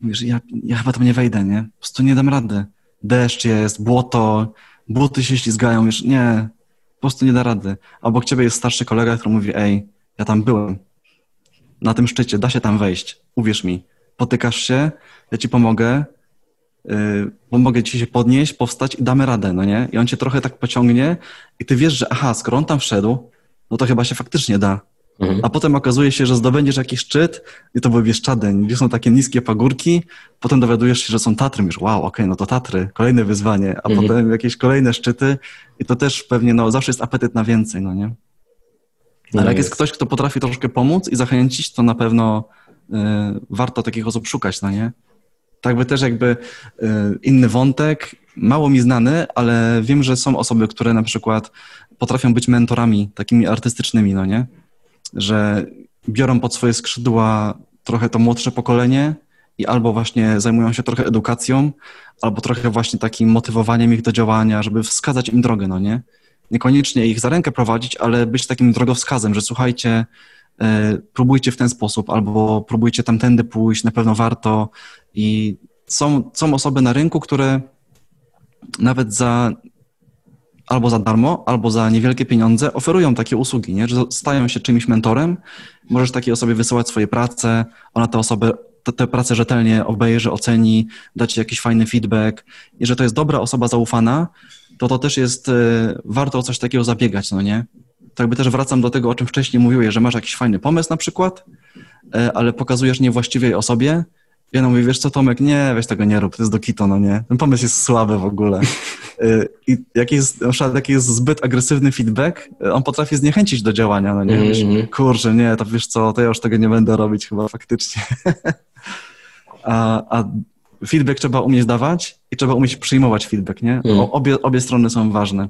Mówisz, ja, ja chyba tam nie wejdę, nie? Po prostu nie dam rady. Deszcz jest, błoto, buty się ślizgają, już nie, po prostu nie da rady. Obok ciebie jest starszy kolega, który mówi, ej, ja tam byłem. Na tym szczycie, da się tam wejść. Uwierz mi. Potykasz się, ja ci pomogę, yy, pomogę ci się podnieść, powstać i damy radę, no nie? I on cię trochę tak pociągnie i ty wiesz, że aha, skoro on tam wszedł, no to chyba się faktycznie da. Mhm. A potem okazuje się, że zdobędziesz jakiś szczyt i to był Bieszczadeń, gdzie są takie niskie pagórki, potem dowiadujesz się, że są Tatry, mówisz, wow, okej, okay, no to Tatry, kolejne wyzwanie, a mhm. potem jakieś kolejne szczyty i to też pewnie, no zawsze jest apetyt na więcej, no nie? No Ale jak jest. jest ktoś, kto potrafi troszkę pomóc i zachęcić, to na pewno y, warto takich osób szukać, no nie? Tak by też jakby y, inny wątek, mało mi znany, ale wiem, że są osoby, które na przykład potrafią być mentorami takimi artystycznymi, no nie? Że biorą pod swoje skrzydła trochę to młodsze pokolenie i albo właśnie zajmują się trochę edukacją, albo trochę właśnie takim motywowaniem ich do działania, żeby wskazać im drogę, no nie? Niekoniecznie ich za rękę prowadzić, ale być takim drogowskazem, że słuchajcie, e, próbujcie w ten sposób, albo próbujcie tamtędy pójść, na pewno warto. I są, są osoby na rynku, które nawet za albo za darmo, albo za niewielkie pieniądze oferują takie usługi, nie? że stają się czymś mentorem. Możesz takiej osobie wysyłać swoje prace, ona te osoby te, te prace rzetelnie obejrzy, oceni, da ci jakiś fajny feedback. I że to jest dobra osoba zaufana, to to też jest, y, warto o coś takiego zabiegać, no nie? Tak by też wracam do tego, o czym wcześniej mówiłeś, że masz jakiś fajny pomysł na przykład, y, ale pokazujesz niewłaściwej osobie, i ona mówi, wiesz co Tomek, nie, weź tego nie rób, to jest do kito, no nie. Ten pomysł jest słaby w ogóle. (laughs) Y, I jak jest, na przykład, jaki jest zbyt agresywny feedback, y, on potrafi zniechęcić do działania, no nie. Mm -hmm. kurczę, nie, to wiesz co, to ja już tego nie będę robić chyba faktycznie. (laughs) a, a feedback trzeba umieć dawać i trzeba umieć przyjmować feedback, nie? Mm. Obie, obie strony są ważne.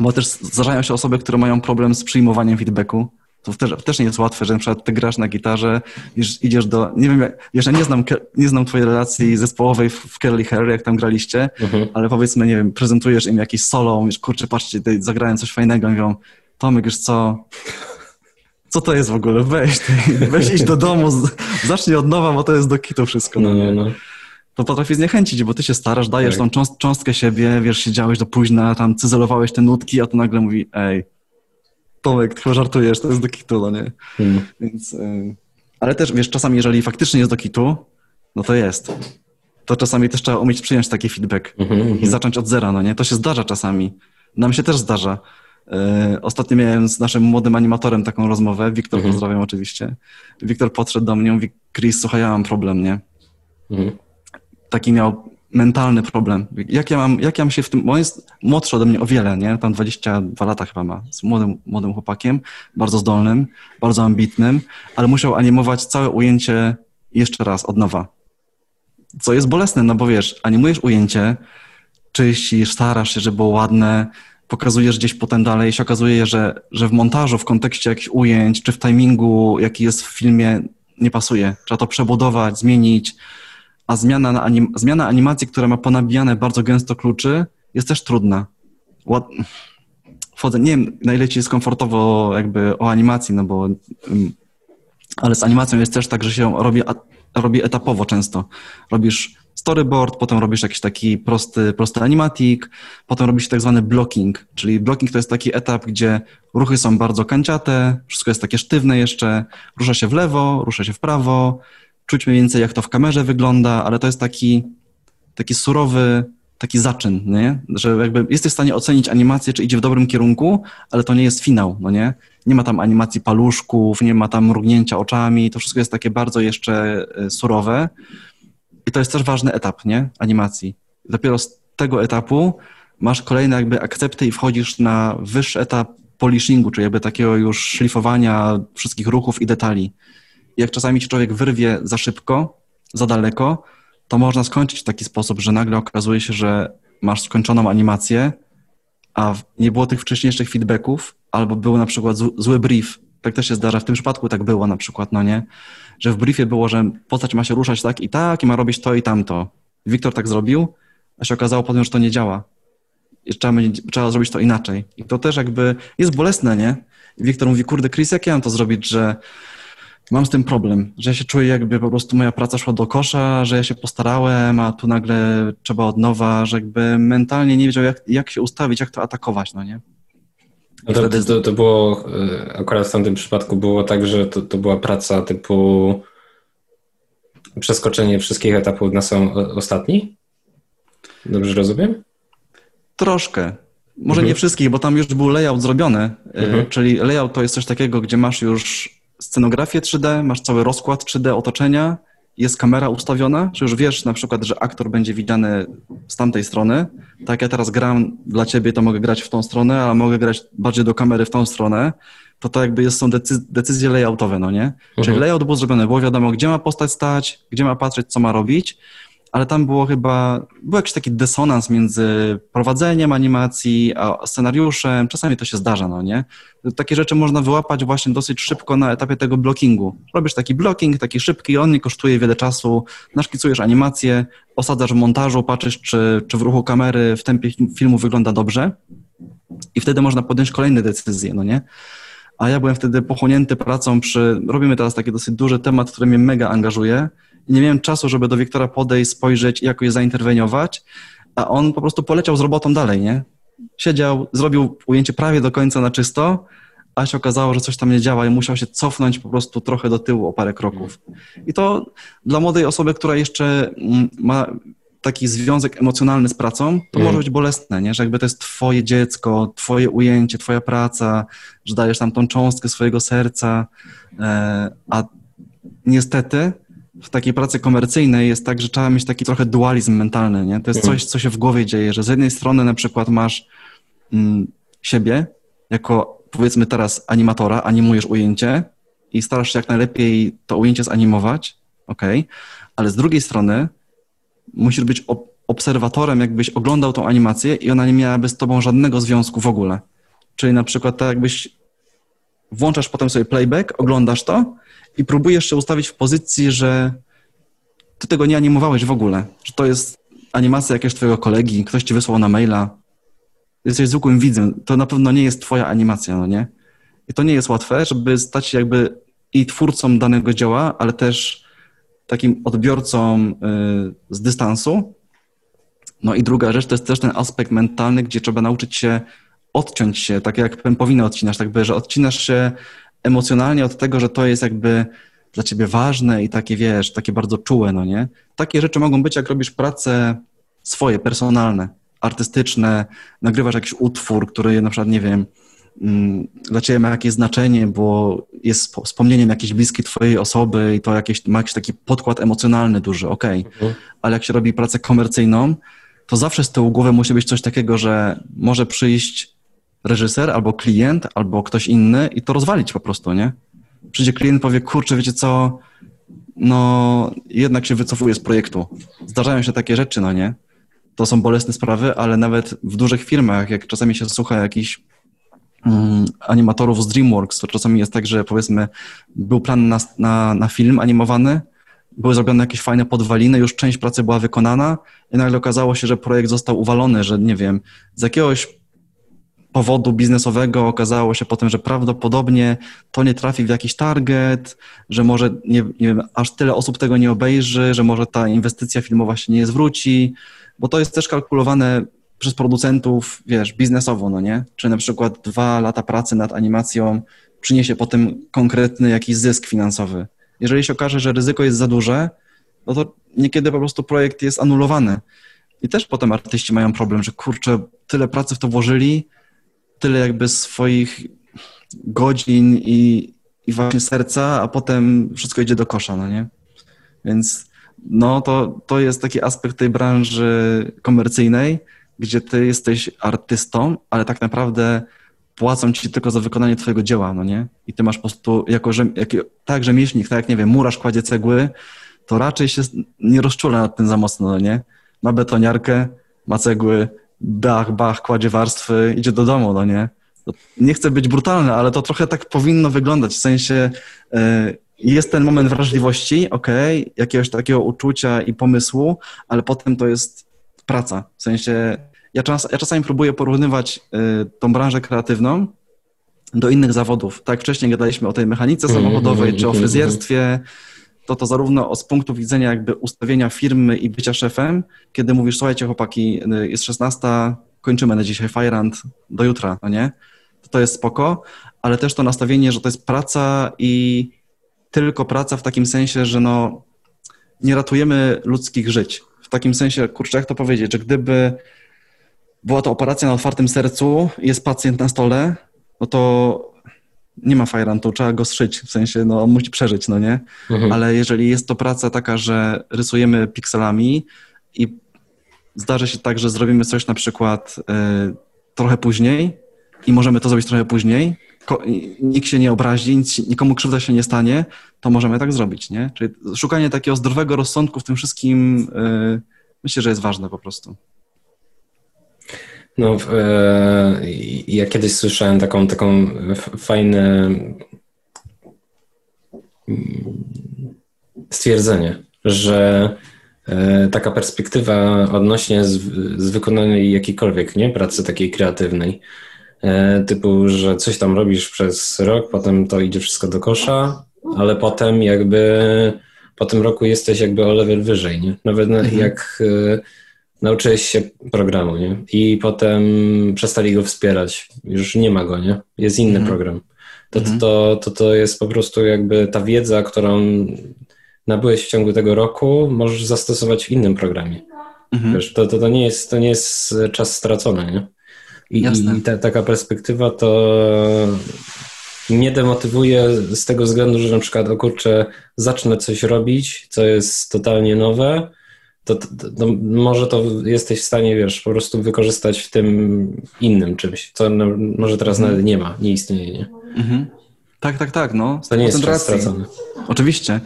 Bo też zdarzają się osoby, które mają problem z przyjmowaniem feedbacku to też, też nie jest łatwe, że na przykład ty grasz na gitarze, idziesz, idziesz do, nie wiem, jeszcze nie znam, nie znam twojej relacji zespołowej w Curly Hair, jak tam graliście, mhm. ale powiedzmy, nie wiem, prezentujesz im jakieś solo, mówisz, kurczę, patrzcie, tutaj zagrałem coś fajnego, mówią, Tomek, już co, co to jest w ogóle, weź, ty, (laughs) weź iść do domu, zacznij od nowa, bo to jest do kitu wszystko. No, no, no. To potrafi zniechęcić, bo ty się starasz, dajesz tak. tą cząstkę siebie, wiesz, siedziałeś do późna, tam cyzelowałeś te nutki, a to nagle mówi, ej, Tomek, chyba żartujesz, to jest do kitu, no nie? Hmm. Więc, y, ale też, wiesz, czasami jeżeli faktycznie jest do kitu, no to jest. To czasami też trzeba umieć przyjąć taki feedback mm -hmm. i mhm. zacząć od zera, no nie? To się zdarza czasami. Nam się też zdarza. Y, ostatnio miałem z naszym młodym animatorem taką rozmowę, Wiktor, -hmm. pozdrawiam oczywiście. Wiktor podszedł do mnie i mówi, Chris, słuchaj, ja mam problem, nie? -hmm. Taki miał mentalny problem. Jak ja mam, jak ja mam się w tym, bo on jest młodszy ode mnie o wiele, nie? Tam 22 lata chyba ma, z młodym, młodym chłopakiem, bardzo zdolnym, bardzo ambitnym, ale musiał animować całe ujęcie jeszcze raz, od nowa. Co jest bolesne, no bo wiesz, animujesz ujęcie, czyścisz, starasz się, żeby było ładne, pokazujesz gdzieś potem dalej się okazuje, że, że w montażu, w kontekście jakichś ujęć, czy w timingu, jaki jest w filmie, nie pasuje. Trzeba to przebudować, zmienić, a zmiana, na anim zmiana animacji, która ma ponabijane bardzo gęsto kluczy, jest też trudna. Ład... Wchodzę, nie wiem, na ile ci jest komfortowo jakby o animacji, no bo ale z animacją jest też tak, że się robi, robi etapowo często. Robisz storyboard, potem robisz jakiś taki prosty, prosty animatik, potem robisz tak zwany blocking, czyli blocking to jest taki etap, gdzie ruchy są bardzo kanciate, wszystko jest takie sztywne jeszcze, rusza się w lewo, rusza się w prawo, czuć mniej więcej jak to w kamerze wygląda, ale to jest taki, taki surowy, taki zaczyn, nie? Że jakby jesteś w stanie ocenić animację, czy idzie w dobrym kierunku, ale to nie jest finał, no nie? Nie ma tam animacji paluszków, nie ma tam mrugnięcia oczami, to wszystko jest takie bardzo jeszcze e, surowe. I to jest też ważny etap, nie? Animacji. Dopiero z tego etapu masz kolejne jakby akcepty i wchodzisz na wyższy etap polishingu, czyli jakby takiego już szlifowania wszystkich ruchów i detali. Jak czasami ci człowiek wyrwie za szybko, za daleko, to można skończyć w taki sposób, że nagle okazuje się, że masz skończoną animację, a nie było tych wcześniejszych feedbacków, albo był na przykład zły brief. Tak też się zdarza. W tym przypadku tak było na przykład, no nie? Że w briefie było, że postać ma się ruszać tak i tak i ma robić to i tamto. Wiktor tak zrobił, a się okazało potem, że to nie działa. I trzeba, trzeba zrobić to inaczej. I to też jakby jest bolesne, nie? Wiktor mówi, kurde, Chris, jak ja mam to zrobić, że mam z tym problem, że ja się czuję jakby po prostu moja praca szła do kosza, że ja się postarałem, a tu nagle trzeba od nowa, że jakby mentalnie nie wiedział jak, jak się ustawić, jak to atakować, no nie? No to, wtedy... to, to, było, e, akurat w tamtym przypadku było tak, że to, to była praca typu przeskoczenie wszystkich etapów na sam ostatni? Dobrze rozumiem? Troszkę. Może mhm. nie wszystkich, bo tam już był layout zrobiony, e, mhm. czyli layout to jest coś takiego, gdzie masz już scenografię 3D, masz cały rozkład 3D otoczenia, jest kamera ustawiona, że już wiesz na przykład, że aktor będzie widziany z tamtej strony. Tak ja teraz gram dla ciebie, to mogę grać w tą stronę, a mogę grać bardziej do kamery w tą stronę. To to jakby jest, są decyzje, decyzje layoutowe, no nie? Mhm. Czyli layout był zrobiony, było wiadomo, gdzie ma postać stać, gdzie ma patrzeć, co ma robić ale tam było chyba, był jakiś taki dysonans między prowadzeniem animacji a scenariuszem. Czasami to się zdarza, no nie? Takie rzeczy można wyłapać właśnie dosyć szybko na etapie tego blockingu. Robisz taki blocking, taki szybki, on nie kosztuje wiele czasu, naszkicujesz animację, osadzasz w montażu, patrzysz, czy, czy w ruchu kamery w tempie filmu wygląda dobrze i wtedy można podjąć kolejne decyzje, no nie? A ja byłem wtedy pochłonięty pracą przy, robimy teraz taki dosyć duży temat, który mnie mega angażuje, nie miałem czasu, żeby do Wiktora podejść, spojrzeć i jakoś zainterweniować, a on po prostu poleciał z robotą dalej, nie? Siedział, zrobił ujęcie prawie do końca na czysto, a się okazało, że coś tam nie działa i musiał się cofnąć po prostu trochę do tyłu o parę kroków. I to dla młodej osoby, która jeszcze mm, ma taki związek emocjonalny z pracą, to mm. może być bolesne, nie? że jakby to jest twoje dziecko, twoje ujęcie, twoja praca, że dajesz tam tą cząstkę swojego serca, e, a niestety w takiej pracy komercyjnej jest tak, że trzeba mieć taki trochę dualizm mentalny, nie? To jest mhm. coś, co się w głowie dzieje, że z jednej strony na przykład masz mm, siebie jako, powiedzmy teraz, animatora, animujesz ujęcie i starasz się jak najlepiej to ujęcie zanimować, ok, ale z drugiej strony musisz być ob obserwatorem, jakbyś oglądał tą animację i ona nie miałaby z tobą żadnego związku w ogóle. Czyli na przykład tak jakbyś włączasz potem sobie playback, oglądasz to i próbujesz się ustawić w pozycji, że ty tego nie animowałeś w ogóle, że to jest animacja jakiegoś twojego kolegi, ktoś ci wysłał na maila, jesteś zwykłym widzem, to na pewno nie jest twoja animacja, no nie? I to nie jest łatwe, żeby stać się jakby i twórcą danego dzieła, ale też takim odbiorcą y, z dystansu. No i druga rzecz to jest też ten aspekt mentalny, gdzie trzeba nauczyć się odciąć się, tak jak pępowinę odcinasz, tak by, że odcinasz się emocjonalnie od tego, że to jest jakby dla ciebie ważne i takie, wiesz, takie bardzo czułe, no nie? Takie rzeczy mogą być, jak robisz prace swoje, personalne, artystyczne, nagrywasz jakiś utwór, który na przykład, nie wiem, mm, dla ciebie ma jakieś znaczenie, bo jest wspomnieniem jakiejś bliskiej twojej osoby i to jakieś, ma jakiś taki podkład emocjonalny duży, okej. Okay. Mhm. Ale jak się robi pracę komercyjną, to zawsze z tyłu głowy musi być coś takiego, że może przyjść reżyser, albo klient, albo ktoś inny i to rozwalić po prostu, nie? Przyjdzie klient powie, kurczę, wiecie co, no jednak się wycofuje z projektu. Zdarzają się takie rzeczy, no nie? To są bolesne sprawy, ale nawet w dużych firmach, jak czasami się słucha jakichś mm, animatorów z DreamWorks. To czasami jest tak, że powiedzmy był plan na, na, na film animowany, były zrobione jakieś fajne podwaliny, już część pracy była wykonana i nagle okazało się, że projekt został uwalony, że nie wiem, z jakiegoś powodu biznesowego okazało się potem, że prawdopodobnie to nie trafi w jakiś target, że może nie, nie wiem, aż tyle osób tego nie obejrzy, że może ta inwestycja filmowa się nie zwróci, bo to jest też kalkulowane przez producentów, wiesz, biznesowo, no nie? Czy na przykład dwa lata pracy nad animacją przyniesie potem konkretny jakiś zysk finansowy. Jeżeli się okaże, że ryzyko jest za duże, no to niekiedy po prostu projekt jest anulowany. I też potem artyści mają problem, że kurczę, tyle pracy w to włożyli, tyle jakby swoich godzin i, i właśnie serca, a potem wszystko idzie do kosza, no nie? Więc no to, to jest taki aspekt tej branży komercyjnej, gdzie ty jesteś artystą, ale tak naprawdę płacą ci tylko za wykonanie twojego dzieła, no nie? I ty masz po prostu jako, jak, tak rzemieślnik, tak jak, nie wiem, murarz kładzie cegły, to raczej się nie rozczula nad tym za mocno, no nie? Ma betoniarkę, ma cegły, bach, bach, kładzie warstwy, idzie do domu, no nie? Nie chcę być brutalny, ale to trochę tak powinno wyglądać, w sensie y, jest ten moment wrażliwości, okej, okay, jakiegoś takiego uczucia i pomysłu, ale potem to jest praca, w sensie ja, czas, ja czasami próbuję porównywać y, tą branżę kreatywną do innych zawodów. Tak wcześniej gadaliśmy o tej mechanice mhm, samochodowej mhm, czy o mhm, fryzjerstwie, to to zarówno z punktu widzenia jakby ustawienia firmy i bycia szefem, kiedy mówisz, słuchajcie chłopaki, y, jest 16, kończymy na dzisiaj Firehand, do jutra, no nie? To, to jest spoko, ale też to nastawienie, że to jest praca i tylko praca w takim sensie, że no nie ratujemy ludzkich żyć. W takim sensie, kurczę, jak to powiedzieć, że gdyby była to operacja na otwartym sercu, jest pacjent na stole, no to nie ma fajrantu, trzeba go strzyć, w sensie, no on musi przeżyć, no nie? Mhm. Ale jeżeli jest to praca taka, że rysujemy pikselami i zdarzy się tak, że zrobimy coś na przykład y, trochę później i możemy to zrobić trochę później, ko, nikt się nie obrazi, nic, nikomu krzywda się nie stanie, to możemy tak zrobić, nie? Czyli szukanie takiego zdrowego rozsądku w tym wszystkim y, myślę, że jest ważne po prostu. No, e, ja kiedyś słyszałem taką, taką fajne mm, stwierdzenie, że e, taka perspektywa odnośnie z, z wykonanej jakiejkolwiek nie, pracy takiej kreatywnej, e, typu, że coś tam robisz przez rok, potem to idzie wszystko do kosza, ale potem jakby po tym roku jesteś jakby o level wyżej, nie? Nawet mhm. jak nauczyłeś się programu, nie? I potem przestali go wspierać. Już nie ma go, nie? Jest inny mhm. program. To, mhm. to, to, to jest po prostu jakby ta wiedza, którą nabyłeś w ciągu tego roku, możesz zastosować w innym programie. Mhm. Wiesz, to, to, to, nie jest, to nie jest czas stracony, nie? I, i ta, taka perspektywa to mnie demotywuje z tego względu, że na przykład, o kurczę, zacznę coś robić, co jest totalnie nowe, to, to, to, może to jesteś w stanie, wiesz, po prostu wykorzystać w tym innym czymś, co no, może teraz mhm. nawet nie ma, nie istnieje, nie? Mhm. Tak, tak, tak, no. To nie jest czas stracony. Oczywiście.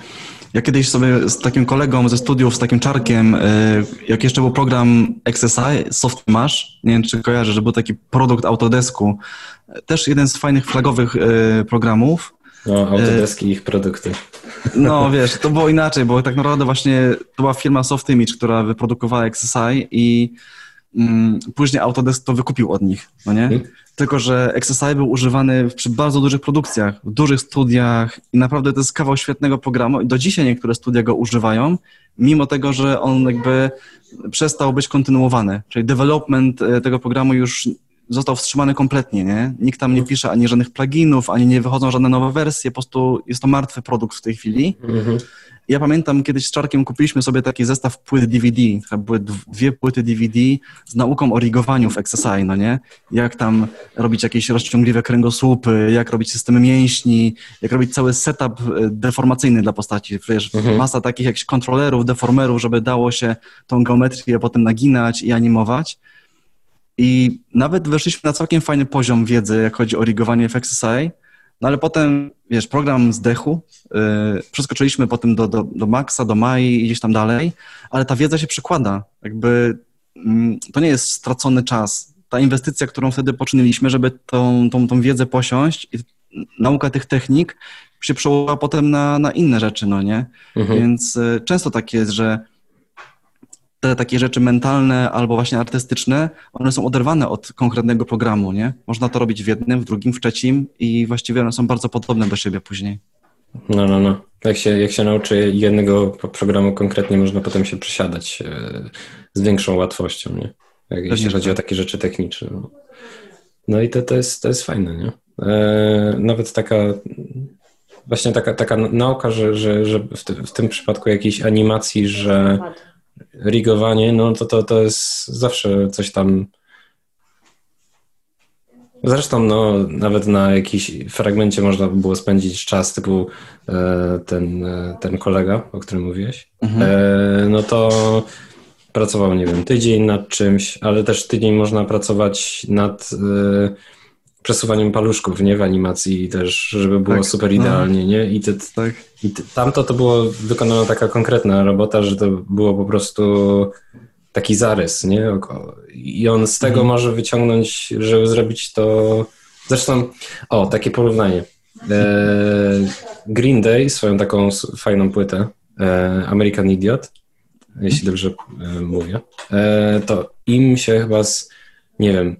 Ja kiedyś sobie z takim kolegą ze studiów, z takim czarkiem, y, jak jeszcze był program XSI, Soft Mash, nie wiem czy kojarzę, że był taki produkt Autodesku, też jeden z fajnych flagowych y, programów, no, Autodeski i ich produkty. No, wiesz, to było inaczej, bo tak naprawdę właśnie to była firma Soft Image, która wyprodukowała XSI i mm, później Autodesk to wykupił od nich, no nie? Hmm. Tylko, że XSI był używany przy bardzo dużych produkcjach, w dużych studiach i naprawdę to jest kawał świetnego programu i do dzisiaj niektóre studia go używają, mimo tego, że on jakby przestał być kontynuowany. Czyli development e, tego programu już został wstrzymany kompletnie, nie? Nikt tam nie pisze ani żadnych pluginów, ani nie wychodzą żadne nowe wersje, po prostu jest to martwy produkt w tej chwili. Mhm. Ja pamiętam, kiedyś z Czarkiem kupiliśmy sobie taki zestaw płyt DVD, były dwie płyty DVD z nauką o rigowaniu w XSI, no nie? Jak tam robić jakieś rozciągliwe kręgosłupy, jak robić systemy mięśni, jak robić cały setup e, deformacyjny dla postaci. Wiesz, mhm. masa takich jakichś kontrolerów, deformerów, żeby dało się tą geometrię potem naginać i animować. I nawet weszliśmy na całkiem fajny poziom wiedzy, jak chodzi o rigowanie w XSI, no ale potem, wiesz, program zdechł, yy, przeskoczyliśmy potem do, do, do Maxa, do Mai i gdzieś tam dalej, ale ta wiedza się przekłada. Jakby yy, to nie jest stracony czas. ta inwestycja, którą wtedy poczyniliśmy, żeby tą, tą, tą wiedzę posiąść i nauka tych technik się przełożyła potem na, na inne rzeczy, no nie? Mhm. Więc y, często tak jest, że te takie rzeczy mentalne albo właśnie artystyczne, one są oderwane od konkretnego programu, nie? Można to robić w jednym, w drugim, w trzecim i właściwie one są bardzo podobne do siebie później. No, no, no. Jak się, jak się nauczy jednego programu konkretnie, można potem się przesiadać e, z większą łatwością, nie? Jak, jeśli chodzi o tak. takie rzeczy techniczne. No, no i to, to, jest, to jest fajne, nie? E, nawet taka właśnie taka, taka nauka, że, że, że w, ty, w tym przypadku jakiejś animacji, że rigowanie, no to, to, to jest zawsze coś tam. Zresztą, no, nawet na jakimś fragmencie można by było spędzić czas, typu e, ten, e, ten kolega, o którym mówiłeś. Mhm. E, no to pracował, nie wiem, tydzień nad czymś, ale też tydzień można pracować nad przesuwaniem paluszków, nie, w animacji też, żeby było tak, super idealnie, no. nie? I, te, tak. i tamto to było wykonana taka konkretna robota, że to było po prostu taki zarys, nie? I on z tego mhm. może wyciągnąć, żeby zrobić to... Zresztą, o, takie porównanie. E, Green Day, swoją taką fajną płytę, e, American Idiot, jeśli dobrze e, mówię, to im się chyba z, nie wiem,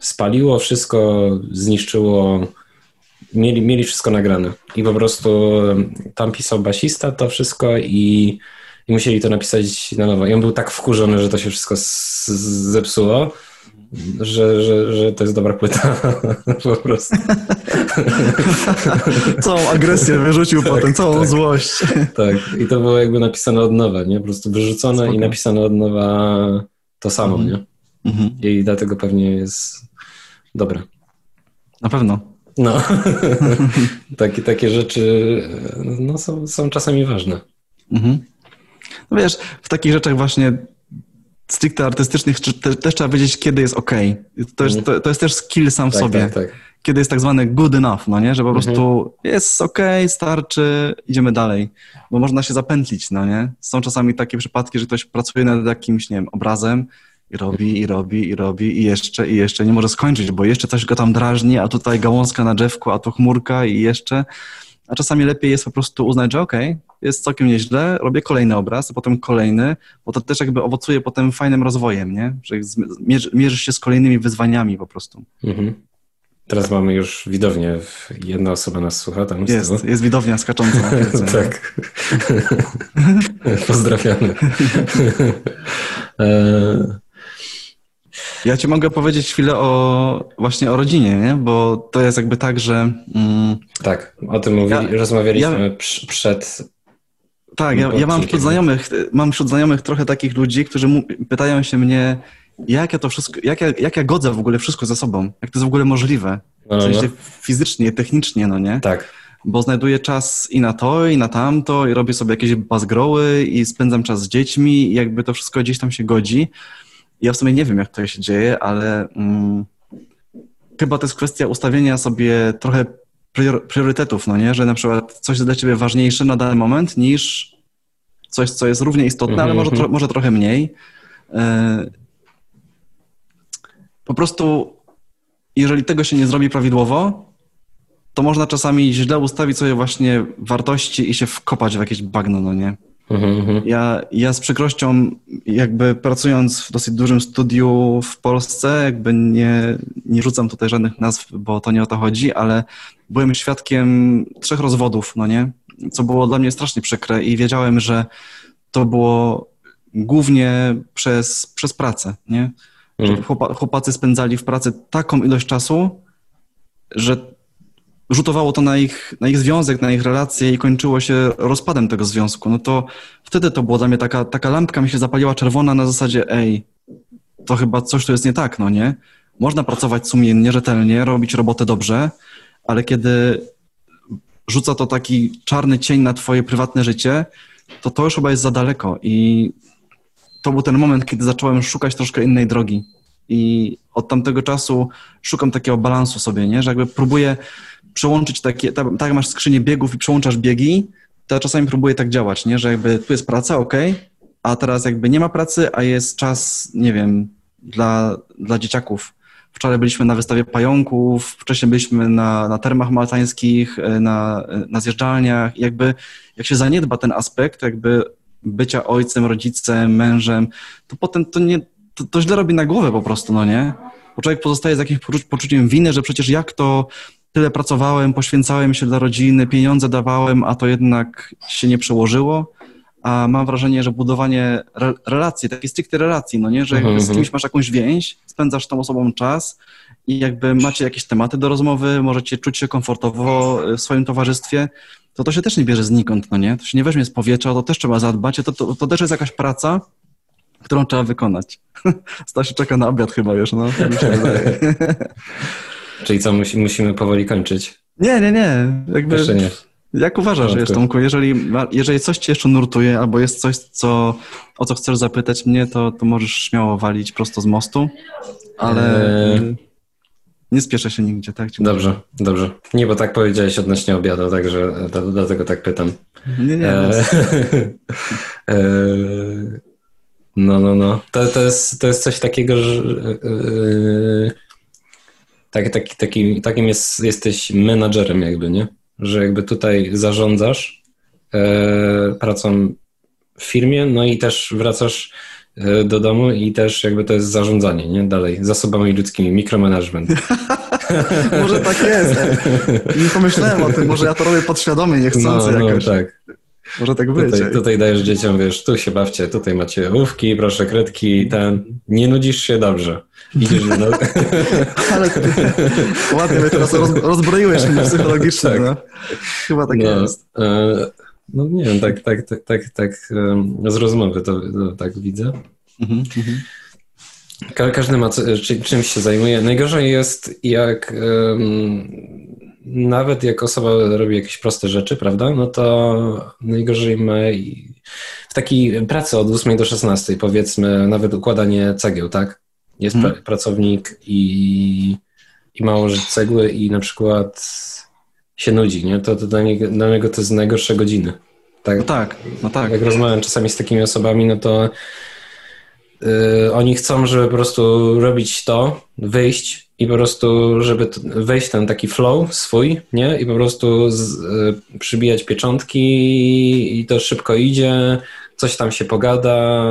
spaliło wszystko, zniszczyło, mieli, mieli wszystko nagrane. I po prostu tam pisał basista to wszystko i, i musieli to napisać na nowo. I on był tak wkurzony, że to się wszystko zepsuło, że, że, że to jest dobra płyta (laughs) po prostu. (laughs) całą agresję wyrzucił tak, potem, całą tak, złość. (laughs) Tak, i to było jakby napisane od nowa, nie? Po prostu wyrzucone Spoko. i napisane od nowa to samo, mhm. nie? Mhm. I dlatego pewnie jest dobre. Na pewno. No, (laughs) takie, takie rzeczy no, są, są czasami ważne. Mhm. No wiesz, w takich rzeczach właśnie stricte artystycznych te, też trzeba wiedzieć, kiedy jest ok. To jest, to, to jest też skill sam w tak, sobie. Tak, tak. Kiedy jest tak zwany good enough, no nie? Że po mhm. prostu jest ok, starczy, idziemy dalej. Bo można się zapętlić, no nie? Są czasami takie przypadki, że ktoś pracuje nad jakimś, nie wiem, obrazem i robi, i robi, i robi, i jeszcze, i jeszcze. Nie może skończyć, bo jeszcze coś go tam drażni, a tutaj gałązka na drzewku, a tu chmurka i jeszcze. A czasami lepiej jest po prostu uznać, że okej, okay, jest całkiem nieźle, robię kolejny obraz, a potem kolejny, bo to też jakby owocuje potem fajnym rozwojem, nie? Że mierzysz się z kolejnymi wyzwaniami po prostu. Mhm. Teraz mamy już widownię, jedna osoba nas słucha tam. Jest, jest widownia skacząca. tak. (laughs) (laughs) Pozdrawiamy. (laughs) ja ci mogę powiedzieć chwilę o właśnie o rodzinie, nie? Bo to jest jakby tak, że... Mm, tak, o tym mówili, ja, rozmawialiśmy ja, przed... Tak, ja, ja mam, wśród znajomych, mam wśród znajomych trochę takich ludzi, którzy mu, pytają się mnie, jak ja to wszystko, jak ja, jak ja godzę w ogóle wszystko ze sobą? Jak to jest w ogóle możliwe? W no, sensie no. fizycznie, technicznie, no nie? Tak. Bo znajduję czas i na to, i na tamto, i robię sobie jakieś bazgroły, i spędzam czas z dziećmi, i jakby to wszystko gdzieś tam się godzi. Ja w sumie nie wiem, jak to się dzieje, ale mm, chyba to jest kwestia ustawienia sobie trochę priorytetów, no nie? Że na przykład coś jest dla ciebie ważniejsze na dany moment niż coś, co jest równie istotne, mm -hmm. ale może, mhm. tro może trochę mniej. E, po prostu, jeżeli tego się nie zrobi prawidłowo, to można czasami źle ustawić sobie właśnie wartości i się wkopać w jakieś bagno, no nie? Mhm, mhm. Ja, ja z przykrością, jakby pracując w dosyć dużym studiu w Polsce, jakby nie, nie rzucam tutaj żadnych nazw, bo to nie o to chodzi, ale byłem świadkiem trzech rozwodów, no nie? Co było dla mnie strasznie przykre i wiedziałem, że to było głównie przez, przez pracę, nie? Że mhm. chłopacy spędzali w pracy taką ilość czasu, że rzutowało to na ich, na ich związek, na ich relacje i kończyło się rozpadem tego związku, no to wtedy to było dla mnie taka, taka lampka mi się zapaliła czerwona na zasadzie, ej, to chyba coś tu jest nie tak, no nie? Można pracować sumiennie, rzetelnie, robić robotę dobrze, ale kiedy rzuca to taki czarny cień na twoje prywatne życie, to to już chyba jest za daleko i to był ten moment, kiedy zacząłem szukać troszkę innej drogi. I od tamtego czasu szukam takiego balansu sobie, nie? że jakby próbuję przełączyć takie, tak, masz skrzynię biegów i przełączasz biegi, to ja czasami próbuję tak działać, nie? że jakby tu jest praca, ok, a teraz jakby nie ma pracy, a jest czas, nie wiem, dla, dla dzieciaków. Wczoraj byliśmy na wystawie pająków, wcześniej byliśmy na, na termach maltańskich, e, na, na zjeżdżalniach. Jakby jak się zaniedba ten aspekt jakby bycia ojcem, rodzicem, mężem, to potem to nie, to, to źle robi na głowę po prostu, no nie? Bo człowiek pozostaje z jakimś poczuciem winy, że przecież jak to tyle pracowałem, poświęcałem się dla rodziny, pieniądze dawałem, a to jednak się nie przełożyło. A mam wrażenie, że budowanie re relacji, takiej stricte relacji, no nie, że z mhm, kimś masz jakąś więź, spędzasz tą osobą czas i jakby macie jakieś tematy do rozmowy, możecie czuć się komfortowo w swoim towarzystwie, to to się też nie bierze znikąd, no nie? To się nie weźmie z powietrza, to też trzeba zadbać, to, to, to też jest jakaś praca, którą trzeba wykonać. (laughs) Stasiu czeka na obiad chyba, wiesz, no. (laughs) Czyli co, musi, musimy powoli kończyć? Nie, nie, nie. Jakby, jeszcze nie. Jak uważasz, wiesz, Tomku, jeżeli, jeżeli coś cię jeszcze nurtuje, albo jest coś, co, o co chcesz zapytać mnie, to, to możesz śmiało walić prosto z mostu, ale eee... nie spieszę się nigdzie, tak? Dobrze, mówię. dobrze. Nie, bo tak powiedziałeś odnośnie obiadu, także dlatego tak pytam. Nie, nie. Eee... (laughs) eee... No, no, no. To, to, jest, to jest coś takiego, że yy, tak, tak, taki, takim jest, jesteś menadżerem jakby, nie? Że jakby tutaj zarządzasz yy, pracą w firmie, no i też wracasz yy, do domu i też jakby to jest zarządzanie, nie? Dalej, zasobami ludzkimi, mikromanagement. (laughs) może tak jest. Nie pomyślałem o tym, może ja to robię podświadomie, niechcący no, no, jakoś. tak. Może tak być. Tutaj, tutaj, dajesz dzieciom, wiesz, tu się bawcie, tutaj macie łówki, proszę kredki, ten. Nie nudzisz się dobrze. Idziesz no. (laughs) Ale ty, ładnie mnie teraz roz, rozbroiłeś mnie psychologicznie. Tak. No. Chyba tak no, jest. E, no nie wiem, tak, tak, tak, tak, tak z rozmowy to, to tak widzę. Mhm, mhm. Ka każdy ma co, czy, czymś się zajmuje. Najgorzej jest, jak um, nawet jak osoba robi jakieś proste rzeczy, prawda, no to najgorzej ma w takiej pracy od 8 do 16, powiedzmy, nawet układanie cegieł, tak? Jest hmm. pra pracownik i, i ma użyć cegły i na przykład się nudzi, nie? To, to dla, niego, dla niego to jest najgorsze godziny. Tak? No tak, no tak. Jak rozmawiam czasami z takimi osobami, no to yy, oni chcą, żeby po prostu robić to, wyjść, i po prostu, żeby wejść w ten taki flow swój, nie? I po prostu z, y, przybijać pieczątki i to szybko idzie, coś tam się pogada,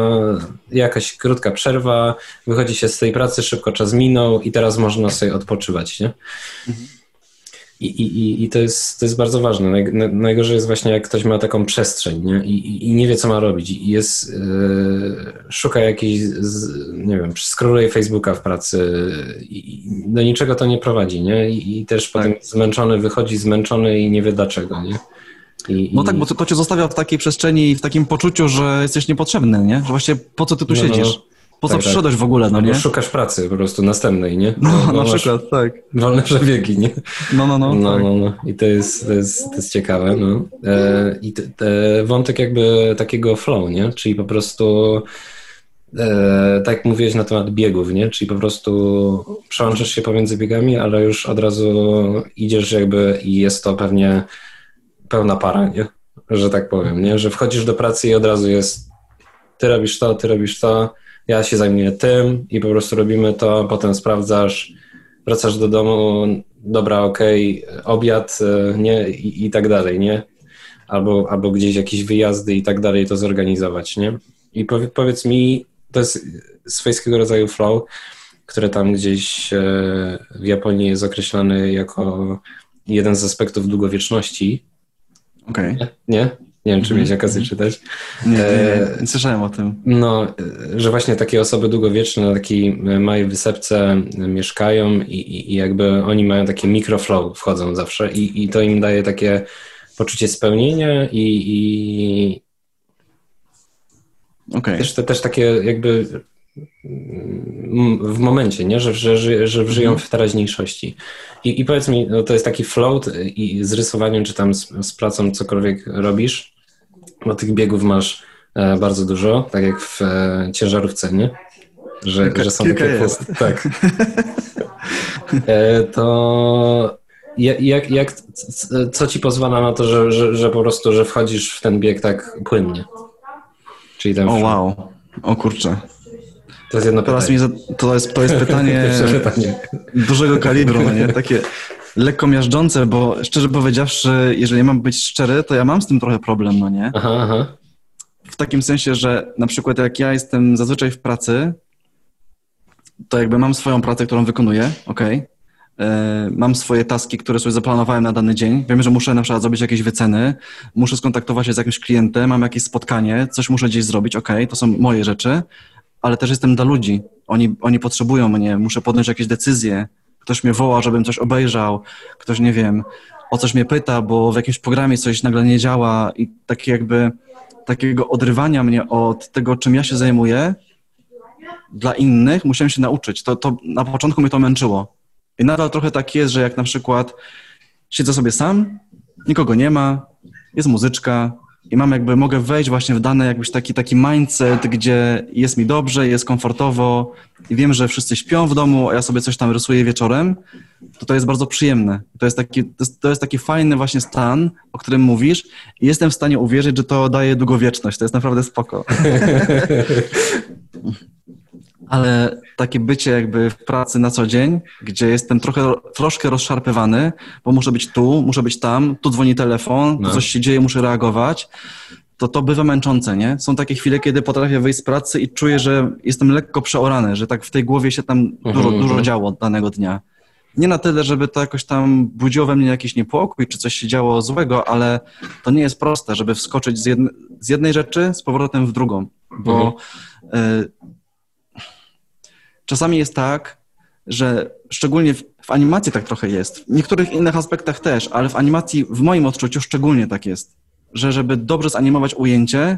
jakaś krótka przerwa, wychodzi się z tej pracy, szybko czas minął i teraz można sobie odpoczywać, nie? Mhm. I, i, i to, jest, to jest bardzo ważne. najgorzej jest właśnie, jak ktoś ma taką przestrzeń nie? I, i nie wie, co ma robić. I jest, yy, szuka jakiejś, z, nie wiem, skroluje Facebooka w pracy i do niczego to nie prowadzi. Nie? I, i też tak. potem zmęczony wychodzi zmęczony i nie wie dlaczego. Nie? I, no tak, bo to, cię zostawia w takiej przestrzeni i w takim poczuciu, że jesteś niepotrzebny, nie? Że właśnie po co ty tu no, no siedzisz? No. Po co tak, tak. przyszedłeś tak. w ogóle, no nie? szukasz pracy po prostu następnej, nie? No, no na przykład, tak. Wolne przebiegi, nie? No, no, no. No, tak. no, no. I to jest, to jest, to jest ciekawe, no. E, I te, te wątek jakby takiego flow, nie? Czyli po prostu e, tak jak mówiłeś na temat biegów, nie? Czyli po prostu przełączasz się pomiędzy biegami, ale już od razu idziesz jakby i jest to pewnie pełna para, nie? Że tak powiem, nie? Że wchodzisz do pracy i od razu jest ty robisz to, ty robisz to, ja się zajmuję tym i po prostu robimy to, potem sprawdzasz, wracasz do domu, dobra, okej, okay, obiad, e, nie, i, i, tak dalej, nie? Albo, albo gdzieś jakieś wyjazdy i tak dalej, to zorganizować, nie? I powiedz, powiedz mi, to jest swojskiego rodzaju flow, które tam gdzieś e, w Japonii jest określany jako jeden z aspektów długowieczności. Okej. Okay. Nie? nie? Wiem, czy miałeś mhm. okazję czytać. Nie, nie, nie, nie słyszałem o tym. No, że właśnie takie osoby długowieczne na takiej małej wysepce mieszkają i, i jakby oni mają takie mikroflow, wchodzą zawsze i, i to im daje takie poczucie spełnienia i, i okay. też, to, też takie jakby w momencie, nie? Że, że, że żyją mhm. w teraźniejszości. I, I powiedz mi, no to jest taki float i z rysowaniem, czy tam z, z pracą cokolwiek robisz, bo tych biegów masz e, bardzo dużo, tak jak w e, ciężarówce, nie? Że, kilka, że są takie jest. Tak. (laughs) E, to jak, jak, co ci pozwala na to, że, że, że po prostu, że wchodzisz w ten bieg tak płynnie? Czyli tam o wow, o kurczę. To jest jedno Teraz pytanie. mi to, jest, to jest (laughs) pytanie pytanie. dużego kalibru, nie? Takie lekko miażdżące, bo szczerze powiedziawszy, jeżeli mam być szczery, to ja mam z tym trochę problem, no nie? Aha, aha. W takim sensie, że na przykład jak ja jestem zazwyczaj w pracy, to jakby mam swoją pracę, którą wykonuję, ok? Mam swoje taski, które sobie zaplanowałem na dany dzień. Wiem, że muszę na przykład zrobić jakieś wyceny, muszę skontaktować się z jakimś klientem, mam jakieś spotkanie, coś muszę gdzieś zrobić, ok? To są moje rzeczy, ale też jestem dla ludzi. Oni, oni potrzebują mnie, muszę podjąć jakieś decyzje. Ktoś mnie woła, żebym coś obejrzał, ktoś, nie wiem, o coś mnie pyta, bo w jakimś programie coś nagle nie działa i takie jakby takiego odrywania mnie od tego, czym ja się zajmuję, dla innych musiałem się nauczyć. To, to na początku mnie to męczyło. I nadal trochę tak jest, że jak na przykład siedzę sobie sam, nikogo nie ma, jest muzyczka i mam jakby, mogę wejść właśnie w dany jakiś taki, taki mindset, gdzie jest mi dobrze, jest komfortowo i wiem, że wszyscy śpią w domu, a ja sobie coś tam rysuję wieczorem, to to jest bardzo przyjemne. To jest taki, to jest, to jest taki fajny właśnie stan, o którym mówisz i jestem w stanie uwierzyć, że to daje długowieczność. To jest naprawdę spoko. (laughs) Ale takie bycie jakby w pracy na co dzień, gdzie jestem trochę, troszkę rozszarpywany, bo muszę być tu, muszę być tam, tu dzwoni telefon, No. coś się dzieje, muszę reagować, to to bywa męczące, nie? Są takie chwile, kiedy potrafię wyjść z pracy i czuję, że jestem lekko przeorany, że tak w tej głowie się tam dużo, Mhm, dużo mhm. działo danego dnia. Nie na tyle, żeby to jakoś tam budziło we mnie jakiś niepokój, czy coś się działo złego, ale to nie jest proste, żeby wskoczyć z, jedne, z jednej rzeczy z powrotem w drugą, bo y, czasami jest tak, że szczególnie w, w animacji tak trochę jest, w niektórych innych aspektach też, ale w animacji w moim odczuciu szczególnie tak jest, że żeby dobrze zanimować ujęcie,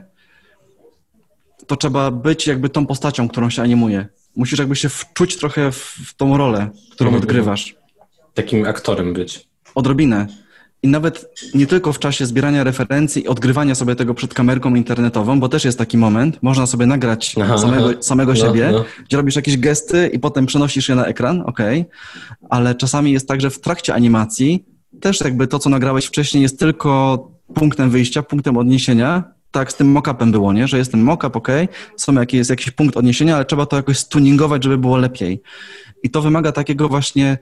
to trzeba być jakby tą postacią, którą się animuje. Musisz jakby się wczuć trochę w, w tą rolę, którą odgrywasz. Takim aktorem być. Odrobinę. I nawet nie tylko w czasie zbierania referencji i odgrywania sobie tego przed kamerką internetową, bo też jest taki moment, można sobie nagrać Aha, samego, aha. samego No, siebie, no. gdzie robisz jakieś gesty i potem przenosisz je na ekran, okej, ale czasami jest tak, że w trakcie animacji też jakby to, co nagrałeś wcześniej jest tylko punktem wyjścia, punktem odniesienia, tak z tym mock-upem było, nie? Że jest ten mock-up, okej, są jakieś, jest jakiś punkt odniesienia, ale trzeba to jakoś stuningować, żeby było lepiej. I to wymaga takiego właśnie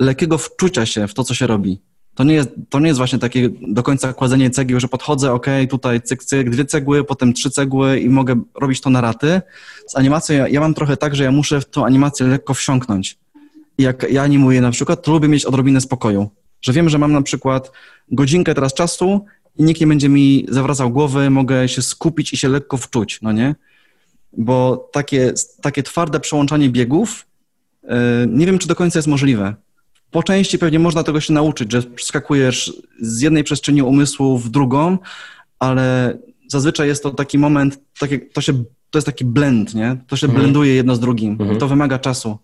lekkiego wczucia się w to, co się robi. To nie jest, to nie jest właśnie takie do końca kładzenie cegieł, że podchodzę, ok, tutaj cyk, cyk, dwie cegły, potem trzy cegły i mogę robić to na raty. Z animacją ja, ja mam trochę tak, że ja muszę w tą animację lekko wsiąknąć. I jak ja animuję na przykład, to lubię mieć odrobinę spokoju. Że wiem, że mam na przykład godzinkę teraz czasu i nikt nie będzie mi zawracał głowy, mogę się skupić i się lekko wczuć, no nie? Bo takie, takie twarde przełączanie biegów, yy, nie wiem, czy do końca jest możliwe po części pewnie można tego się nauczyć, że przeskakujesz z jednej przestrzeni umysłu w drugą, ale zazwyczaj jest to taki moment, takie, to, się, to jest taki blend, nie? To się Mhm. blenduje jedno z drugim. Mhm. To wymaga czasu.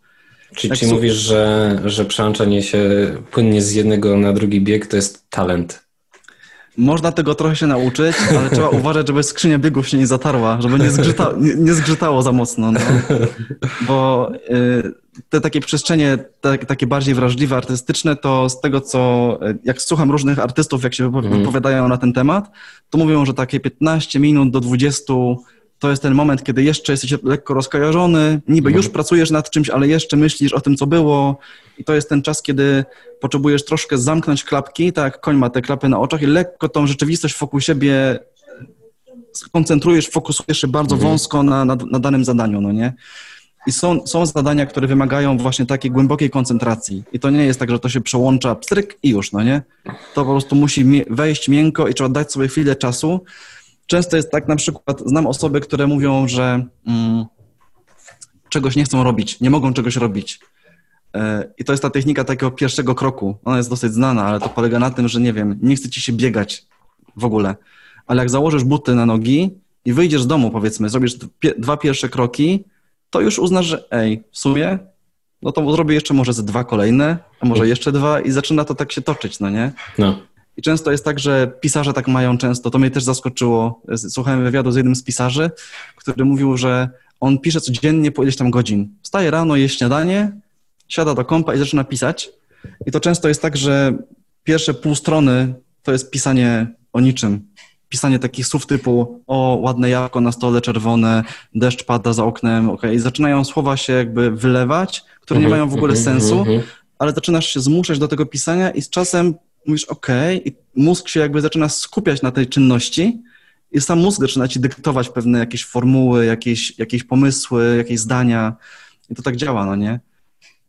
Czyli, Tak czyli mówisz, że, że przełączanie się płynnie z jednego na drugi bieg to jest talent. Można tego trochę się nauczyć, ale trzeba (laughs) uważać, żeby skrzynia biegów się nie zatarła, żeby nie, zgrzyta, nie, nie zgrzytało za mocno. No. (laughs) Bo y, te takie przestrzenie, te, takie bardziej wrażliwe, artystyczne, to z tego, co jak słucham różnych artystów, jak się Mhm. wypowiadają na ten temat, to mówią, że takie 15 minut do 20 to jest ten moment, kiedy jeszcze jesteś lekko rozkojarzony, niby Mhm. już pracujesz nad czymś, ale jeszcze myślisz o tym, co było i to jest ten czas, kiedy potrzebujesz troszkę zamknąć klapki, tak jak koń ma te klapy na oczach i lekko tą rzeczywistość wokół siebie skoncentrujesz, fokusujesz się bardzo Mhm. wąsko na, na, na danym zadaniu, no nie? I są, są zadania, które wymagają właśnie takiej głębokiej koncentracji. I to nie jest tak, że to się przełącza pstryk i już, no nie? To po prostu musi wejść miękko i trzeba dać sobie chwilę czasu. Często jest tak, na przykład znam osoby, które mówią, że mm, czegoś nie chcą robić, nie mogą czegoś robić. E, I to jest ta technika takiego pierwszego kroku. Ona jest dosyć znana, ale to polega na tym, że nie wiem, nie chce ci się biegać w ogóle. Ale jak założysz buty na nogi i wyjdziesz z domu, powiedzmy, zrobisz dwa pierwsze kroki, to już uznasz, że ej, w sumie, no to zrobię jeszcze może ze dwa kolejne, a może jeszcze dwa i zaczyna to tak się toczyć, no nie? No. I często jest tak, że pisarze tak mają często, to mnie też zaskoczyło. Słuchałem wywiadu z jednym z pisarzy, który mówił, że on pisze codziennie po ileś tam godzin. Wstaje rano, je śniadanie, siada do kompa i zaczyna pisać. I to często jest tak, że pierwsze pół strony to jest pisanie o niczym. Pisanie takich słów typu o, ładne jabłko na stole czerwone, deszcz pada za oknem, ok, i zaczynają słowa się jakby wylewać, które nie mają w ogóle sensu, ale zaczynasz się zmuszać do tego pisania i z czasem mówisz ok, i mózg się jakby zaczyna skupiać na tej czynności i sam mózg zaczyna ci dyktować pewne jakieś formuły, jakieś, jakieś pomysły, jakieś zdania i to tak działa, no nie?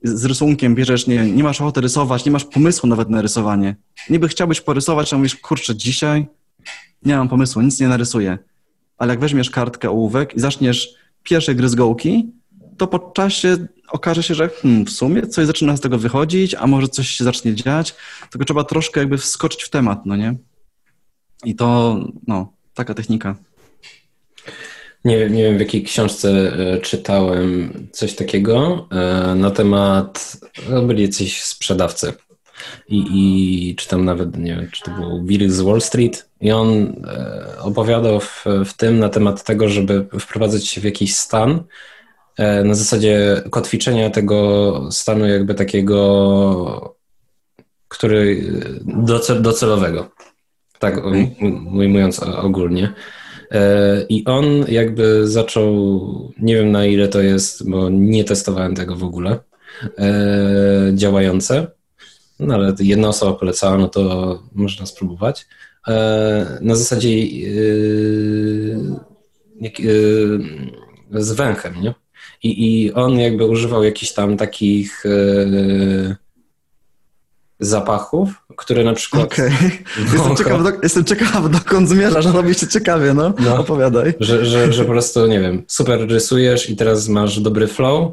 z rysunkiem bierzesz, nie, nie masz ochoty rysować, nie masz pomysłu nawet na rysowanie. Niby chciałbyś porysować, a mówisz, kurczę, dzisiaj nie mam pomysłu, nic nie narysuję. Ale jak weźmiesz kartkę, ołówek i zaczniesz pierwsze gry z gołki, to po czasie okaże się, że hmm, w sumie coś zaczyna z tego wychodzić, a może coś się zacznie dziać, tylko trzeba troszkę jakby wskoczyć w temat, no nie? I to, no, taka technika. Nie, nie wiem, w jakiej książce e, czytałem coś takiego e, na temat, no byli jacyś sprzedawcy i, i czy tam nawet, nie wiem, czy to był Willis z Wall Street i on e, opowiadał w, w tym na temat tego, żeby wprowadzać się w jakiś stan na zasadzie kotwiczenia tego stanu jakby takiego, który docel, docelowego, tak ujmując ogólnie. E, I on jakby zaczął, nie wiem na ile to jest, bo nie testowałem tego w ogóle, e, działające, no ale jedna osoba polecała, no to można spróbować. E, na zasadzie z węchem, nie? I, I on jakby używał jakichś tam takich zapachów, które na przykład... Okej, okay. (laughs) jestem, ciekaw, do, jestem ciekaw, dokąd zmierzasz, robi się ciekawie, no. no opowiadaj. Że, że, że po prostu, nie wiem, super rysujesz i teraz masz dobry flow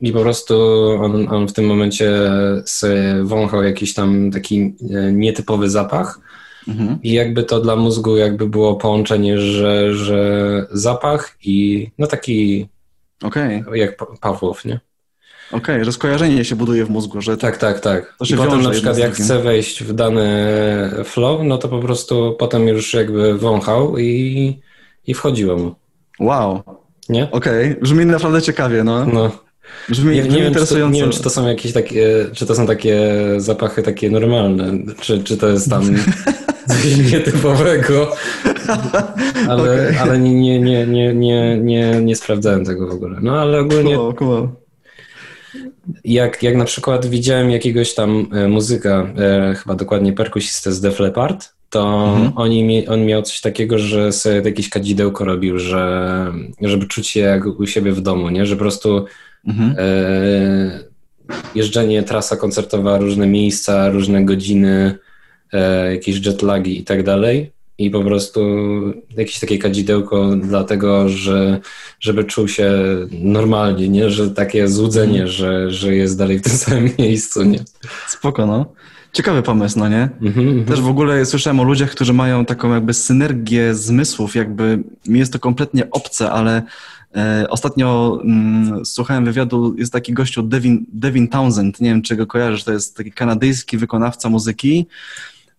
i po prostu on, on w tym momencie sobie wąchał jakiś tam taki e, nietypowy zapach mhm. i jakby to dla mózgu jakby było połączenie, że, że zapach i no taki okay. jak Pawłow, nie? Okej, okay, że skojarzenie się buduje w mózgu, że tak, tak, tak. To się I potem na przykład jak chce wejść w dany flow, no to po prostu potem już jakby wąchał i, i wchodziło mu. Wow. Nie? Okej, okay. brzmi naprawdę ciekawie, no. no. Brzmi, nie, brzmi nie, interesująco. Wiem, to, nie wiem, czy to są jakieś takie, czy to są takie zapachy takie normalne, czy, czy to jest tam (laughs) nietypowego, (laughs) ale, okay. ale nie, nie, nie, nie, nie, nie, nie sprawdzałem tego w ogóle. No ale ogólnie... Cool, cool jak, jak na przykład widziałem jakiegoś tam e, muzyka, e, chyba dokładnie perkusistę z Def Leppard, to mhm. oni, on miał coś takiego, że sobie jakieś kadzidełko robił, że, żeby czuć się jak u siebie w domu, nie? Że po prostu mhm. e, jeżdżenie, trasa koncertowa, różne miejsca, różne godziny, jakieś jetlagi i tak dalej i po prostu jakieś takie kadzidełko dlatego, że żeby czuł się normalnie, nie? Że takie złudzenie, mm. że, że jest dalej w tym samym (laughs) miejscu, nie? Spoko, no. Ciekawy pomysł, no nie? Mm-hmm. Też w ogóle słyszałem o ludziach, którzy mają taką jakby synergię zmysłów, jakby mi jest to kompletnie obce, ale e, ostatnio mm, słuchałem wywiadu, jest taki gościu Devin, Devin Townsend, nie wiem czy go kojarzysz, to jest taki kanadyjski wykonawca muzyki,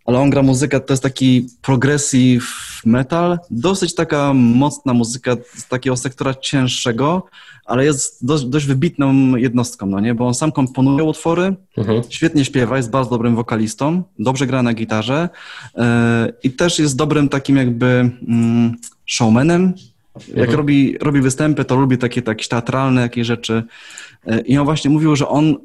ale on gra muzykę, to jest taki progressive metal, dosyć taka mocna muzyka z takiego sektora cięższego, ale jest dość, dość wybitną jednostką, no nie? Bo on sam komponuje utwory, mhm. świetnie śpiewa, jest bardzo dobrym wokalistą, dobrze gra na gitarze yy, i też jest dobrym takim jakby yy, showmanem. Jak mhm. robi, robi występy, to lubi takie, takie teatralne jakieś rzeczy. Yy, I on właśnie mówił, że on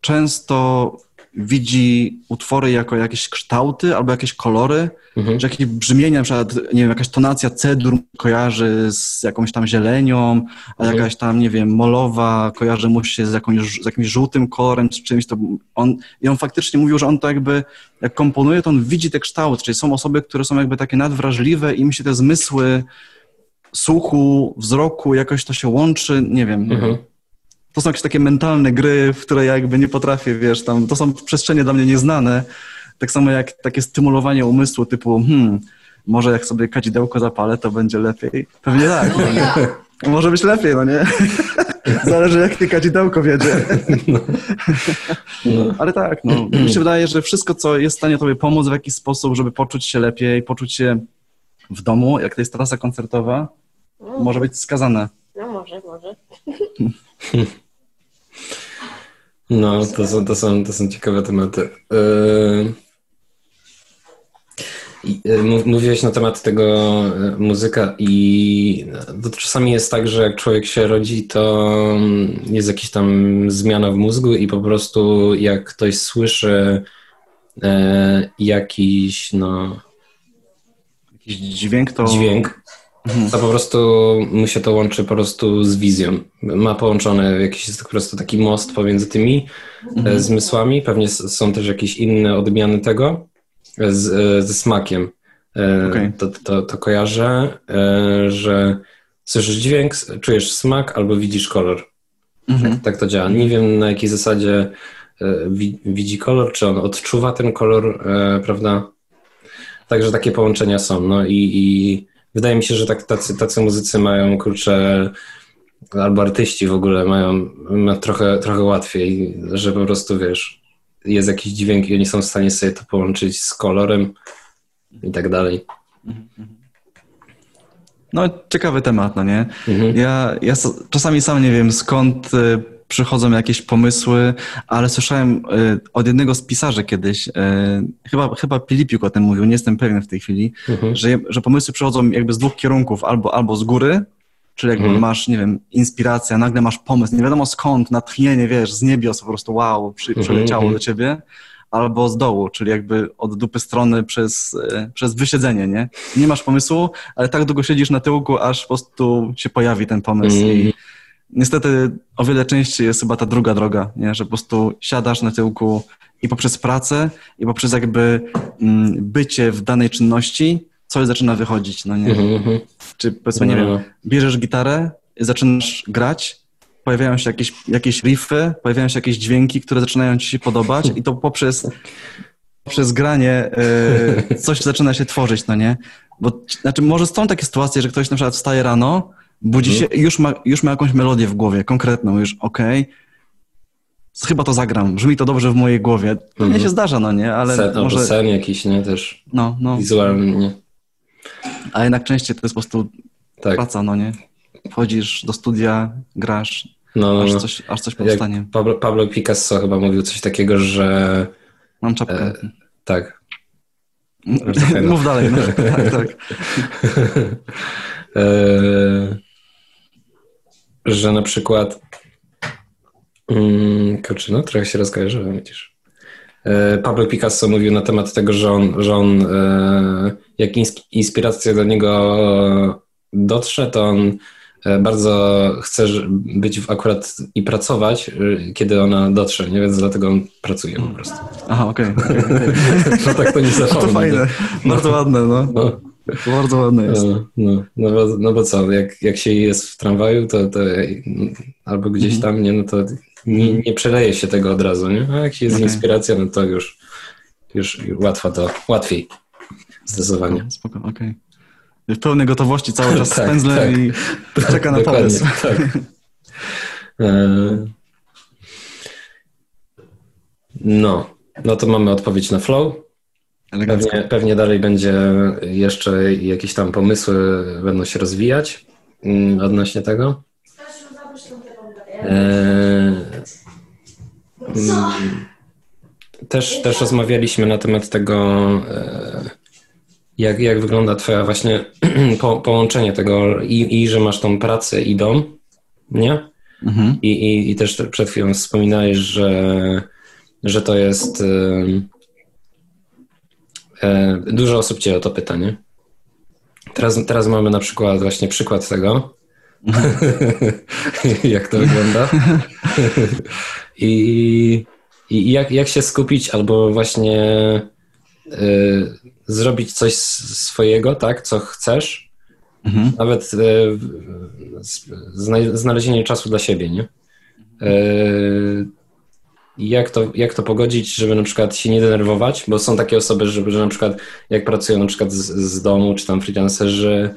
często widzi utwory jako jakieś kształty albo jakieś kolory, mhm. że jakieś brzmienia, na przykład, nie wiem, jakaś tonacja cedur kojarzy z jakąś tam zielenią, a mhm. jakaś tam, nie wiem, molowa kojarzy mu się z, jakąś, z jakimś żółtym kolorem, czy czymś, to on, i on faktycznie mówił, że on to jakby, jak komponuje, to on widzi te kształty, czyli są osoby, które są jakby takie nadwrażliwe i mi się te zmysły słuchu, wzroku, jakoś to się łączy, nie wiem, mhm to są jakieś takie mentalne gry, w które ja jakby nie potrafię, wiesz, tam, to są przestrzenie dla mnie nieznane, tak samo jak takie stymulowanie umysłu typu, hmm, może jak sobie kadzidełko zapalę, to będzie lepiej. Pewnie tak. No nie? Może być lepiej, no nie? (laughs) Zależy jak ty kadzidełko wiedzie. No. No. Ale tak, no. Mi się wydaje, że wszystko, co jest w stanie tobie pomóc w jakiś sposób, żeby poczuć się lepiej, poczuć się w domu, jak to jest trasa koncertowa, może być skazane. No może, może. (laughs) No, to są, to są, to są ciekawe tematy. Yy, y, mówiłeś na temat tego y, muzyka i to czasami jest tak, że jak człowiek się rodzi, to jest jakaś tam zmiana w mózgu i po prostu jak ktoś słyszy jakiś, no... Jakiś dźwięk, to... Dźwięk, to po prostu mu się to łączy po prostu z wizją. Ma połączony jakiś jest po prostu taki most pomiędzy tymi mhm. zmysłami. Pewnie są też jakieś inne odmiany tego z, ze smakiem. E, okay. To, to, to kojarzę, e, że słyszysz dźwięk, czujesz smak albo widzisz kolor. Mhm. Tak, tak to działa. Nie wiem na jakiej zasadzie widzi kolor, czy on odczuwa ten kolor, prawda? Także takie połączenia są. No i, i wydaje mi się, że tak, tacy, tacy muzycy mają, kurczę, albo artyści w ogóle mają, mają trochę, trochę łatwiej, że po prostu, wiesz, jest jakiś dźwięk i oni są w stanie sobie to połączyć z kolorem i tak dalej. No, ciekawy temat, no nie? Mhm. Ja, ja czasami sam nie wiem skąd y, przychodzą jakieś pomysły, ale słyszałem y, od jednego z pisarzy kiedyś, y, chyba, chyba Filipiuk o tym mówił, nie jestem pewien w tej chwili, mhm. że, że pomysły przychodzą jakby z dwóch kierunków, albo, albo z góry, czyli jakby mhm. masz, nie wiem, inspirację, nagle masz pomysł, nie wiadomo skąd, natchnienie, wiesz, z niebios po prostu wow, przy, mhm. przyleciało mhm. do ciebie, albo z dołu, czyli jakby od dupy strony przez, y, przez wysiedzenie, nie? Nie masz pomysłu, ale tak długo siedzisz na tyłku, aż po prostu się pojawi ten pomysł i mhm niestety o wiele częściej jest chyba ta druga droga, nie? że po prostu siadasz na tyłku i poprzez pracę, i poprzez jakby mm, bycie w danej czynności coś zaczyna wychodzić, no nie? Mm-hmm. Czy powiedzmy, nie no. wiem, bierzesz gitarę, zaczynasz grać, pojawiają się jakieś, jakieś riffy, pojawiają się jakieś dźwięki, które zaczynają ci się podobać i to poprzez, poprzez granie y, coś zaczyna się tworzyć, no nie? Bo, znaczy może są takie sytuacje, że ktoś na przykład wstaje rano, Budzi się, już ma, już ma jakąś melodię w głowie, konkretną, już okej, okay, chyba to zagram, brzmi to dobrze w mojej głowie. To mhm. nie się zdarza, no nie, ale sen, może... sen jakiś, nie, też no, no. wizualny, nie. A jednak częściej to jest po prostu tak. praca, no nie. Wchodzisz do studia, grasz, no, no, aż, no. coś, aż coś powstanie. Pablo, Pablo Picasso chyba mówił coś takiego, że... Mam czapkę. E, tak. (laughs) Mów dalej. No. (laughs) tak, tak. E, że na przykład um, kurczę, no trochę się rozkojarzyłem, widzisz. E, Pablo Picasso mówił na temat tego, że on, że on e, jak inspiracja do niego dotrze, to on e, bardzo chce być w akurat i pracować, kiedy ona dotrze, nie? więc dlatego on pracuje po prostu. Aha, okej. Okay, okay. (laughs) no tak to nie zapomnę. (laughs) To fajne, bardzo ładne, no. no. (laughs) Bardzo ładne jest. No, no, no, bo, no bo co, jak, jak się jest w tramwaju, to, to albo gdzieś mhm. tam, nie, no to nie, nie przeleje się tego od razu, nie? A jak jest okay. inspiracja, no to już, już łatwo to, łatwiej. Zdecydowanie. Spoko, okej. Okay. W pełnej gotowości cały czas (laughs) tak, spędzle tak. i (laughs) czeka na pomysł. Tak. E, no, no to mamy odpowiedź na flow. Pewnie, pewnie dalej będzie jeszcze jakieś tam pomysły będą się rozwijać mm, odnośnie tego. Eee, też, też rozmawialiśmy na temat tego, e, jak, jak wygląda Twoja właśnie (clears throat) po, połączenie tego i, i że masz tą pracę i dom, nie? Mhm. I, i, I też przed chwilą wspominałeś, że, że to jest dużo osób Cię o to pyta, nie? Teraz, teraz mamy na przykład właśnie przykład tego, (laughs) jak to wygląda. I, i jak, jak się skupić albo właśnie y, zrobić coś swojego, tak, co chcesz. Mhm. Nawet y, znalezienie czasu dla siebie, nie? Y, jak to, jak to pogodzić, żeby na przykład się nie denerwować, bo są takie osoby, żeby, że na przykład jak pracują na przykład z, z domu, czy tam freelancerzy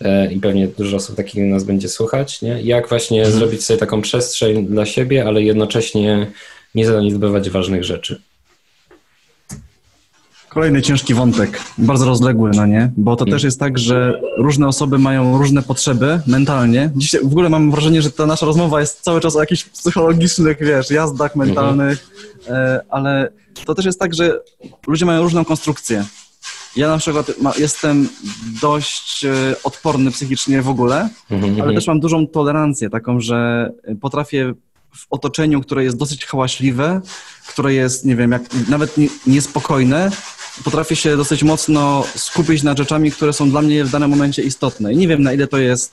e, i pewnie dużo osób takich nas będzie słuchać, nie? Jak właśnie mhm. zrobić sobie taką przestrzeń dla siebie, ale jednocześnie nie zaniedbywać ważnych rzeczy. Kolejny ciężki wątek, bardzo rozległy, no nie? Bo to też jest tak, że różne osoby mają różne potrzeby mentalnie. Dzisiaj w ogóle mam wrażenie, że ta nasza rozmowa jest cały czas o jakichś psychologicznych, wiesz, jazdach mentalnych, mm -hmm. ale to też jest tak, że ludzie mają różną konstrukcję. Ja na przykład jestem dość e, odporny psychicznie w ogóle, mhm, ale też mam dużą tolerancję taką, że potrafię w otoczeniu, które jest dosyć hałaśliwe, które jest, nie wiem, jak nawet nie, niespokojne, potrafię się dosyć mocno skupić nad rzeczami, które są dla mnie w danym momencie istotne. I nie wiem, na ile to jest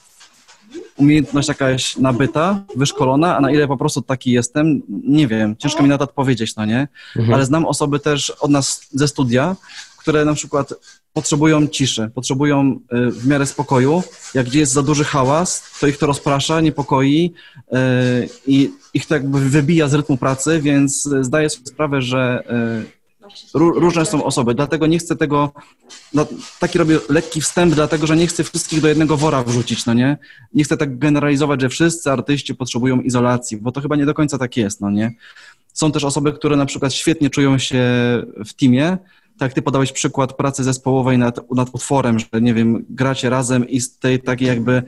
umiejętność jakaś nabyta, wyszkolona, a na ile po prostu taki jestem, nie wiem, ciężko mi na to odpowiedzieć, no nie? Mhm. Ale znam osoby też od nas ze studia, które na przykład potrzebują ciszy, potrzebują y, w miarę spokoju. Jak gdzie jest za duży hałas, to ich to rozprasza, niepokoi y, i ich to jakby wybija z rytmu pracy, więc zdaję sobie sprawę, że y, różne są osoby, dlatego nie chcę tego, no, taki robię lekki wstęp, dlatego że nie chcę wszystkich do jednego wora wrzucić, no nie? Nie chcę tak generalizować, że wszyscy artyści potrzebują izolacji, bo to chyba nie do końca tak jest, no nie? Są też osoby, które na przykład świetnie czują się w teamie, tak ty podałeś przykład pracy zespołowej nad, nad utworem, że nie wiem, gracie razem i z tej takiej jakby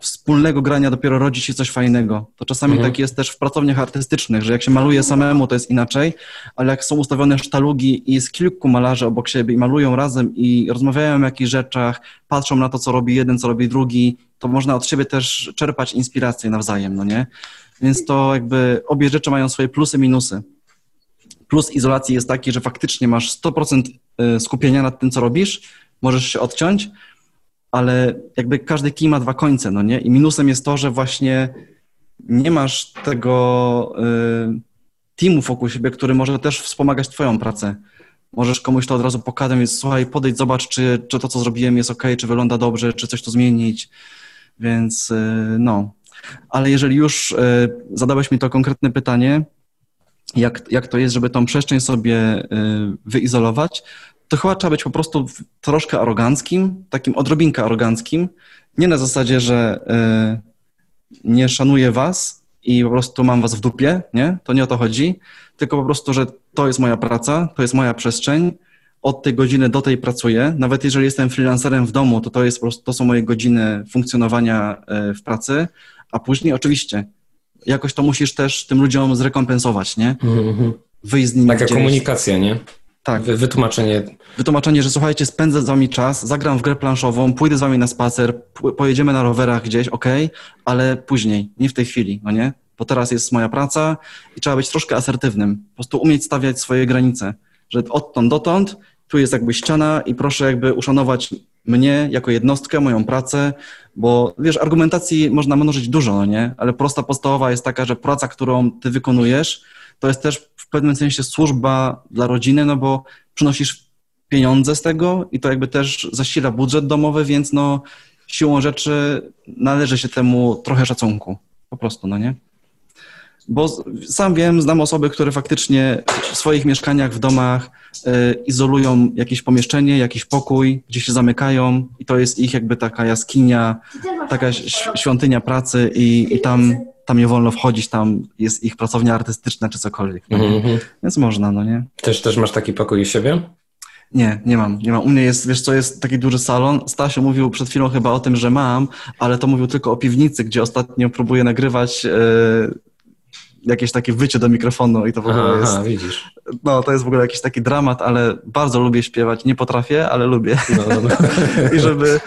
wspólnego grania dopiero rodzi się coś fajnego. To czasami mhm. tak jest też w pracowniach artystycznych, że jak się maluje samemu, to jest inaczej, ale jak są ustawione sztalugi i jest kilku malarzy obok siebie i malują razem i rozmawiają o jakichś rzeczach, patrzą na to, co robi jeden, co robi drugi, to można od siebie też czerpać inspirację nawzajem, no nie? Więc to jakby obie rzeczy mają swoje plusy, minusy. Plus izolacji jest taki, że faktycznie masz 100% y, skupienia nad tym, co robisz, możesz się odciąć, ale jakby każdy kij ma dwa końce, no nie? I minusem jest to, że właśnie nie masz tego y, teamu wokół siebie, który może też wspomagać twoją pracę. Możesz komuś to od razu pokazać, więc słuchaj, podejdź, zobacz, czy, czy to, co zrobiłem jest ok, czy wygląda dobrze, czy coś tu zmienić. Więc y, no. Ale jeżeli już y, zadałeś mi to konkretne pytanie, jak, jak to jest, żeby tą przestrzeń sobie y, wyizolować, to chyba trzeba być po prostu troszkę aroganckim, takim odrobinkę aroganckim. Nie na zasadzie, że y, nie szanuję was i po prostu mam was w dupie, nie? To nie o to chodzi, tylko po prostu, że to jest moja praca, to jest moja przestrzeń, od tej godziny do tej pracuję. Nawet jeżeli jestem freelancerem w domu, to to, jest po prostu, to są moje godziny funkcjonowania y, w pracy, a później oczywiście jakoś to musisz też tym ludziom zrekompensować, nie? Mm-hmm. Wyjść z nimi Taka komunikacja, nie? Tak. Wy, wytłumaczenie. Wytłumaczenie, że słuchajcie, spędzę z wami czas, zagram w grę planszową, pójdę z wami na spacer, pojedziemy na rowerach gdzieś, ok, ale później, nie w tej chwili, no nie? Bo teraz jest moja praca i trzeba być troszkę asertywnym. Po prostu umieć stawiać swoje granice, że odtąd dotąd, tu jest jakby ściana i proszę jakby uszanować mnie jako jednostkę, moją pracę, bo wiesz, argumentacji można mnożyć dużo, no nie? Ale prosta podstawowa jest taka, że praca, którą ty wykonujesz, to jest też w pewnym sensie służba dla rodziny, no bo przynosisz pieniądze z tego i to jakby też zasila budżet domowy, więc no siłą rzeczy należy się temu trochę szacunku. Po prostu, no nie? Bo sam wiem, znam osoby, które faktycznie w swoich mieszkaniach, w domach y, izolują jakieś pomieszczenie, jakiś pokój, gdzie się zamykają i to jest ich jakby taka jaskinia, taka świątynia pracy i, i tam tam nie wolno wchodzić, tam jest ich pracownia artystyczna czy cokolwiek. No mm -hmm. Więc można, no nie? Też, też masz taki pokój u siebie? Nie, nie mam, nie mam. U mnie jest, wiesz co, jest taki duży salon. Stasiu mówił przed chwilą chyba o tym, że mam, ale to mówił tylko o piwnicy, gdzie ostatnio próbuję nagrywać yy, jakieś takie wycie do mikrofonu i to w ogóle Aha, jest... widzisz. No, to jest w ogóle jakiś taki dramat, ale bardzo lubię śpiewać. Nie potrafię, ale lubię. No, no. no. (laughs) I żeby,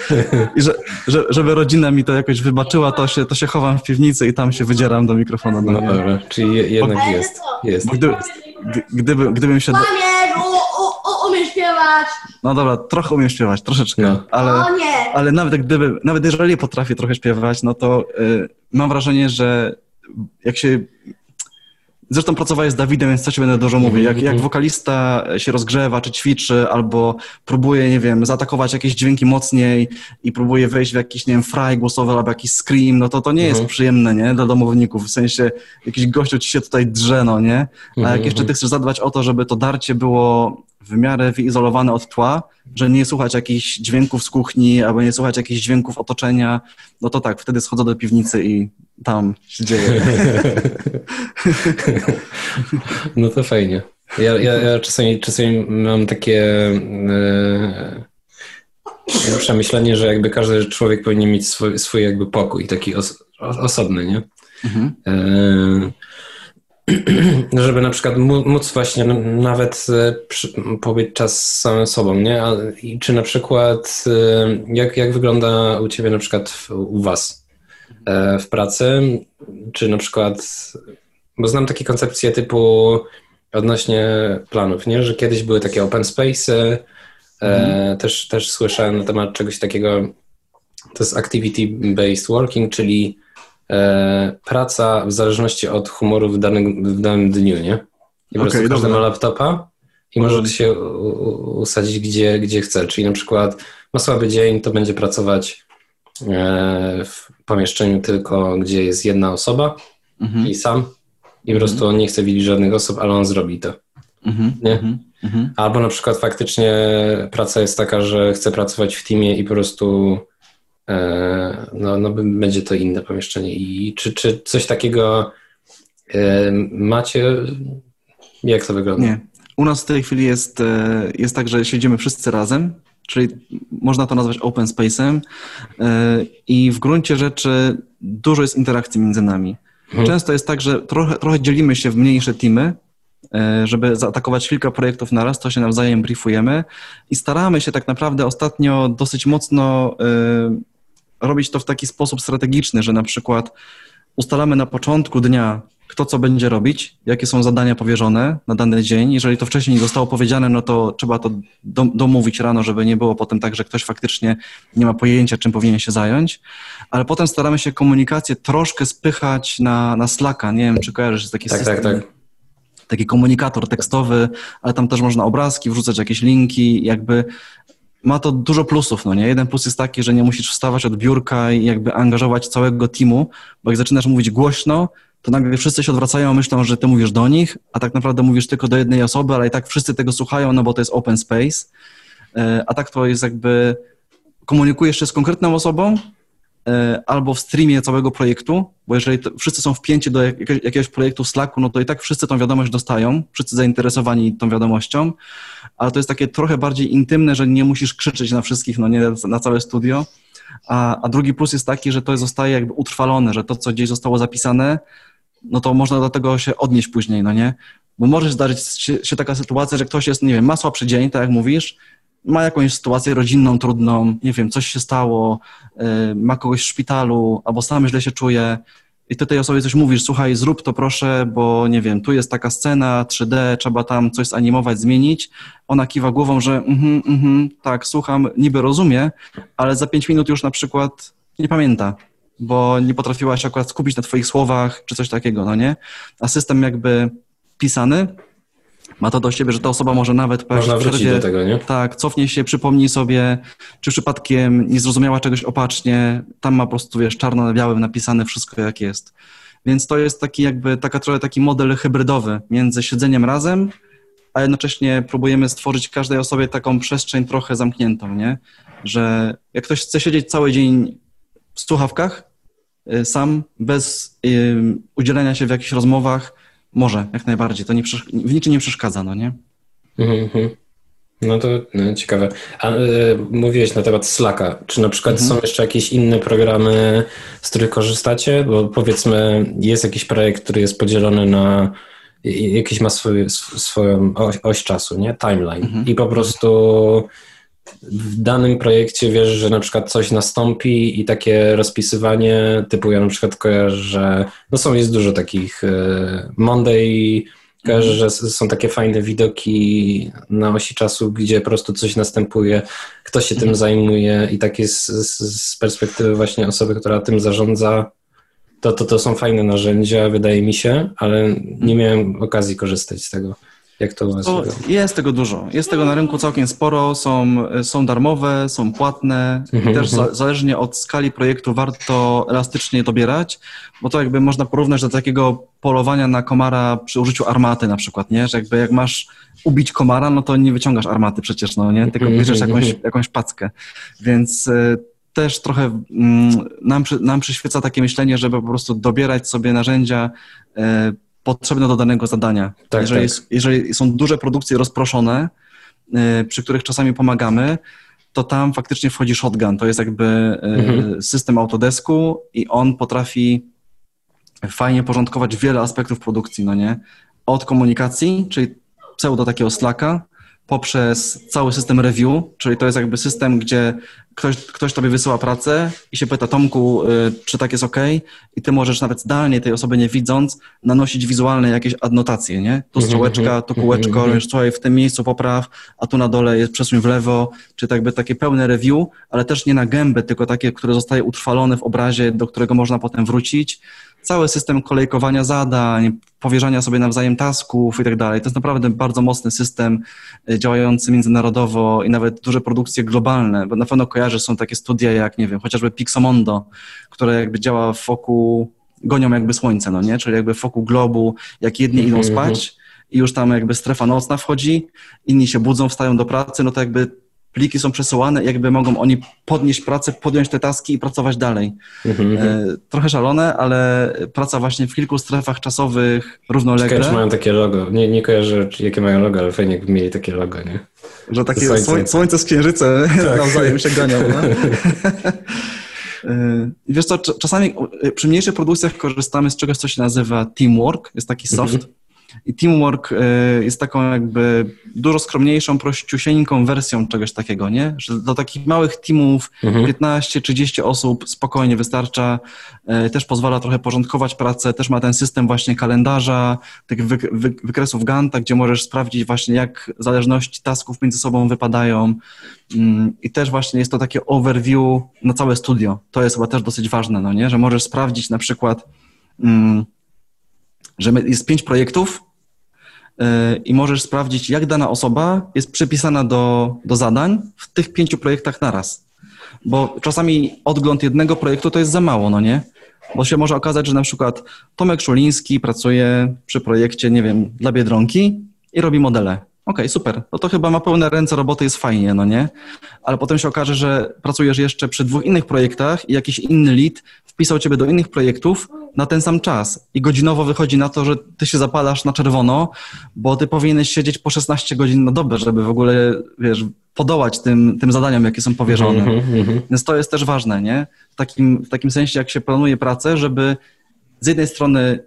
i że, że, żeby rodzina mi to jakoś wybaczyła, to się, to się chowam w piwnicy i tam się wydzieram do mikrofonu. No, no dobra, czyli jednak bo, jest. jest. Gdy, gdyby, gdybym się... Panie, umiem śpiewać. No dobra, trochę umiem śpiewać, troszeczkę, no. ale, ale nawet gdyby, nawet jeżeli potrafię trochę śpiewać, no to y, mam wrażenie, że jak się Zresztą pracowałeś z Dawidem, więc co ci będę dużo mówić. Jak, jak mhm. wokalista się rozgrzewa, czy ćwiczy, albo próbuje, nie wiem, zaatakować jakieś dźwięki mocniej i próbuje wejść w jakiś, nie wiem, fry głosowy albo jakiś scream, no to to nie jest mhm. przyjemne, nie, dla domowników. W sensie jakiś gościu ci się tutaj drze, no nie? A jak mhm, jeszcze ty chcesz zadbać o to, żeby to darcie było w miarę wyizolowane od tła, że nie słuchać jakichś dźwięków z kuchni albo nie słuchać jakichś dźwięków otoczenia, no to tak, wtedy schodzę do piwnicy i tam się dzieje. No to fajnie. Ja, ja, ja czasami, czasami mam takie e, przemyślenie, że jakby każdy człowiek powinien mieć swój, swój jakby pokój, taki os, osobny, nie? Mhm. E, (clears throat) żeby na przykład móc właśnie nawet pobyć czas z samym sobą, nie? I czy na przykład, jak, jak wygląda u Ciebie na przykład u Was w pracy, czy na przykład, bo znam takie koncepcje typu odnośnie planów, nie? Że kiedyś były takie open space'y, mhm. też, też słyszałem na temat czegoś takiego, to jest activity-based working, czyli e, praca w zależności od humoru w danym, w danym dniu, nie? I po okay, prostu każdy ma laptopa i może się usadzić gdzie, gdzie chce. Czyli na przykład ma słaby dzień, to będzie pracować e, w pomieszczeniu tylko, gdzie jest jedna osoba mhm. i sam. I po prostu on nie chce widzieć żadnych osób, ale on zrobi to. Mhm. Nie? Mhm. mhm. Albo na przykład faktycznie praca jest taka, że chce pracować w teamie i po prostu E, no, no będzie to inne pomieszczenie. I czy, czy coś takiego e, macie? Jak to wygląda? Nie. U nas w tej chwili jest, e, jest tak, że siedzimy wszyscy razem, czyli można to nazwać open space'em i w gruncie rzeczy dużo jest interakcji między nami. Mhm. Często jest tak, że trochę, trochę dzielimy się w mniejsze teamy, żeby zaatakować kilka projektów na raz, to się nawzajem briefujemy i staramy się tak naprawdę ostatnio dosyć mocno robić to w taki sposób strategiczny, że na przykład ustalamy na początku dnia, kto co będzie robić, jakie są zadania powierzone na dany dzień. Jeżeli to wcześniej nie zostało powiedziane, no to trzeba to domówić rano, żeby nie było potem tak, że ktoś faktycznie nie ma pojęcia, czym powinien się zająć. Ale potem staramy się komunikację troszkę spychać na, na Slacka. Nie wiem, czy kojarzysz taki tak, tak system. Tak, tak taki komunikator tekstowy, ale tam też można obrazki wrzucać, jakieś linki, jakby ma to dużo plusów, no nie? Jeden plus jest taki, że nie musisz wstawać od biurka i jakby angażować całego teamu, bo jak zaczynasz mówić głośno, to nagle wszyscy się odwracają, myślą, że ty mówisz do nich, a tak naprawdę mówisz tylko do jednej osoby, ale i tak wszyscy tego słuchają, no bo to jest open space. E, a tak to jest jakby komunikujesz się z konkretną osobą, E, albo w streamie całego projektu, bo jeżeli wszyscy są wpięci do jakiegoś, projektu Slacku, no to i tak wszyscy tą wiadomość dostają, wszyscy zainteresowani tą wiadomością, ale to jest takie trochę bardziej intymne, że nie musisz krzyczeć na wszystkich, no nie na całe studio. A, a drugi plus jest taki, że to zostaje jakby utrwalone, że to, co gdzieś zostało zapisane, no to można do tego się odnieść później, no nie? Bo może zdarzyć się, się taka sytuacja, że ktoś jest, nie wiem, ma słabszy dzień, tak jak mówisz, ma jakąś sytuację rodzinną trudną, nie wiem, coś się stało, y, ma kogoś w szpitalu, albo sam źle się czuje i ty tej osobie coś mówisz, słuchaj, zrób to proszę, bo nie wiem, tu jest taka scena 3D, trzeba tam coś zanimować, zmienić. Ona kiwa głową, że mhm, mhm, tak, słucham, niby rozumie, ale za pięć minut już na przykład nie pamięta, bo nie potrafiła się akurat skupić na twoich słowach, czy coś takiego, no nie? A system jakby pisany ma to do siebie, że ta osoba może nawet po Można wrócić przerwie, do tego, nie? Tak, cofnie się, przypomni sobie, czy przypadkiem nie zrozumiała czegoś opacznie, tam ma po prostu, wiesz, czarno na białym napisane wszystko jak jest. Więc to jest taki jakby, taka trochę taki model hybrydowy między siedzeniem razem, a jednocześnie próbujemy stworzyć każdej osobie taką przestrzeń trochę zamkniętą, nie? Że jak ktoś chce siedzieć cały dzień w słuchawkach, sam, bez y, udzielenia się w jakichś rozmowach, może, jak najbardziej. To nie, w niczym nie przeszkadza, no nie? Mhm. No to no, ciekawe. A y, mówiłeś na temat Slacka. Czy na przykład mhm. są jeszcze jakieś inne programy, z których korzystacie? Bo powiedzmy, jest jakiś projekt, który jest podzielony na jakiś ma swój, swoją oś, oś, czasu, nie? Timeline. Mhm. I po prostu w danym projekcie wiesz, że na przykład coś nastąpi i takie rozpisywanie, typu ja na przykład kojarzę, że no są, jest dużo takich e, Monday, kojarzę, że są takie fajne widoki na osi czasu, gdzie po prostu coś następuje, ktoś się tym mhm. zajmuje i tak jest z, z perspektywy właśnie osoby, która tym zarządza, to, to, to są fajne narzędzia, wydaje mi się, ale nie miałem okazji korzystać z tego. Jak to u Jest tego dużo. Jest tego na rynku całkiem sporo. Są, są darmowe, są płatne. Mhm, też za, zależnie od skali projektu warto elastycznie dobierać, bo to jakby można porównać do takiego polowania na komara przy użyciu armaty na przykład, nie? Że jakby jak masz ubić komara, no to nie wyciągasz armaty przecież, no nie? Tylko bierzesz jakąś, jakąś packę. Więc y, też trochę mm, nam, nam przyświeca takie myślenie, żeby po prostu dobierać sobie narzędzia y, potrzebne do danego zadania. Tak, jeżeli, tak. Jest, jeżeli są duże produkcje rozproszone, y, przy których czasami pomagamy, to tam faktycznie wchodzi shotgun. To jest jakby y, mhm. system Autodesku i on potrafi fajnie porządkować wiele aspektów produkcji, no nie? Od komunikacji, czyli pseudo takiego slacka, poprzez cały system review, czyli to jest jakby system, gdzie ktoś, ktoś tobie wysyła pracę i się pyta, Tomku, y, czy tak jest ok? I ty możesz nawet zdalnie tej osoby nie widząc nanosić wizualne jakieś adnotacje, nie? Tu Mhm, strzałeczka, tu kółeczko, mm słuchaj, w tym miejscu popraw, a tu na dole jest przesuń w lewo, czy tak jakby takie pełne review, ale też nie na gębę, tylko takie, które zostaje utrwalone w obrazie, do którego można potem wrócić cały system kolejkowania zadań, powierzania sobie nawzajem tasków i tak dalej. To jest naprawdę bardzo mocny system y, działający międzynarodowo i nawet duże produkcje globalne, bo na pewno kojarzy są takie studia jak, nie wiem, chociażby Pixomondo, które jakby działa wokół, gonią jakby słońce, no nie? Czyli jakby wokół globu, jak jedni idą Mhm, spać i już tam jakby strefa nocna wchodzi, inni się budzą, wstają do pracy, no to jakby pliki są przesyłane, jakby mogą oni podnieść pracę, podjąć te taski i pracować dalej. Mhm. E, trochę szalone, ale praca właśnie w kilku strefach czasowych równolegle, Ciekawe, mają takie logo. Nie, nie kojarzę, jakie mają logo, ale fajnie jakby mieli takie logo, nie? że takie Słońce. słońce, słońce z księżycem (laughs) Tak. nawzajem się gonią. No? (laughs) E, Wiesz co, cz- czasami przy mniejszych produkcjach korzystamy z czegoś, co się nazywa teamwork, jest taki soft. Mhm. I teamwork e, jest taką jakby dużo skromniejszą, prościusieńką wersją czegoś takiego, nie? Że do takich małych teamów Mhm. 15-30 osób spokojnie wystarcza. E, Też pozwala trochę porządkować pracę, też ma ten system właśnie kalendarza, tych wy, wy, wykresów Ganta, gdzie możesz sprawdzić właśnie jak zależności tasków między sobą wypadają. Mm, I też właśnie jest to takie overview na całe studio. To jest chyba też dosyć ważne, no nie? Że możesz sprawdzić na przykład, mm, że jest pięć projektów yy, i możesz sprawdzić, jak dana osoba jest przypisana do, do zadań w tych pięciu projektach naraz. Bo czasami odgląd jednego projektu to jest za mało, no nie? Bo się może okazać, że na przykład Tomek Szuliński pracuje przy projekcie, nie wiem, dla Biedronki i robi modele. Okej, super. No to chyba ma pełne ręce roboty, jest fajnie, no nie? Ale potem się okaże, że pracujesz jeszcze przy dwóch innych projektach i jakiś inny lead wpisał ciebie do innych projektów na ten sam czas. I godzinowo wychodzi na to, że ty się zapalasz na czerwono, bo ty powinieneś siedzieć po 16 godzin na dobę, żeby w ogóle, wiesz, podołać tym, tym zadaniom, jakie są powierzone. Mhm, mhm. Więc to jest też ważne, nie? W takim, w takim sensie, jak się planuje pracę, żeby z jednej strony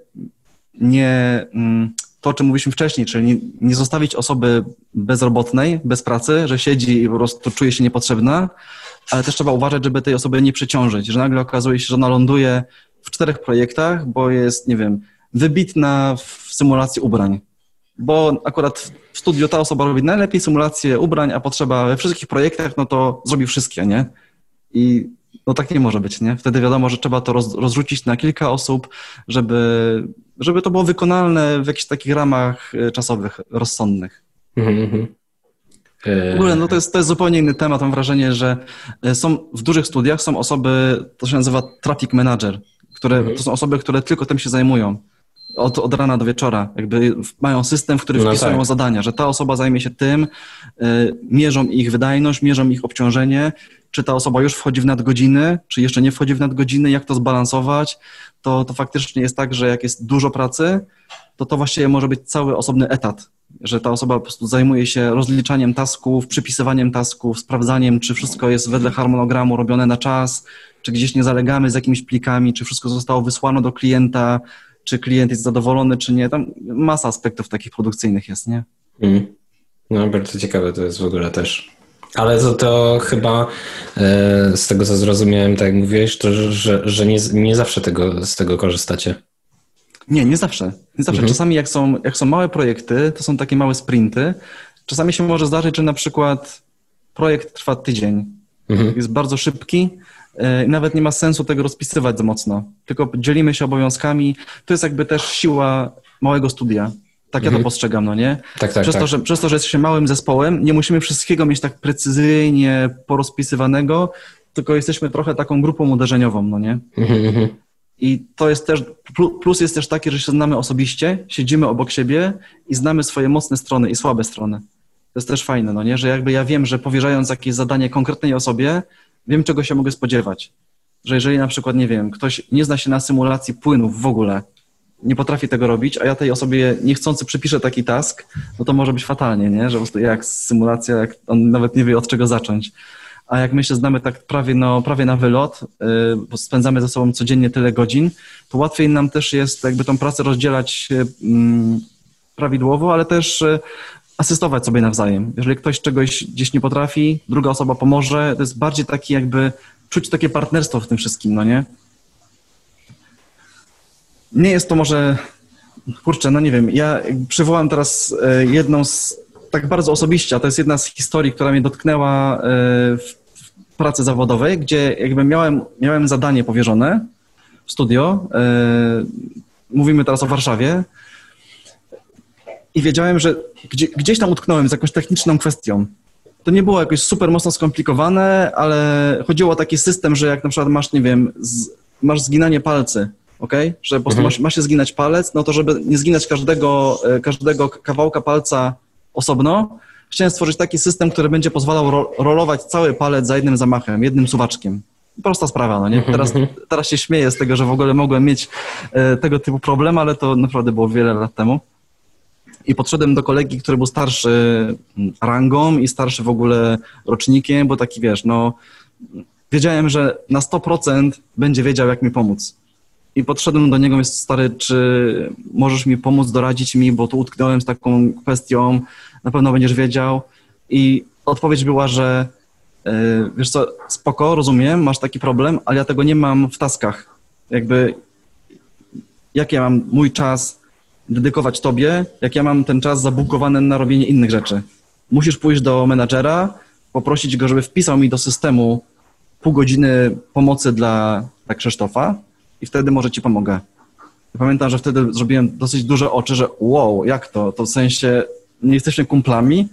nie mm, to, o czym mówiliśmy wcześniej, czyli nie, nie zostawić osoby bezrobotnej, bez pracy, że siedzi i po prostu czuje się niepotrzebna, ale też trzeba uważać, żeby tej osoby nie przeciążyć, że nagle okazuje się, że ona ląduje w czterech projektach, bo jest, nie wiem, wybitna w symulacji ubrań. Bo akurat w studiu ta osoba robi najlepiej symulację ubrań, a potrzeba we wszystkich projektach, no to zrobi wszystkie, nie? I no tak nie może być, nie? Wtedy wiadomo, że trzeba to roz, rozrzucić na kilka osób, żeby, żeby to było wykonalne w jakichś takich ramach e, czasowych, rozsądnych. Mhm, mhm. E, W ogóle no to, jest, to jest zupełnie inny temat. Mam wrażenie, że e, są w dużych studiach są osoby, to się nazywa traffic manager, które, Mhm. to są osoby, które tylko tym się zajmują. Od, od rana do wieczora. Jakby mają system, w który No wpisują tak. zadania, że ta osoba zajmie się tym, y, mierzą ich wydajność, mierzą ich obciążenie, czy ta osoba już wchodzi w nadgodziny, czy jeszcze nie wchodzi w nadgodziny, jak to zbalansować. To, to faktycznie jest tak, że jak jest dużo pracy, to to właściwie może być cały osobny etat, że ta osoba po prostu zajmuje się rozliczaniem tasków, przypisywaniem tasków, sprawdzaniem, czy wszystko jest wedle harmonogramu robione na czas, czy gdzieś nie zalegamy z jakimiś plikami, czy wszystko zostało wysłane do klienta, czy klient jest zadowolony, czy nie. Tam masa aspektów takich produkcyjnych jest, nie? Mhm. No, bardzo ciekawe to jest w ogóle też. Ale to, to chyba e, z tego, co zrozumiałem, tak jak mówiłeś, to, że, że nie, nie zawsze tego, z tego korzystacie. Nie, nie zawsze. Nie zawsze. Mhm. Czasami jak są, jak są małe projekty, to są takie małe sprinty. Czasami się może zdarzyć, że na przykład projekt trwa tydzień, Mhm. jest bardzo szybki e, i nawet nie ma sensu tego rozpisywać za mocno. Tylko dzielimy się obowiązkami. To jest jakby też siła małego studia. Tak ja Mhm. to postrzegam, no nie? Tak, tak, przez, tak. To, że, przez to, że jesteśmy małym zespołem, nie musimy wszystkiego mieć tak precyzyjnie porozpisywanego, tylko jesteśmy trochę taką grupą uderzeniową, no nie? I to jest też, plu- plus jest też taki, że się znamy osobiście, siedzimy obok siebie i znamy swoje mocne strony i słabe strony. To jest też fajne, no nie? Że jakby ja wiem, że powierzając jakieś zadanie konkretnej osobie, wiem, czego się mogę spodziewać. Że jeżeli na przykład, nie wiem, ktoś nie zna się na symulacji płynów w ogóle, nie potrafi tego robić, a ja tej osobie niechcący przypiszę taki task, no to może być fatalnie, nie? Że po prostu jak symulacja, jak on nawet nie wie od czego zacząć. A jak my się znamy tak prawie, no, prawie na wylot, yy, bo spędzamy ze sobą codziennie tyle godzin, to łatwiej nam też jest jakby tą pracę rozdzielać yy, prawidłowo, ale też yy, asystować sobie nawzajem. Jeżeli ktoś czegoś gdzieś nie potrafi, druga osoba pomoże, to jest bardziej taki jakby, czuć takie partnerstwo w tym wszystkim, no nie? Nie jest to może, kurczę, no nie wiem, ja przywołam teraz jedną z, tak bardzo osobiście, a to jest jedna z historii, która mnie dotknęła w pracy zawodowej, gdzie jakby miałem, miałem zadanie powierzone w studio, e, mówimy teraz o Warszawie, i wiedziałem, że gdzie, gdzieś tam utknąłem z jakąś techniczną kwestią. To nie było jakoś super mocno skomplikowane, ale chodziło o taki system, że jak na przykład masz, nie wiem, z, masz zginanie palcy, ok? Że po prostu mhm. masz, masz się zginać palec, no to żeby nie zginać każdego, e, każdego kawałka palca osobno, chciałem stworzyć taki system, który będzie pozwalał ro, rolować cały palec za jednym zamachem, jednym suwaczkiem. Prosta sprawa, no nie? Mhm, teraz, mhm. teraz się śmieję z tego, że w ogóle mogłem mieć e, tego typu problem, ale to naprawdę było wiele lat temu. I podszedłem do kolegi, który był starszy rangą i starszy w ogóle rocznikiem, bo taki wiesz, no wiedziałem, że na 100% będzie wiedział, jak mi pomóc. I podszedłem do niego, jest stary, czy możesz mi pomóc, doradzić mi, bo tu utknąłem z taką kwestią, na pewno będziesz wiedział. I odpowiedź była, że yy, wiesz co, spoko, rozumiem, masz taki problem, ale ja tego nie mam w taskach. Jakby, jak ja mam mój czas dedykować tobie, jak ja mam ten czas zabukowany na robienie innych rzeczy. Musisz pójść do menadżera, poprosić go, żeby wpisał mi do systemu pół godziny pomocy dla, dla Krzysztofa i wtedy może ci pomogę. pamiętam, że wtedy zrobiłem dosyć duże oczy, że wow, jak to? To w sensie nie jesteśmy kumplami,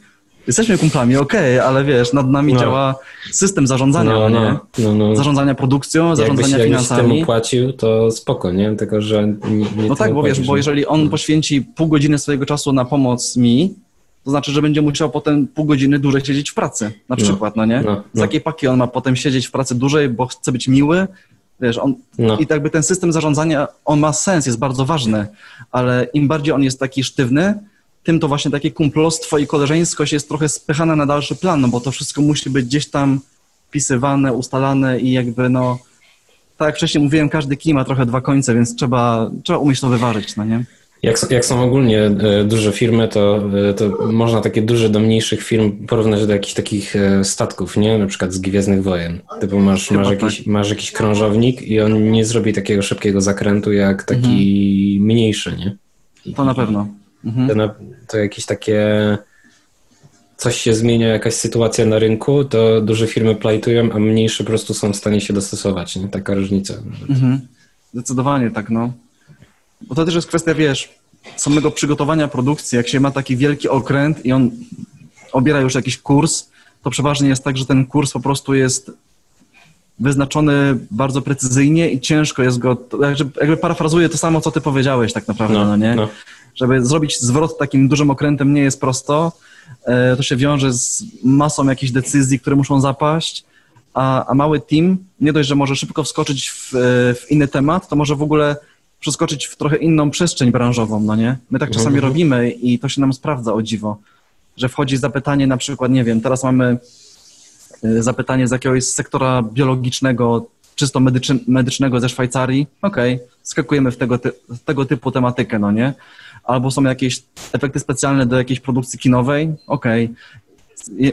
Jesteśmy kumplami, okej, okay, ale wiesz, nad nami no. działa system zarządzania, no, no, nie? No, no. Zarządzania produkcją, zarządzania jakbyś, finansami. Jakbyś temu płacił, to spoko, nie? Tylko, że nie, nie No tak, bo wiesz, bo jeżeli on no. poświęci pół godziny swojego czasu na pomoc mi, to znaczy, że będzie musiał potem pół godziny dłużej siedzieć w pracy, na no. przykład, no, nie? No, Z jakiej paki on ma potem siedzieć w pracy dłużej, bo chce być miły, wiesz, on, i tak jakby ten system zarządzania, on ma sens, jest bardzo ważny, ale im bardziej on jest taki sztywny, tym to właśnie takie kumplostwo i koleżeńskość jest trochę spychane na dalszy plan, no bo to wszystko musi być gdzieś tam wpisywane, ustalane i jakby no, tak jak wcześniej mówiłem, każdy kij ma trochę dwa końce, więc trzeba, trzeba umieć to wyważyć, no nie? Jak, jak są ogólnie e, duże firmy, to, e, to można takie duże do mniejszych firm porównać do jakichś takich e, statków, nie? Na przykład z Gwiezdnych Wojen. Typu masz, masz, jakiś, tak. masz jakiś krążownik i on nie zrobi takiego szybkiego zakrętu jak taki mhm. mniejszy, nie? To na pewno. Mhm. To, to jakieś takie coś się zmienia, jakaś sytuacja na rynku, to duże firmy plajtują, a mniejsze po prostu są w stanie się dostosować. Nie? Taka różnica. Mhm. Zdecydowanie tak, no. Bo to też jest kwestia, wiesz, samego przygotowania produkcji. Jak się ma taki wielki okręt i on obiera już jakiś kurs, to przeważnie jest tak, że ten kurs po prostu jest wyznaczony bardzo precyzyjnie i ciężko jest go, jakby parafrazuję to samo, co ty powiedziałeś tak naprawdę, no, no nie? No żeby zrobić zwrot takim dużym okrętem nie jest prosto. E, to się wiąże z masą jakichś decyzji, które muszą zapaść, a, a mały team nie dość, że może szybko wskoczyć w, w, inny temat, to może w ogóle przeskoczyć w trochę inną przestrzeń branżową, no nie? My tak czasami mhm. robimy i to się nam sprawdza, o dziwo, że wchodzi zapytanie na przykład, nie wiem, teraz mamy e, zapytanie z jakiegoś sektora biologicznego, czysto medycznego ze Szwajcarii, okej, okay, skakujemy w tego, ty tego typu tematykę, no nie? albo są jakieś efekty specjalne do jakiejś produkcji kinowej, okej. Okay.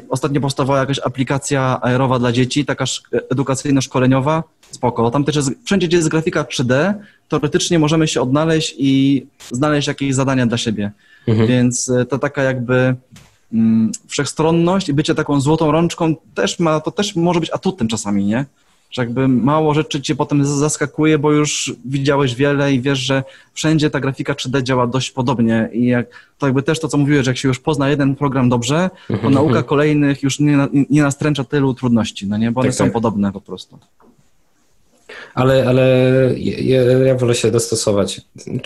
Ostatnio powstawała jakaś aplikacja aerowa dla dzieci, taka edukacyjno-szkoleniowa, spoko. Tam też jest, wszędzie, gdzie jest grafika 3D, teoretycznie możemy się odnaleźć i znaleźć jakieś zadania dla siebie. Mhm. Więc e, to taka jakby mm, wszechstronność i bycie taką złotą rączką też ma, to też może być atutem czasami, nie? Że jakby mało rzeczy cię potem zaskakuje, bo już widziałeś wiele i wiesz, że wszędzie ta grafika 3D działa dość podobnie i jak, to jakby też to, co mówiłeś, że jak się już pozna jeden program dobrze, to nauka mhm. kolejnych już nie, nie nastręcza tylu trudności, no nie, bo one tak, są tak. podobne po prostu ale, ale ja, ja wolę się dostosować.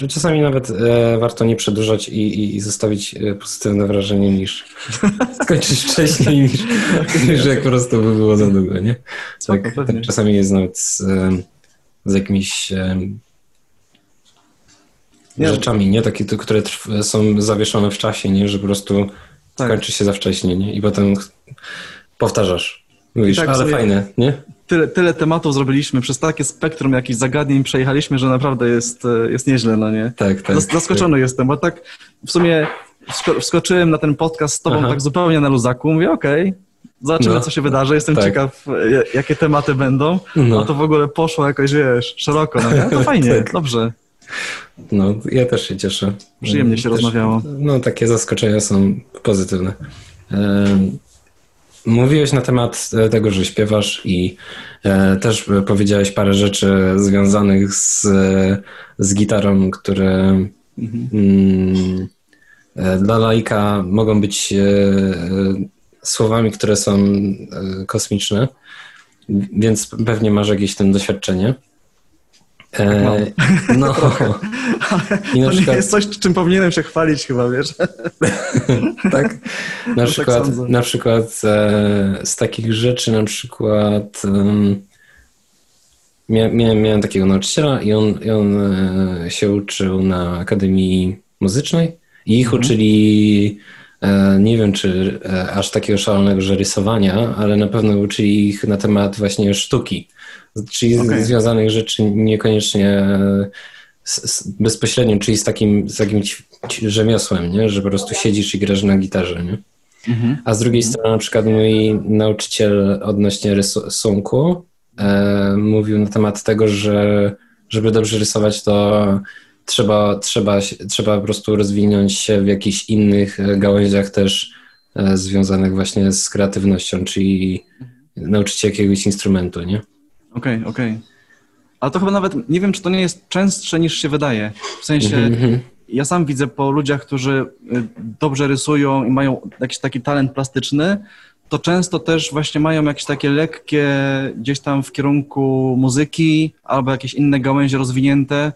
Czasami nawet e, warto nie przedłużać i, i zostawić e, pozytywne wrażenie niż (laughs) skończyć wcześniej, niż, niż jak po prostu by było za długo, nie? Tak, tak czasami jest nawet z, e, z jakimiś rzeczami, nie? Takie, które są zawieszone w czasie, nie? Że po prostu tak. kończy się za wcześnie, nie? I potem powtarzasz Mówisz, tak ale sobie- fajne, nie? Tyle, tyle tematów zrobiliśmy, przez takie spektrum jakichś zagadnień przejechaliśmy, że naprawdę jest, e, jest nieźle, no nie? Tak, tak. Zas- Zaskoczony jestem, bo tak w sumie wsko- wskoczyłem na ten podcast z tobą Aha. tak zupełnie na luzaku. Mówię, okej, zobaczymy, No. co się wydarzy. Jestem Tak. ciekaw, e, jakie tematy będą. No. A to w ogóle poszło jakoś, wiesz, szeroko. No, nie? no (laughs) fajnie, Tak. dobrze. No, ja też się cieszę. Przyjemnie się Też, rozmawiało. No, takie zaskoczenia są pozytywne. Em, Mówiłeś na temat e, tego, że śpiewasz i e, też powiedziałeś parę rzeczy związanych z, e, z gitarą, które mm, e, dla laika mogą być e, e, słowami, które są e, kosmiczne, więc pewnie masz jakieś tym doświadczenie. E, (laughs) no, I na To przykład- jest coś, czym powinienem się chwalić chyba, wiesz? (laughs) tak? Na tak przykład, sądzę. na przykład e, z takich rzeczy, na przykład em, mia, miałem, miałem takiego nauczyciela i on, i on e, się uczył na Akademii Muzycznej i ich Mhm. uczyli nie wiem, czy e, aż takiego szalonego, że rysowania, ale na pewno uczyli ich na temat właśnie sztuki, czyli z- Okej. związanych rzeczy niekoniecznie e, z, z, bezpośrednio, czyli z takim, z takim rzemiosłem, nie? że po prostu siedzisz i grasz na gitarze. Nie? A z drugiej strony na przykład mój nauczyciel odnośnie rysunku e, mówił na temat tego, że żeby dobrze rysować, to trzeba, trzeba, trzeba po prostu rozwinąć się w jakichś innych e, gałęziach też e, związanych właśnie z kreatywnością, czyli nauczyć się jakiegoś instrumentu, nie? Okej, okej. Ale to chyba nawet, nie wiem, czy to nie jest częstsze niż się wydaje. W sensie, Mhm. ja sam widzę po ludziach, którzy y, dobrze rysują i mają jakiś taki talent plastyczny, to często też właśnie mają jakieś takie lekkie gdzieś tam w kierunku muzyki albo jakieś inne gałęzie rozwinięte.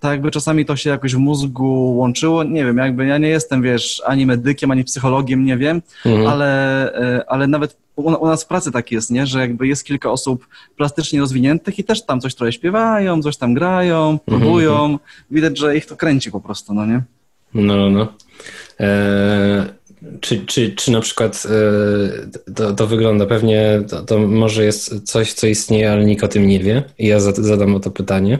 Tak jakby czasami to się jakoś w mózgu łączyło. Nie wiem, jakby ja nie jestem, wiesz, ani medykiem, ani psychologiem, nie wiem, Mhm. ale, e, ale nawet u, nas w pracy tak jest, nie? że jakby jest kilka osób plastycznie rozwiniętych i też tam coś trochę śpiewają, coś tam grają, próbują. Widać, że ich to kręci po prostu, no nie? No, no, no. E, czy, czy, czy na przykład e, to, to wygląda pewnie, to, to może jest coś, co istnieje, ale nikt o tym nie wie i ja za- zadam o to pytanie.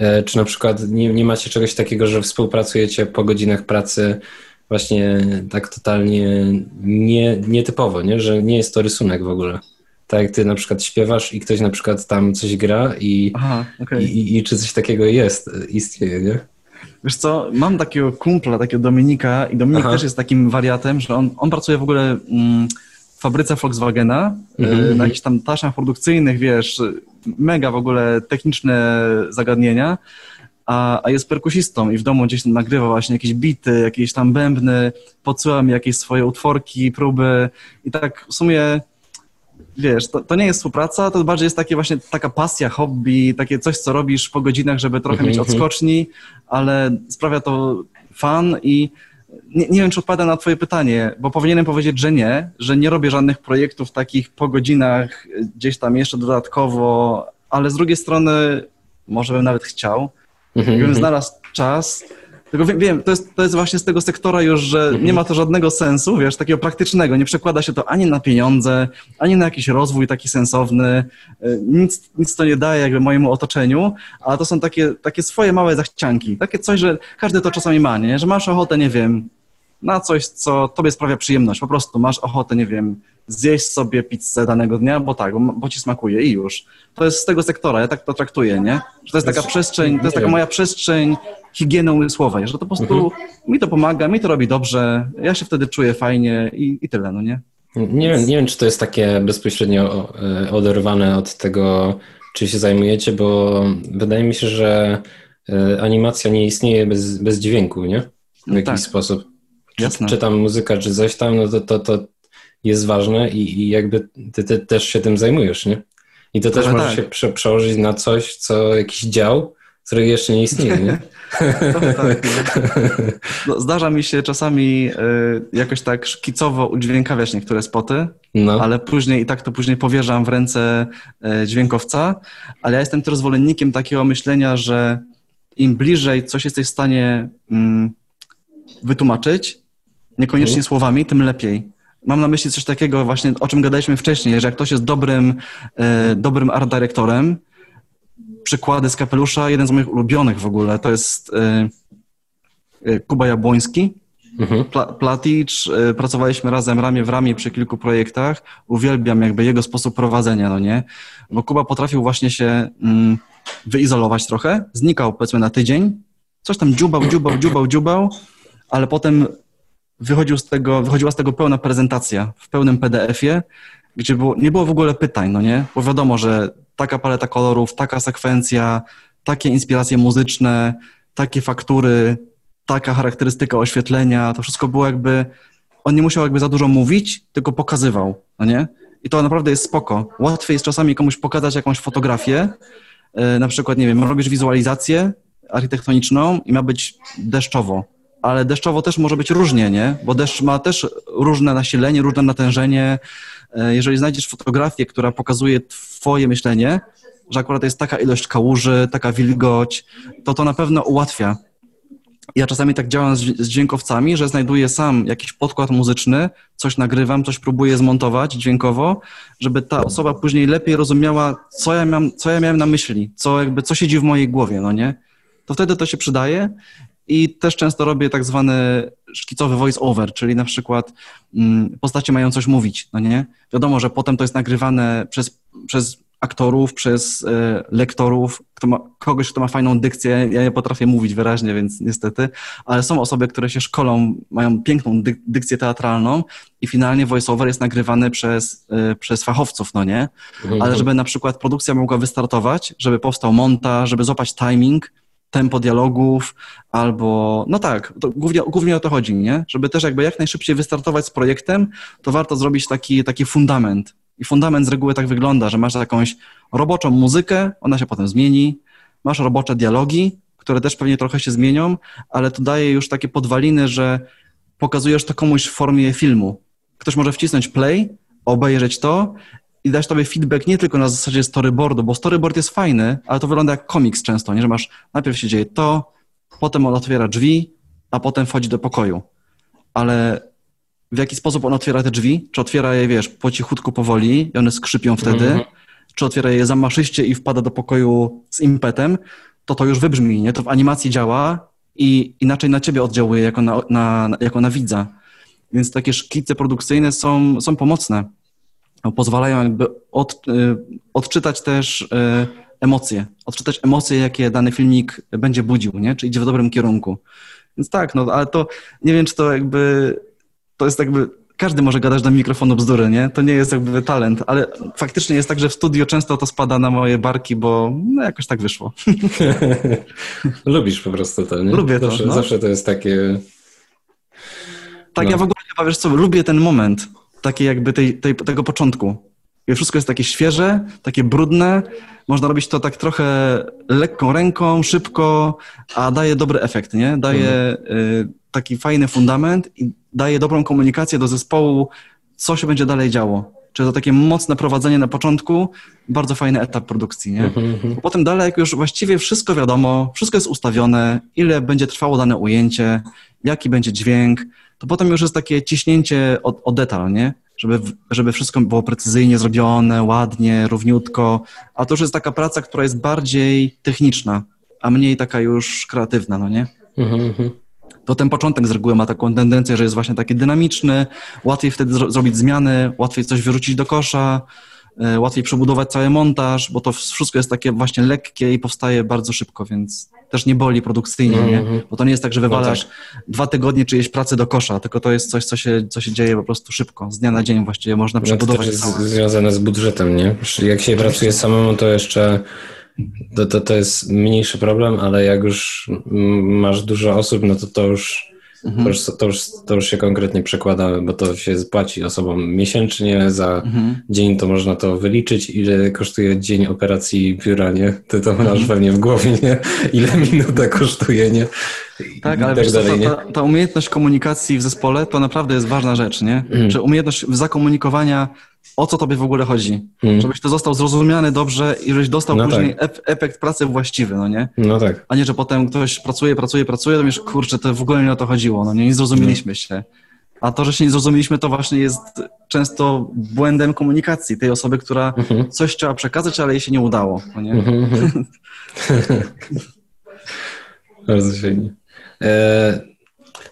E, czy na przykład nie, nie macie czegoś takiego, że współpracujecie po godzinach pracy właśnie tak totalnie nie, nietypowo, nie? że nie jest to rysunek w ogóle? Tak jak ty na przykład śpiewasz i ktoś na przykład tam coś gra i, Aha, okej. i, i, i czy coś takiego jest, istnieje, nie? Wiesz co, mam takiego kumpla, takiego Dominika i Dominik Aha. też jest takim wariatem, że on, on pracuje w ogóle mm, w fabryce Volkswagena, y, mhm. na jakichś tam taśmach produkcyjnych, wiesz, mega w ogóle techniczne zagadnienia, a, a jest perkusistą i w domu gdzieś nagrywa właśnie jakieś bity, jakieś tam bębny, podsyła mi jakieś swoje utworki, próby i tak w sumie wiesz, to, to nie jest współpraca, to bardziej jest takie właśnie taka pasja, hobby, takie coś, co robisz po godzinach, żeby trochę Mhm, mieć mhm. odskoczni, ale sprawia to fan i nie, nie wiem, czy odpowiadam na twoje pytanie, bo powinienem powiedzieć, że nie, że nie robię żadnych projektów takich po godzinach, y, gdzieś tam jeszcze dodatkowo, ale z drugiej strony może bym nawet chciał, Mhm, Gdybym mhm. znalazł czas. Tylko wiem, wiem to, jest, to jest właśnie z tego sektora już, że Mhm. nie ma to żadnego sensu, wiesz, takiego praktycznego. Nie przekłada się to ani na pieniądze, ani na jakiś rozwój taki sensowny. Y, Nic, nic to nie daje jakby mojemu otoczeniu, a to są takie, takie swoje małe zachcianki. Takie coś, że każdy to czasami ma, nie? Że masz ochotę, nie wiem, na coś, co tobie sprawia przyjemność. Po prostu masz ochotę, nie wiem, zjeść sobie pizzę danego dnia, bo tak, bo, ci smakuje i już. To jest z tego sektora, ja tak to traktuję, nie? Że to jest taka przestrzeń, to jest taka moja przestrzeń higieny umysłowej, że to po prostu mi to pomaga, mi to robi dobrze, ja się wtedy czuję fajnie i, i tyle, no nie? Nie wiem, nie wiem, czy to jest takie bezpośrednio e, oderwane od tego, czy się zajmujecie, bo wydaje mi się, że e, animacja nie istnieje bez, bez dźwięku, nie? W No jakiś tak. sposób. Czy, Jasne. czy tam muzyka, czy coś tam, no to, to, to jest ważne i, i jakby ty, ty też się tym zajmujesz, nie? I to też Trochę może tak. się prze, przełożyć na coś, co jakiś dział, który jeszcze nie istnieje, nie? Trochę (laughs) tak, nie? No, zdarza mi się czasami y, jakoś tak szkicowo udźwiękawiać niektóre spoty, No. ale później i tak to później powierzam w ręce e, dźwiękowca, ale ja jestem też zwolennikiem takiego myślenia, że im bliżej coś jesteś w stanie mm, wytłumaczyć, niekoniecznie Mhm. słowami, tym lepiej. Mam na myśli coś takiego właśnie, o czym gadaliśmy wcześniej, że jak ktoś jest dobrym, e, dobrym art dyrektorem, przykłady z kapelusza, jeden z moich ulubionych w ogóle, to jest e, e Kuba Jabłoński, mhm. Pla, Platicz, e, pracowaliśmy razem ramię w ramię przy kilku projektach, uwielbiam jakby jego sposób prowadzenia, no nie, bo Kuba potrafił właśnie się mm, wyizolować trochę, znikał powiedzmy na tydzień, coś tam dziubał, dziubał, dziubał, dziubał, ale potem wychodził z tego, wychodziła z tego pełna prezentacja w pełnym PDF-ie, gdzie było, nie było w ogóle pytań, no nie? Bo wiadomo, że taka paleta kolorów, taka sekwencja, takie inspiracje muzyczne, takie faktury, taka charakterystyka oświetlenia, to wszystko było jakby, on nie musiał jakby za dużo mówić, tylko pokazywał, no nie? I to naprawdę jest spoko. Łatwiej jest czasami komuś pokazać jakąś fotografię, e, na przykład, nie wiem, robisz wizualizację architektoniczną i ma być deszczowo ale deszczowo też może być różnie, nie? Bo deszcz ma też różne nasilenie, różne natężenie. E, jeżeli znajdziesz fotografię, która pokazuje twoje myślenie, że akurat jest taka ilość kałuży, taka wilgoć, to to na pewno ułatwia. Ja czasami tak działam z, dźwiękowcami, że znajduję sam jakiś podkład muzyczny, coś nagrywam, coś próbuję zmontować dźwiękowo, żeby ta osoba później lepiej rozumiała, co ja, miałem, co ja miałem na myśli, co, jakby, co siedzi w mojej głowie, no nie? To wtedy to się przydaje i też często robię tak zwany szkicowy voice over, czyli na przykład mm, postacie mają coś mówić, no nie? Wiadomo, że potem to jest nagrywane przez, przez aktorów, przez e, lektorów, kto ma, kogoś, kto ma fajną dykcję. Ja nie potrafię mówić wyraźnie, więc niestety, ale są osoby, które się szkolą, mają piękną dyk dykcję teatralną i finalnie voiceover jest nagrywany przez, e, przez fachowców, no nie? Mhm. Ale żeby na przykład produkcja mogła wystartować, żeby powstał montaż, żeby złapać timing, tempo dialogów, albo, no tak, głównie, głównie o to chodzi, nie? Żeby też jakby jak najszybciej wystartować z projektem, to warto zrobić taki, taki fundament. I fundament z reguły tak wygląda, że masz jakąś roboczą muzykę, ona się potem zmieni, masz robocze dialogi, które też pewnie trochę się zmienią, ale to daje już takie podwaliny, że pokazujesz to komuś w formie filmu. Ktoś może wcisnąć play, obejrzeć to i dać tobie feedback nie tylko na zasadzie storyboardu, bo storyboard jest fajny, ale to wygląda jak komiks często, nie? że masz, najpierw się dzieje to, potem on otwiera drzwi, a potem wchodzi do pokoju. Ale w jaki sposób on otwiera te drzwi? Czy otwiera je, wiesz, po cichutku, powoli i one skrzypią wtedy? Mm -hmm. Czy otwiera je zamaszyście i wpada do pokoju z impetem? To to już wybrzmi, nie? To w animacji działa i inaczej na ciebie oddziałuje jako na, na, jako na widza. Więc takie szkice produkcyjne są, są pomocne pozwalają jakby od, y, odczytać też y, emocje, odczytać emocje, jakie dany filmik będzie budził, nie? Czy idzie w dobrym kierunku. Więc tak, no ale to nie wiem, czy to jakby to jest jakby każdy może gadać do mikrofonu bzdury, nie? To nie jest jakby talent, ale faktycznie jest tak, że w studio często to spada na moje barki, bo no jakoś tak wyszło. (laughs) Lubisz po prostu to, nie? Lubię zawsze, to. No. Zawsze to jest takie... Tak, no. ja w ogóle chyba, wiesz co, lubię ten moment takiej jakby tej, tej, tego początku. I wszystko jest takie świeże, takie brudne. Można robić to tak trochę lekką ręką, szybko, a daje dobry efekt, nie? Daje y, taki fajny fundament i daje dobrą komunikację do zespołu, co się będzie dalej działo. Czyli to takie mocne prowadzenie na początku, bardzo fajny etap produkcji, nie? Mhm, mhm. Potem dalej, jak już właściwie wszystko wiadomo, wszystko jest ustawione, ile będzie trwało dane ujęcie, jaki będzie dźwięk, to potem już jest takie ciśnięcie o, o detal, nie? Żeby, żeby wszystko było precyzyjnie zrobione, ładnie, równiutko, a to już jest taka praca, która jest bardziej techniczna, a mniej taka już kreatywna, no nie? Mhm, mhm. To ten początek z reguły ma taką tendencję, że jest właśnie taki dynamiczny, łatwiej wtedy zro zrobić zmiany, łatwiej coś wyrzucić do kosza, E, łatwiej przebudować cały montaż, bo to wszystko jest takie właśnie lekkie i powstaje bardzo szybko, więc też nie boli produkcyjnie, mm -hmm. nie? Mhm. Bo to nie jest tak, że wywalasz no tak. dwa tygodnie czyjeś pracy do kosza, tylko to jest coś, co się, co się dzieje po prostu szybko, z dnia na dzień właściwie można przebudować. No to też jest związane z budżetem, nie? Jak się pracuje samemu, to jeszcze to, to, to jest mniejszy problem, ale jak już masz dużo osób, no to to już Mhm. To, już, to, już, to już się konkretnie przekłada, bo to się zapłaci osobom miesięcznie, za mhm. dzień to można to wyliczyć, ile kosztuje dzień operacji biura, nie? Ty to masz mhm. pewnie w głowie, nie? Ile minuta kosztuje, nie? tak, ale tak wiesz, dalej, ta, ta, ta, umiejętność komunikacji w zespole to naprawdę jest ważna rzecz, nie? Mm. Czy umiejętność zakomunikowania, o co tobie w ogóle chodzi. Mm. Żebyś to został zrozumiany dobrze i żebyś dostał no później tak. efekt pracy właściwy, no nie? No tak. A nie, że potem ktoś pracuje, pracuje, pracuje, to wiesz, kurczę, to w ogóle nie o to chodziło, no nie? Nie zrozumieliśmy no. się. A to, że się nie zrozumieliśmy, to właśnie jest często błędem komunikacji tej osoby, która Mhm. coś chciała przekazać, ale jej się nie udało. No nie? Mhm. (laughs) (laughs) Bardzo fajnie. E,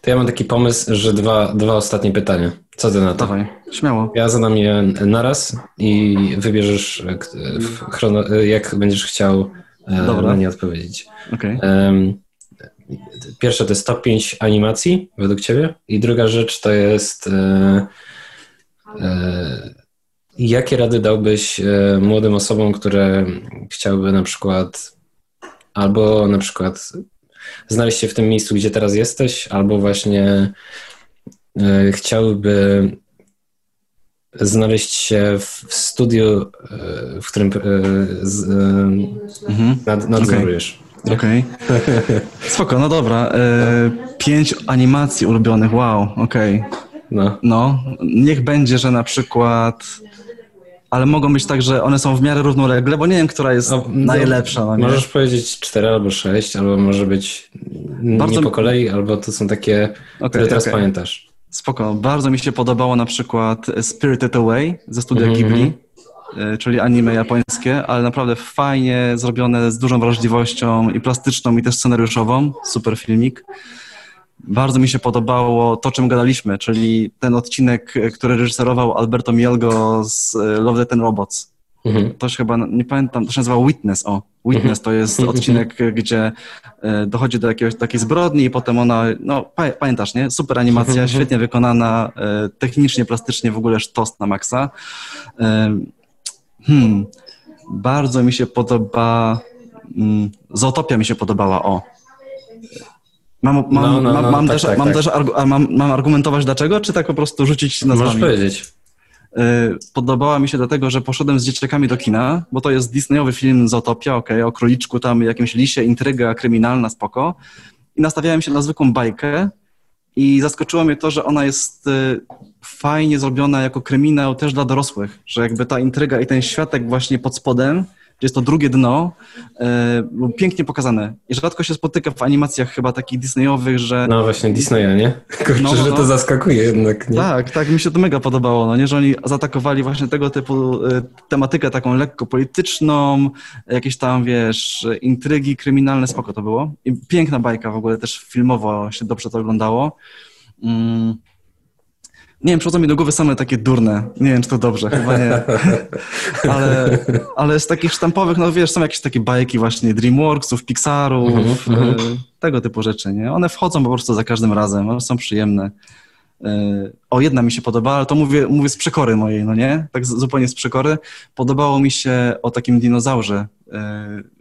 to ja mam taki pomysł, że dwa, dwa ostatnie pytania. Co ty na to? Dawaj, śmiało. Ja zadam je naraz i wybierzesz, chrono, jak będziesz chciał e, Dobra. na nie odpowiedzieć. Okej. Em, Pierwsze to jest top 5 animacji według Ciebie i druga rzecz to jest e, e, jakie rady dałbyś e, młodym osobom, które chciałyby na przykład albo na przykład znaleźć się w tym miejscu, gdzie teraz jesteś, albo właśnie e, chciałyby znaleźć się w, studiu, e, w którym e, z, Mhm. nad, nadzorujesz. Okej. (laughs) Spoko, no dobra. Pięć animacji ulubionych, wow, okej. No. No, niech będzie, że na przykład... Ale mogą być tak, że one są w miarę równolegle, bo nie wiem, która jest No, najlepsza. No nie? Możesz powiedzieć cztery albo sześć, albo może być Bardzo- nie po kolei, albo to są takie, które Okej, teraz okej. pamiętasz. Spoko. Bardzo mi się podobało na przykład Spirited Away ze studia Mhm, Ghibli, e, czyli anime japońskie, ale naprawdę fajnie zrobione, z dużą wrażliwością i plastyczną, i też scenariuszową. Super filmik. Bardzo mi się podobało to, czym gadaliśmy, czyli ten odcinek, który reżyserował Alberto Mielgo z e, Love, Death and Robots. Mhm. To się chyba, nie pamiętam, to się nazywa Witness, o. Witness to jest Mhm. odcinek, gdzie e, dochodzi do jakiegoś takiej zbrodni i potem ona, no pa, pamiętasz, nie? Super animacja, Mhm. świetnie wykonana, e, technicznie, plastycznie w ogóle sztos na maksa. Hmm, bardzo mi się podoba, mm, Zootopia mi się podobała, o. Mam, mam, No, no, mam, no, mam tak, też, tak, mam, tak. też argu, mam, mam argumentować dlaczego, czy tak po prostu rzucić Możesz nazwami? powiedzieć. Y, Podobała mi się dlatego, że poszedłem z dzieciakami do kina, bo to jest Disneyowy film Zootopia, okej, o króliczku tam, jakimś lisie, intryga kryminalna, spoko. I nastawiałem się na zwykłą bajkę i zaskoczyło mnie to, że ona jest y, fajnie zrobiona jako kryminał też dla dorosłych, że jakby ta intryga i ten światek właśnie pod spodem, jest to drugie dno, był pięknie pokazane. I rzadko się spotyka w animacjach chyba takich Disneyowych, że No właśnie Disneya, nie? (laughs) Kurczę, No, no, że no. to zaskakuje jednak, nie? Tak, tak, mi się to mega podobało, no nie, że oni zaatakowali właśnie tego typu y, tematykę taką lekko polityczną, jakieś tam, wiesz, intrygi kryminalne, spoko to było. I piękna bajka w ogóle, też filmowo się dobrze to oglądało. Mm. Nie wiem, przychodzą mi do głowy same takie durne. Nie wiem, czy to dobrze, chyba nie. (laughs) Ale, ale z takich sztampowych, no wiesz, są jakieś takie bajki właśnie DreamWorksów, Pixarów, Mhm, mhm. y, tego typu rzeczy, nie? One wchodzą po prostu za każdym razem, one są przyjemne. Y, O, jedna mi się podobała, ale to mówię, mówię z przekory mojej, no nie? Tak zupełnie z przekory. Podobało mi się o takim dinozaurze. y,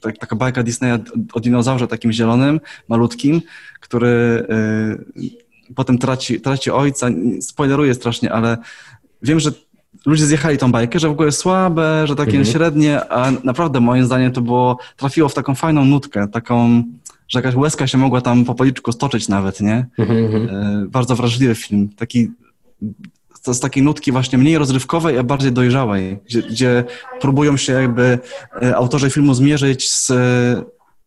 Tak, taka bajka Disneya o dinozaurze takim zielonym, malutkim, który potem traci, traci ojca. Spoileruję strasznie, ale wiem, że ludzie zjechali tą bajkę, że w ogóle słabe, że takie Mhm. średnie, a naprawdę moim zdaniem to było, trafiło w taką fajną nutkę, taką, że jakaś łezka się mogła tam po policzku stoczyć nawet, nie? Mhm, mhm. E, bardzo wrażliwy film. Taki, z takiej nutki właśnie mniej rozrywkowej, a bardziej dojrzałej, gdzie, gdzie próbują się jakby e, autorzy filmu zmierzyć z,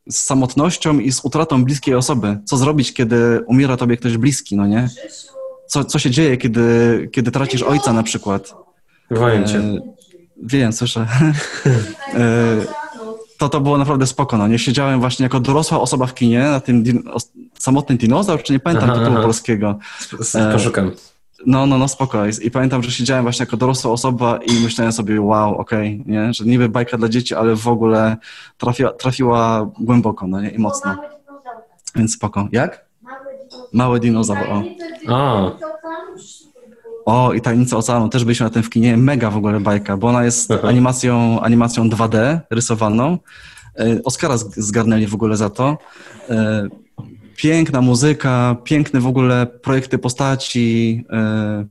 z samotnością i z utratą bliskiej osoby. Co zrobić, kiedy umiera tobie ktoś bliski, no nie? Co, co się dzieje, kiedy, kiedy tracisz ojca na przykład? Woję cię. E, Wiem, słyszę. (laughs) E, to to było naprawdę spoko. No. Nie siedziałem właśnie jako dorosła osoba w kinie na tym din- samotny dinozaur, czy nie pamiętam Aha, tytułu aha. polskiego. E, Poszukam. No, no, no, spoko. I, pamiętam, że siedziałem właśnie jako dorosła osoba i myślałem sobie, wow, okej, nie? Że niby bajka dla dzieci, ale w ogóle trafiła, trafiła głęboko, no nie? I mocno. Więc spoko. Jak? Mały dinozaur, o. A. O, i Tajemnica Oceanu, też byliśmy na tym w kinie. Mega w ogóle bajka, bo ona jest Aha. animacją, animacją 2D rysowaną. E, Oscara z- zgarnęli w ogóle za to. Piękna muzyka, piękne w ogóle projekty postaci. e,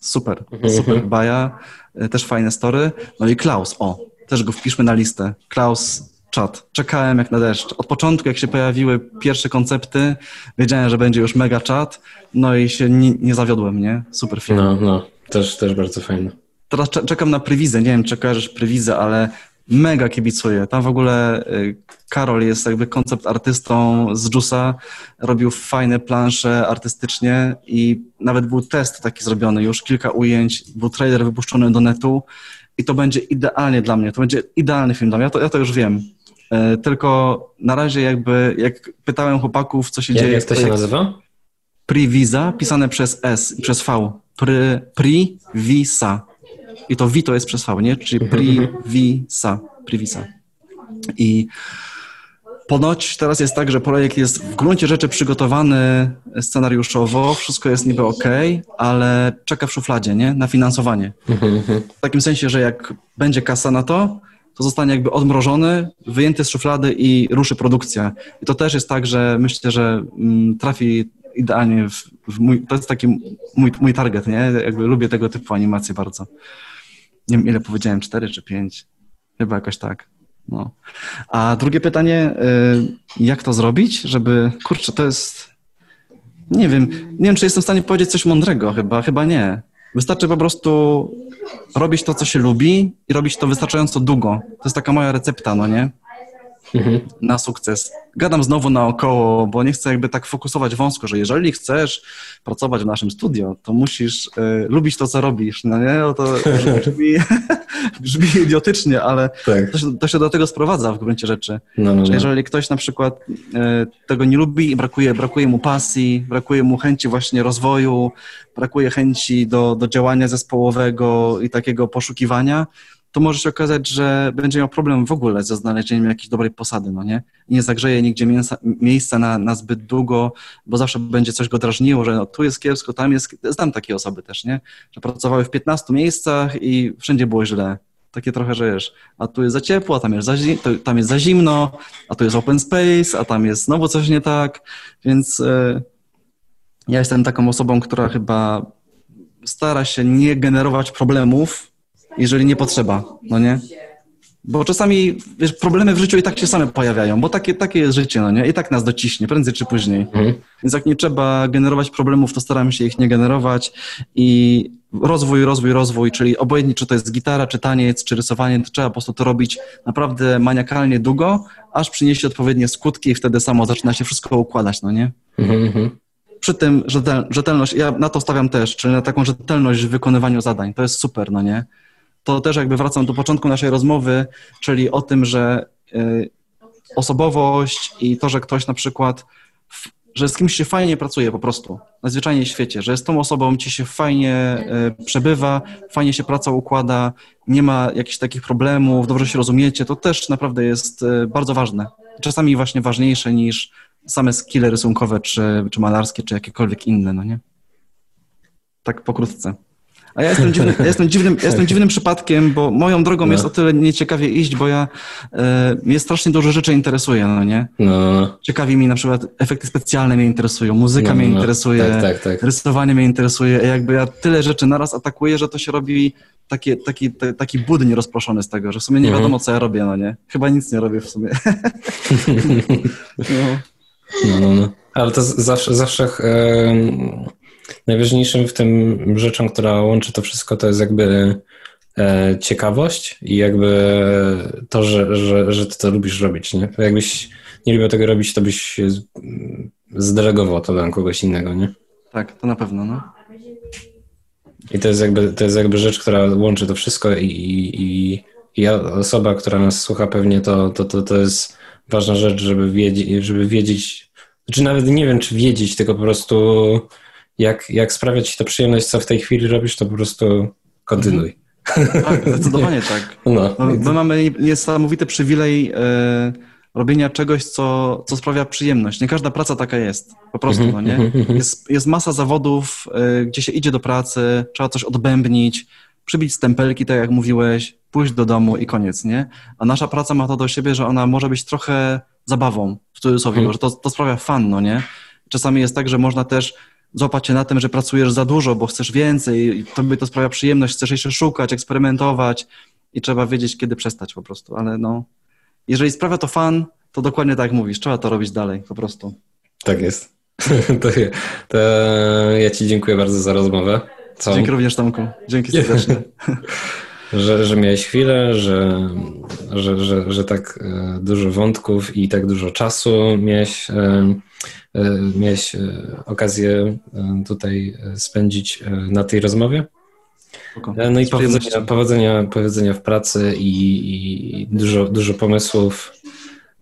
Super, Mhm, super baja. E, Też fajne story. No i Klaus, o, też go wpiszmy na listę. Klaus czat. Czekałem jak na deszcz. Od początku, jak się pojawiły pierwsze koncepty, wiedziałem, że będzie już mega czat, no i się nie, nie zawiodłem, nie? Super film. No, no. Też, też bardzo fajne. Teraz cze- czekam na Prywizę. Nie wiem, czy kojarzysz Prywizę, ale mega kibicuję. Tam w ogóle y, Karol jest jakby koncept artystą z Jusa, robił fajne plansze artystycznie i nawet był test taki zrobiony już, kilka ujęć, był trailer wypuszczony do netu i to będzie idealnie dla mnie, to będzie idealny film dla mnie, ja to, ja to już wiem. E, tylko na razie jakby, jak pytałem chłopaków, co się Jak, dzieje... jak to się nazywa? Privisa, pisane przez S i przez V. Pri, Privisa. I to V to jest przez V, nie? Czyli Privisa. Privisa. I ponoć teraz jest tak, że projekt jest w gruncie rzeczy przygotowany scenariuszowo, wszystko jest niby ok, ale czeka w szufladzie, nie? Na finansowanie. W takim sensie, że jak będzie kasa na to, to zostanie jakby odmrożony, wyjęty z szuflady i ruszy produkcja. I to też jest tak, że myślę, że mm, trafi idealnie w, w mój, to jest taki mój, mój target, nie? Jakby lubię tego typu animacje bardzo. Nie wiem, ile powiedziałem, cztery czy pięć? Chyba jakoś tak. No. A drugie pytanie, y, jak to zrobić, żeby, kurczę, to jest, nie wiem, nie wiem, czy jestem w stanie powiedzieć coś mądrego, chyba, chyba nie. Wystarczy po prostu robić to, co się lubi i robić to wystarczająco długo. To jest taka moja recepta, no nie? Na sukces. Gadam znowu naokoło, bo nie chcę jakby tak fokusować wąsko, że jeżeli chcesz pracować w naszym studio, to musisz y, lubić to, co robisz. No nie? No to (laughs) brzmi, (laughs) brzmi idiotycznie, ale Tak. to się, to się do tego sprowadza w gruncie rzeczy. No, no, no. jeżeli ktoś na przykład e, tego nie lubi i brakuje, brakuje mu pasji, brakuje mu chęci właśnie rozwoju, brakuje chęci do, do działania zespołowego i takiego poszukiwania, to może się okazać, że będzie miał problem w ogóle ze znalezieniem jakiejś dobrej posady, no nie? Nie zagrzeje nigdzie mięsa, miejsca na, na zbyt długo, bo zawsze będzie coś go drażniło, że no, tu jest kiepsko, tam jest... Znam takie osoby też, nie? Że pracowały w 15 miejscach i wszędzie było źle. Takie trochę, że wiesz, a tu jest za ciepło, a tam jest za, tam jest za zimno, a tu jest open space, a tam jest znowu coś nie tak, więc e, ja jestem taką osobą, która chyba stara się nie generować problemów, jeżeli nie potrzeba, no nie? Bo czasami wiesz, problemy w życiu i tak się same pojawiają, bo takie, takie jest życie, no nie? I tak nas dociśnie, prędzej czy później. Mhm. Więc jak nie trzeba generować problemów, to staramy się ich nie generować i rozwój, rozwój, rozwój, czyli obojętnie czy to jest gitara, czy taniec, czy rysowanie, to trzeba po prostu to robić naprawdę maniakalnie długo, aż przyniesie odpowiednie skutki i wtedy samo zaczyna się wszystko układać, no nie? Mhm, mhm. Przy tym rzetel, rzetelność, ja na to stawiam też, czyli na taką rzetelność w wykonywaniu zadań, to jest super, no nie? To też jakby wracam do początku naszej rozmowy, czyli o tym, że y, osobowość i to, że ktoś na przykład, że z kimś się fajnie pracuje po prostu, na zwyczajnie świecie, że z tą osobą ci się fajnie y, przebywa, fajnie się praca układa, nie ma jakichś takich problemów, dobrze się rozumiecie, to też naprawdę jest y, bardzo ważne. Czasami właśnie ważniejsze niż same skille rysunkowe, czy, czy malarskie, czy jakiekolwiek inne, no nie? Tak pokrótce. A ja jestem dziwnym, ja jestem dziwnym, ja jestem (laughs) dziwnym przypadkiem, bo moją drogą No. jest o tyle nieciekawie iść, bo ja e, mnie strasznie dużo rzeczy interesuje, no nie? No, no. Ciekawi mi na przykład efekty specjalne mnie interesują, muzyka No, mnie no. interesuje, Tak, tak, tak. rysowanie mnie interesuje. Jakby ja tyle rzeczy naraz atakuję, że to się robi takie, taki, te, taki budyń rozproszony z tego, że w sumie nie Mhm. wiadomo, co ja robię, no nie? Chyba nic nie robię w sumie. (laughs) (laughs) no. No, no, no. Ale to zawsze, zawsze najważniejszym w tym rzeczą, która łączy to wszystko, to jest jakby e, ciekawość i jakby to, że, że, że ty to lubisz robić, nie? Jakbyś nie lubił tego robić, to byś z- zdelegował to dla kogoś innego, nie? Tak, to na pewno, no. I to jest jakby, to jest jakby rzecz, która łączy to wszystko i, i, i, osoba, która nas słucha pewnie, to, to, to, to jest ważna rzecz, żeby wiedzieć, żeby wiedzieć, znaczy nawet nie wiem, czy wiedzieć, tylko po prostu jak, jak sprawiać ci to przyjemność, co w tej chwili robisz, to po prostu kontynuuj. Tak, zdecydowanie (laughs) tak. No, No, my mamy niesamowity przywilej e, robienia czegoś, co, co sprawia przyjemność. Nie każda praca taka jest, po prostu, no nie? Jest, jest masa zawodów, e, gdzie się idzie do pracy, trzeba coś odbębnić, przybić stempelki, tak jak mówiłeś, pójść do domu i koniec, nie? A nasza praca ma to do siebie, że ona może być trochę zabawą, w cudzysłowie, Mhm. że to, to sprawia fan, no nie? Czasami jest tak, że można też złapać się na tym, że pracujesz za dużo, bo chcesz więcej i tobie to sprawia przyjemność, chcesz jeszcze szukać, eksperymentować i trzeba wiedzieć, kiedy przestać po prostu, ale no, jeżeli sprawia to fan, to dokładnie tak jak mówisz, trzeba to robić dalej, po prostu. tak jest. (laughs) To, to ja ci dziękuję bardzo za rozmowę. Całą. Dzięki również Tomku, dzięki serdecznie. (laughs) że, że miałeś chwilę, że, że, że, że tak e, dużo wątków i tak dużo czasu miałeś, miałeś okazję tutaj spędzić na tej rozmowie. No i powodzenia, powodzenia, powodzenia w pracy i, i dużo, dużo pomysłów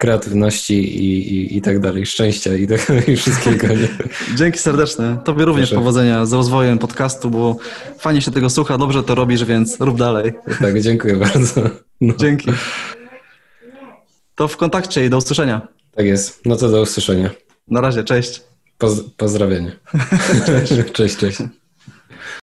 kreatywności i, i, i tak dalej, szczęścia i, tak, (laughs) i wszystkiego. Nie? Dzięki serdeczne. Tobie również Proszę. powodzenia z rozwojem podcastu, bo fajnie się tego słucha, dobrze to robisz, więc rób dalej. Tak, dziękuję bardzo. No. Dzięki. To w kontakcie i do usłyszenia. Tak jest. No to do usłyszenia. Na razie, cześć. Poz pozdrawienie. (laughs) cześć, cześć. cześć.